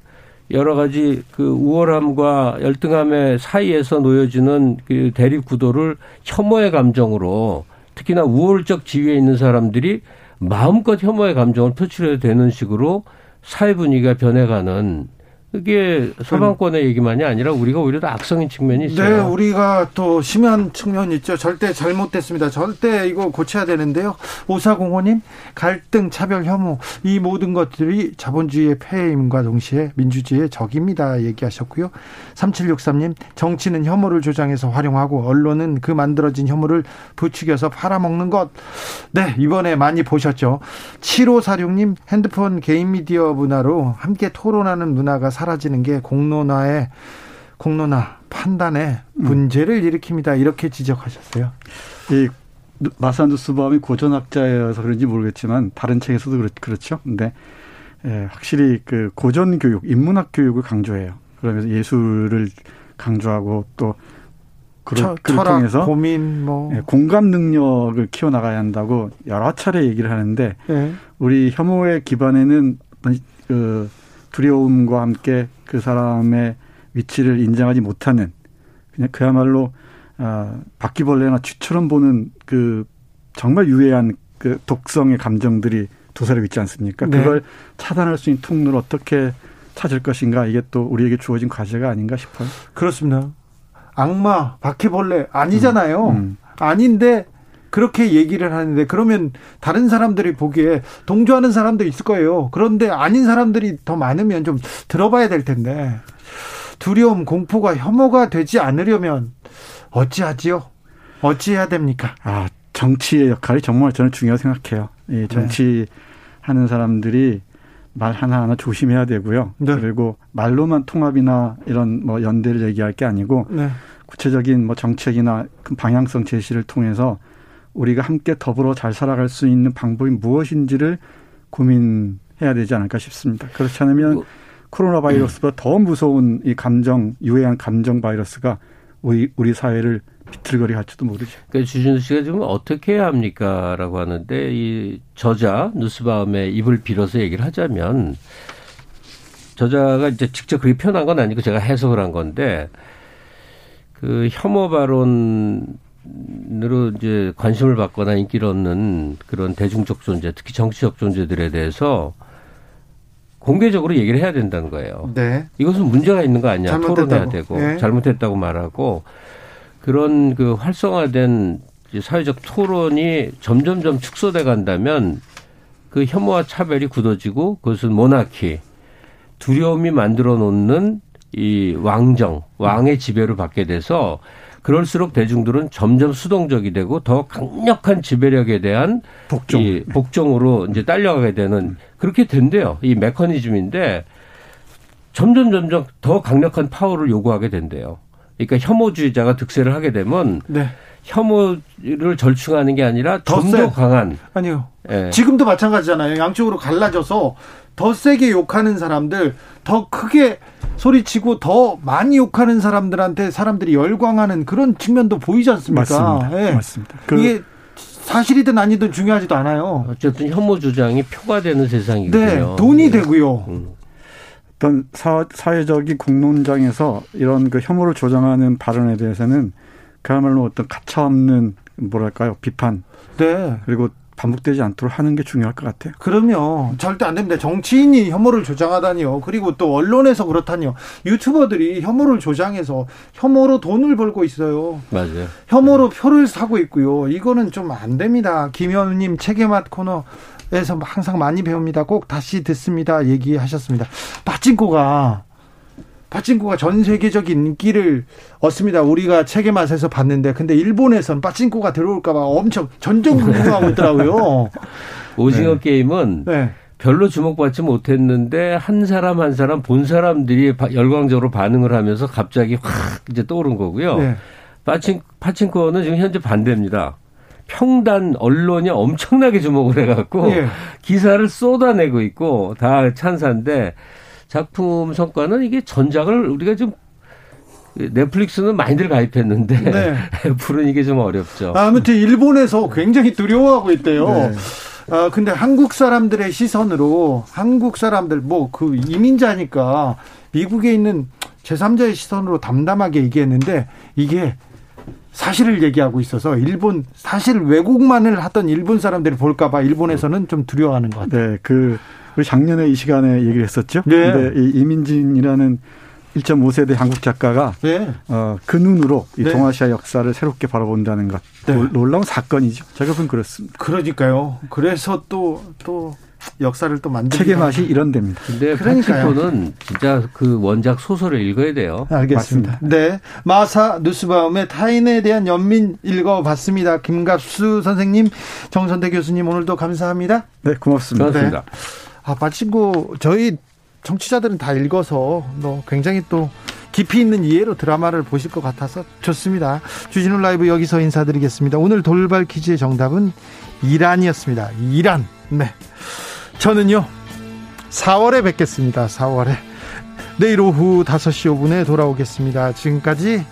여러 가지 그 우월함과 열등함의 사이에서 놓여지는 그 대립 구도를 혐오의 감정으로 특히나 우월적 지위에 있는 사람들이 마음껏 혐오의 감정을 표출해야 되는 식으로 사회 분위기가 변해가는 그게 서방권의 얘기만이 아니라 우리가 오히려 더 악성인 측면이 있어요. 네, 우리가 또 심한 측면이 있죠. 절대 잘못됐습니다. 절대 이거 고쳐야 되는데요. 오사공호님, 갈등, 차별, 혐오, 이 모든 것들이 자본주의의 폐해임과 동시에 민주주의의 적입니다. 얘기하셨고요. 3763님, 정치는 혐오를 조장해서 활용하고 언론은 그 만들어진 혐오를 부추겨서 팔아먹는 것. 네, 이번에 많이 보셨죠. 7546님, 핸드폰 개인 미디어 문화로 함께 토론하는 문화가 사라지는 게 공론화의 공론화 판단에 문제를 일으킵니다. 이렇게 지적하셨어요. 이 마산 뉴스범이 고전학자여서 그런지 모르겠지만 다른 책에서도 그렇, 그렇죠. 근데 예, 확실히 그 고전 교육, 인문학 교육을 강조해요. 그러면서 예술을 강조하고 또 철학, 통해서 고민, 뭐. 예, 공감 능력을 키워 나가야 한다고 여러 차례 얘기를 하는데 예. 우리 혐오의 기반에는 어떤 그 두려움과 함께 그 사람의 위치를 인정하지 못하는 그냥 그야말로 아, 바퀴벌레나 쥐처럼 보는 그 정말 유해한 그 독성의 감정들이 도사리고 있지 않습니까? 네. 그걸 차단할 수 있는 통로를 어떻게 찾을 것인가 이게 또 우리에게 주어진 과제가 아닌가 싶어요. 그렇습니다. 악마, 바퀴벌레 아니잖아요. 음. 아닌데 그렇게 얘기를 하는데 그러면 다른 사람들이 보기에 동조하는 사람도 있을 거예요. 그런데 아닌 사람들이 더 많으면 좀 들어봐야 될 텐데 두려움, 공포가 혐오가 되지 않으려면 어찌하지요? 어찌해야 됩니까? 아 정치의 역할이 정말 저는 중요하다고 생각해요. 이 정치 하는 사람들이 말 하나하나 조심해야 되고요. 네. 그리고 말로만 통합이나 이런 뭐 연대를 얘기할 게 아니고 네. 구체적인 뭐 정책이나 그 방향성 제시를 통해서 우리가 함께 더불어 잘 살아갈 수 있는 방법이 무엇인지를 고민해야 되지 않을까 싶습니다. 그렇지 않으면 코로나 바이러스보다 더 무서운 이 감정, 유해한 감정 바이러스가 우리, 우리 사회를 비틀거리 할지도 모르죠. 그러니까 주진우 씨가 지금 어떻게 해야 합니까라고 하는데 이 저자 뉴스밤의 입을 빌어서 얘기를 하자면 저자가 이제 직접 그렇게 표현한 건 아니고 제가 해석을 한 건데 그 혐오 발언 으로 이제 관심을 받거나 인기를 얻는 그런 대중적 존재, 특히 정치적 존재들에 대해서 공개적으로 얘기를 해야 된다는 거예요. 네. 이것은 문제가 있는 거 아니냐. 잘못됐다고. 토론해야 되고 예. 잘못했다고 말하고 그런 그 활성화된 사회적 토론이 점점점 축소돼 간다면 그 혐오와 차별이 굳어지고 그것은 모나키 두려움이 만들어 놓는 이 왕정 왕의 지배를 받게 돼서 그럴수록 대중들은 점점 수동적이 되고 더 강력한 지배력에 대한 복종. 이 복종으로 이제 딸려가게 되는 그렇게 된대요. 이 메커니즘인데 점점 점점 더 강력한 파워를 요구하게 된대요. 그러니까 혐오주의자가 득세를 하게 되면 네. 혐오를 절충하는 게 아니라 더좀 세. 더 강한 아니요. 예. 지금도 마찬가지잖아요. 양쪽으로 갈라져서 더 세게 욕하는 사람들, 더 크게 소리치고 더 많이 욕하는 사람들한테 사람들이 열광하는 그런 측면도 보이지 않습니까? 맞습니다. 예. 맞습니다. 그- 이게 사실이든 아니든 중요하지도 않아요. 어쨌든 혐오 주장이 표가 되는 세상이거든요. 네, 돈이 되고요. 어떤 사, 사회적인 공론장에서 이런 그 혐오를 조장하는 발언에 대해서는 그야말로 어떤 가차없는 뭐랄까요 비판 네. 그리고 반복되지 않도록 하는 게 중요할 것 같아요. 그럼요. 절대 안 됩니다. 정치인이 혐오를 조장하다니요. 그리고 또 언론에서 그렇다니요. 유튜버들이 혐오를 조장해서 혐오로 돈을 벌고 있어요. 맞아요. 혐오로 표를 사고 있고요. 이거는 좀 안 됩니다. 김현우님 책의맛 코너에서 항상 많이 배웁니다. 꼭 다시 듣습니다. 얘기하셨습니다. 빠찡코가 빠찡코가 전 세계적인 인기를 얻습니다. 우리가 책의 맛에서 봤는데 근데 일본에선 빠찡코가 들어올까 봐 엄청 전전 궁금하고 있더라고요. 오징어 게임은 네. 별로 주목받지 못했는데 한 사람 한 사람 본 사람들이 바- 열광적으로 반응을 하면서 갑자기 확 이제 떠오른 거고요. 네. 파친 파친코는 지금 현재 반대입니다. 평단 언론이 엄청나게 주목을 해갖고 예. 기사를 쏟아내고 있고 다 찬사인데 작품 성과는 이게 전작을 우리가 좀 넷플릭스는 많이들 가입했는데 네. 애플은 이게 좀 어렵죠. 아무튼 일본에서 굉장히 두려워하고 있대요. 네. 아, 근데 한국 사람들의 시선으로 한국 사람들 뭐 그 이민자니까 미국에 있는 제3자의 시선으로 담담하게 얘기했는데 이게 사실을 얘기하고 있어서 일본 사실 왜곡만을 하던 일본 사람들이 볼까봐 일본에서는 좀 두려워하는 것 같아요. 네, 그 우리 작년에 이 시간에 얘기를 했었죠. 네. 근데 이 이민진이라는 1.5세대 한국 작가가 네. 어, 그 눈으로 이 네. 동아시아 역사를 새롭게 바라본다는 것 네. 놀- 놀라운 사건이죠. 제가 보면 그렇습니다. 그러니까요. 그래서 또또 역사를 또 만들기 책의 맛이 이런 데입니다. 근데. 파친코는 진짜 그 원작 소설을 읽어야 돼요. 알겠습니다. 네. 마사 뉴스바움의 타인에 대한 연민 읽어봤습니다. 김갑수 선생님, 정선태 교수님 오늘도 감사합니다. 네, 고맙습니다. 고맙습니다. 아, 마치고 저희 청취자들은 다 읽어서 뭐 굉장히 또 깊이 있는 이해로 드라마를 보실 것 같아서 좋습니다. 주진우 라이브 여기서 인사드리겠습니다. 오늘 돌발 퀴즈의 정답은 이란이었습니다. 이란. 네. 저는요, 4월에 뵙겠습니다. 4월에. 내일 오후 5시 5분에 돌아오겠습니다. 지금까지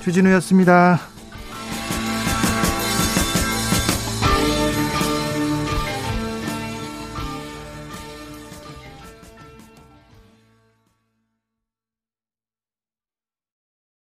주진우였습니다.